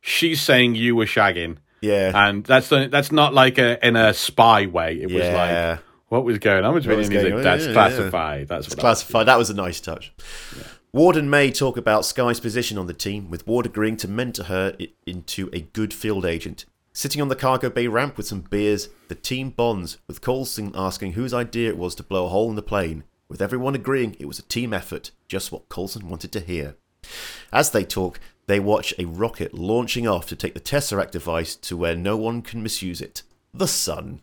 [SPEAKER 1] She's saying you were shagging,
[SPEAKER 2] yeah.
[SPEAKER 1] and that's done, that's not like a in a spy way. It was
[SPEAKER 2] Yeah.
[SPEAKER 1] like what was going on between
[SPEAKER 2] was?
[SPEAKER 1] He's like. That's
[SPEAKER 2] Yeah, yeah.
[SPEAKER 1] classified. That's
[SPEAKER 2] It's
[SPEAKER 1] what
[SPEAKER 2] classified. That was a nice touch. Ward and May talk about Skye's position on the team, with Ward agreeing to mentor her into a good field agent. Sitting on the cargo bay ramp with some beers, the team bonds, with Coulson asking whose idea it was to blow a hole in the plane, with everyone agreeing it was a team effort, just what Coulson wanted to hear. As they talk, they watch a rocket launching off to take the Tesseract device to where no one can misuse it the sun.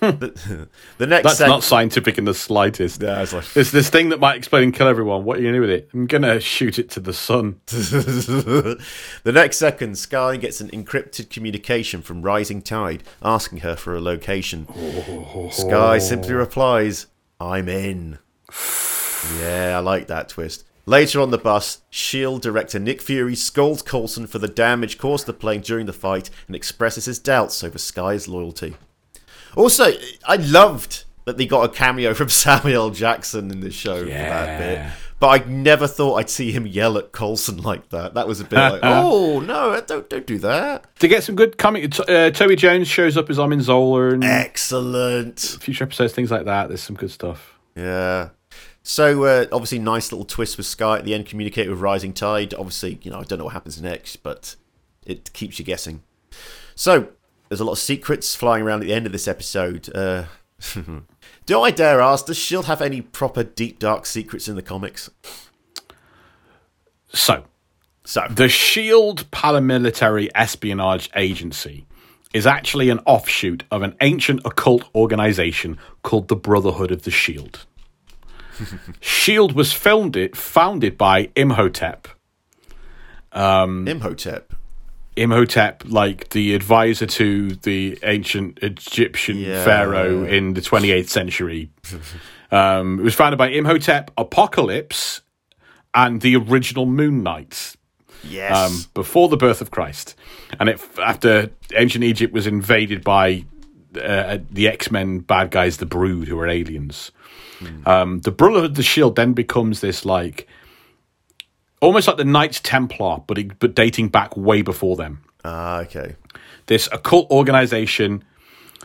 [SPEAKER 2] the, hmm. *laughs* the next
[SPEAKER 1] That's not scientific in the slightest.
[SPEAKER 2] Yeah, it's like-
[SPEAKER 1] It's this thing that might explode and kill everyone. What are you going to do with it? I'm going to shoot it to the sun. *laughs*
[SPEAKER 2] the next second, Skye gets an encrypted communication from Rising Tide asking her for a location. Oh. Skye simply replies, I'm in. Yeah, I like that twist. Later on the bus, S.H.I.E.L.D. Director Nick Fury scolds Coulson for the damage caused to the plane during the fight and expresses his doubts over Skye's loyalty. Also, I loved that they got a cameo from *laughs* Samuel Jackson in the show for that bit. But I never thought I'd see him yell at Coulson *laughs* like that. That was a bit like, *laughs* oh no, don't don't do that.
[SPEAKER 1] To get some good comic, uh, Toby Jones shows up as Armin Zola and
[SPEAKER 2] Excellent.
[SPEAKER 1] future episodes, things like that. There's some good stuff.
[SPEAKER 2] Yeah. So uh, obviously, nice little twist with Skye at the end. Communicate with Rising Tide. Obviously, you know I don't know what happens next, but it keeps you guessing. So there's a lot of secrets flying around at the end of this episode. Uh, *laughs* do I dare ask? Does Shield have any proper deep dark secrets in the comics?
[SPEAKER 1] So,
[SPEAKER 2] So
[SPEAKER 1] the SHIELD paramilitary espionage agency is actually an offshoot of an ancient occult organization called the Brotherhood of the Shield. Shield was founded founded by Imhotep.
[SPEAKER 2] Imhotep.
[SPEAKER 1] Imhotep, like the advisor to the ancient Egyptian
[SPEAKER 2] Yeah.
[SPEAKER 1] pharaoh in the 28th century. um, it was founded by Imhotep, Apocalypse, and the original Moon Knights
[SPEAKER 2] Yes.
[SPEAKER 1] um, before the birth of Christ. And it, after ancient Egypt was invaded by uh, the X Men bad guys, the Brood, who are aliens. Um, the Brotherhood of the Shield then becomes this like almost like the Knights Templar, but it, but dating back way before them.
[SPEAKER 2] ah, okay.
[SPEAKER 1] This occult organization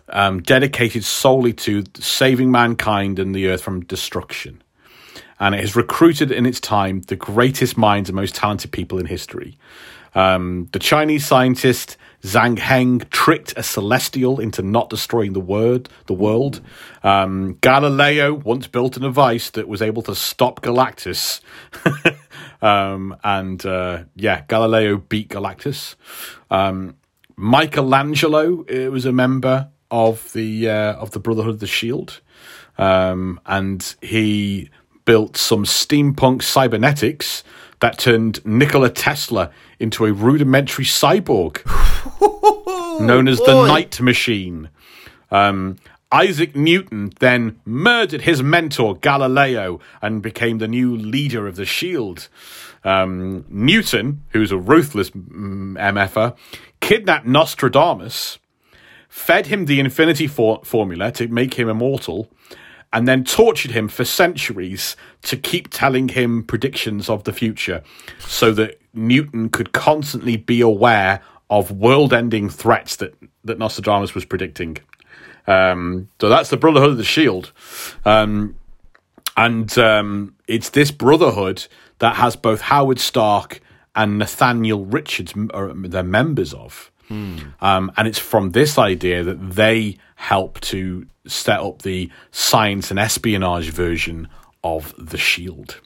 [SPEAKER 1] um, dedicated solely to saving mankind and the earth from destruction. And it has recruited in its time the greatest minds and most talented people in history. Um, the Chinese scientist Zhang Heng tricked a celestial into not destroying the word, the world. Um, Galileo once built a device that was able to stop Galactus. *laughs* um, and uh, yeah, Galileo beat Galactus. Um, Michelangelo uh, was a member of the uh, of the Brotherhood of the Shield, um, and he built some steampunk cybernetics that turned Nikola Tesla into a rudimentary cyborg *sighs* *laughs* known as the. Night Machine. Um, Isaac Newton then murdered his mentor Galileo and became the new leader of the Shield. Um, Newton, who's a ruthless mm, MFer, kidnapped Nostradamus, fed him the infinity for- formula to make him immortal, and then tortured him for centuries to keep telling him predictions of the future so that Newton could constantly be aware of world ending threats that, that Nostradamus was predicting. Um, so that's the Brotherhood of the Shield. Um, and um, it's this brotherhood that has both Howard Stark and Nathaniel Richards are they're members of. Um, and it's from this idea that they help to set up the science and espionage version of the Shield.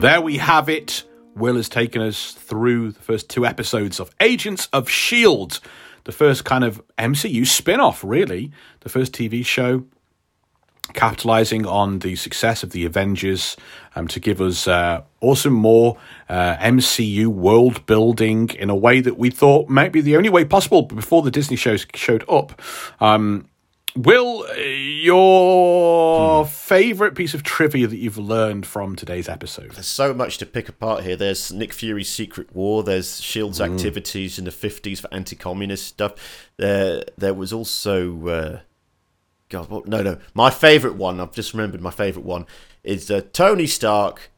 [SPEAKER 1] There we have it. Will has taken us through the first two episodes of Agents of S.H.I.E.L.D., the first kind of MCU spin off, really. The first TV show capitalizing on the success of the Avengers um, to give us uh, more uh, MCU world building in a way that we thought might be the only way possible before the Disney shows showed up. Um, Will, your favorite piece of trivia that you've learned from today's episode?
[SPEAKER 2] There's so much to pick apart here. There's Nick Fury's Secret War. There's Shield's activities in the 50s for anti-communist stuff. There, there was also, uh, God, what? No, no. My favourite one. I've just remembered my favourite one is uh, Tony Stark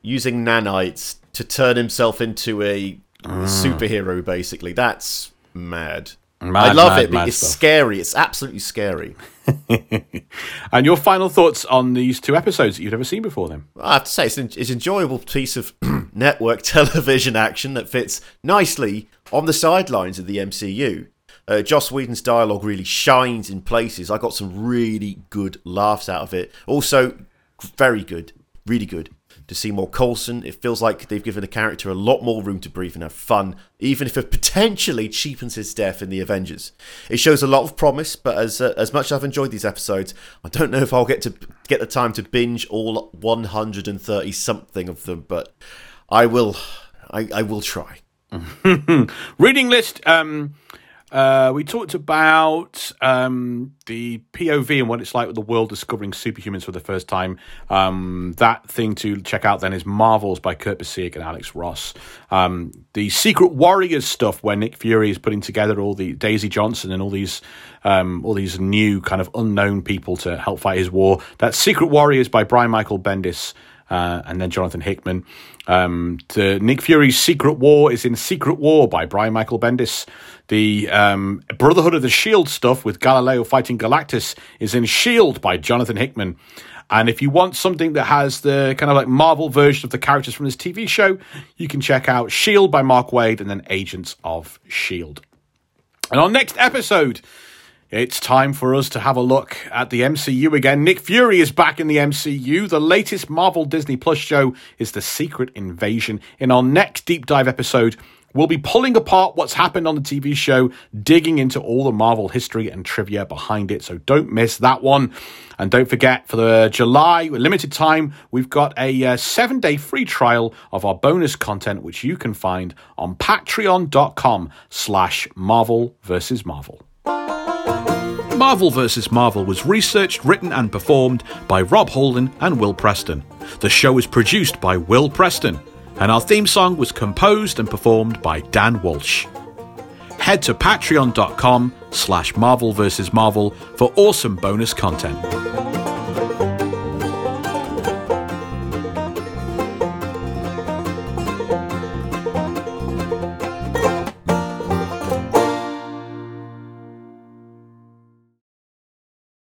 [SPEAKER 2] using nanites to turn himself into a superhero. Basically, that's mad.
[SPEAKER 1] Mad,
[SPEAKER 2] I love
[SPEAKER 1] mad,
[SPEAKER 2] it. but
[SPEAKER 1] mad
[SPEAKER 2] it's
[SPEAKER 1] stuff.
[SPEAKER 2] scary. It's absolutely scary. *laughs*
[SPEAKER 1] And your final thoughts on these two episodes that you've never seen before, then?
[SPEAKER 2] I have to say, it's an it's an enjoyable piece of *clears throat* network *laughs* television action that fits nicely on the sidelines of the MCU. Uh, Joss Whedon's dialogue really shines in places. I got some really good laughs out of it. Also, very good, really good to see more Coulson. It feels like they've given the character a lot more room to breathe and have fun, even if it potentially cheapens his death in the Avengers. It shows a lot of promise, but as uh, as much as I've enjoyed these episodes, I don't know if I'll get to get the time to binge all 130 something of them. But I will, I, I will try. *laughs*
[SPEAKER 1] Reading list. Um, uh, we talked about um, the POV and what it's like with the world discovering superhumans for the first time. Um, that thing to check out then is Marvels by Kurt Busiek and Alex Ross. Um, the Secret Warriors stuff, where Nick Fury is putting together all the Daisy Johnson and all these um, all these new kind of unknown people to help fight his war. That's Secret Warriors by Brian Michael Bendis. Uh, and then Jonathan Hickman. Um, Nick Fury's Secret War is in Secret War by Brian Michael Bendis. The um, Brotherhood of the Shield stuff with Galileo fighting Galactus is in Shield by Jonathan Hickman. And if you want something that has the kind of like Marvel version of the characters from this TV show, you can check out Shield by Mark Waid and then Agents of Shield. And our next episode, it's time for us to have a look at the MCU again. Nick Fury is back in the MCU. The latest Marvel Disney Plus show is The Secret Invasion. In our next deep dive episode, we'll be pulling apart what's happened on the TV show, digging into all the Marvel history and trivia behind it. So don't miss that one. And don't forget, for the July limited time, we've got a uh, seven day free trial of our bonus content, which you can find on patreon.com slash Marvel versus Marvel. Marvel vs. Marvel was researched, written, and performed by Rob Halden and Will Preston. The show was produced by Will Preston, and our theme song was composed and performed by Dan Walsh. Head to patreon.com slash Marvel vs. Marvel for awesome bonus content.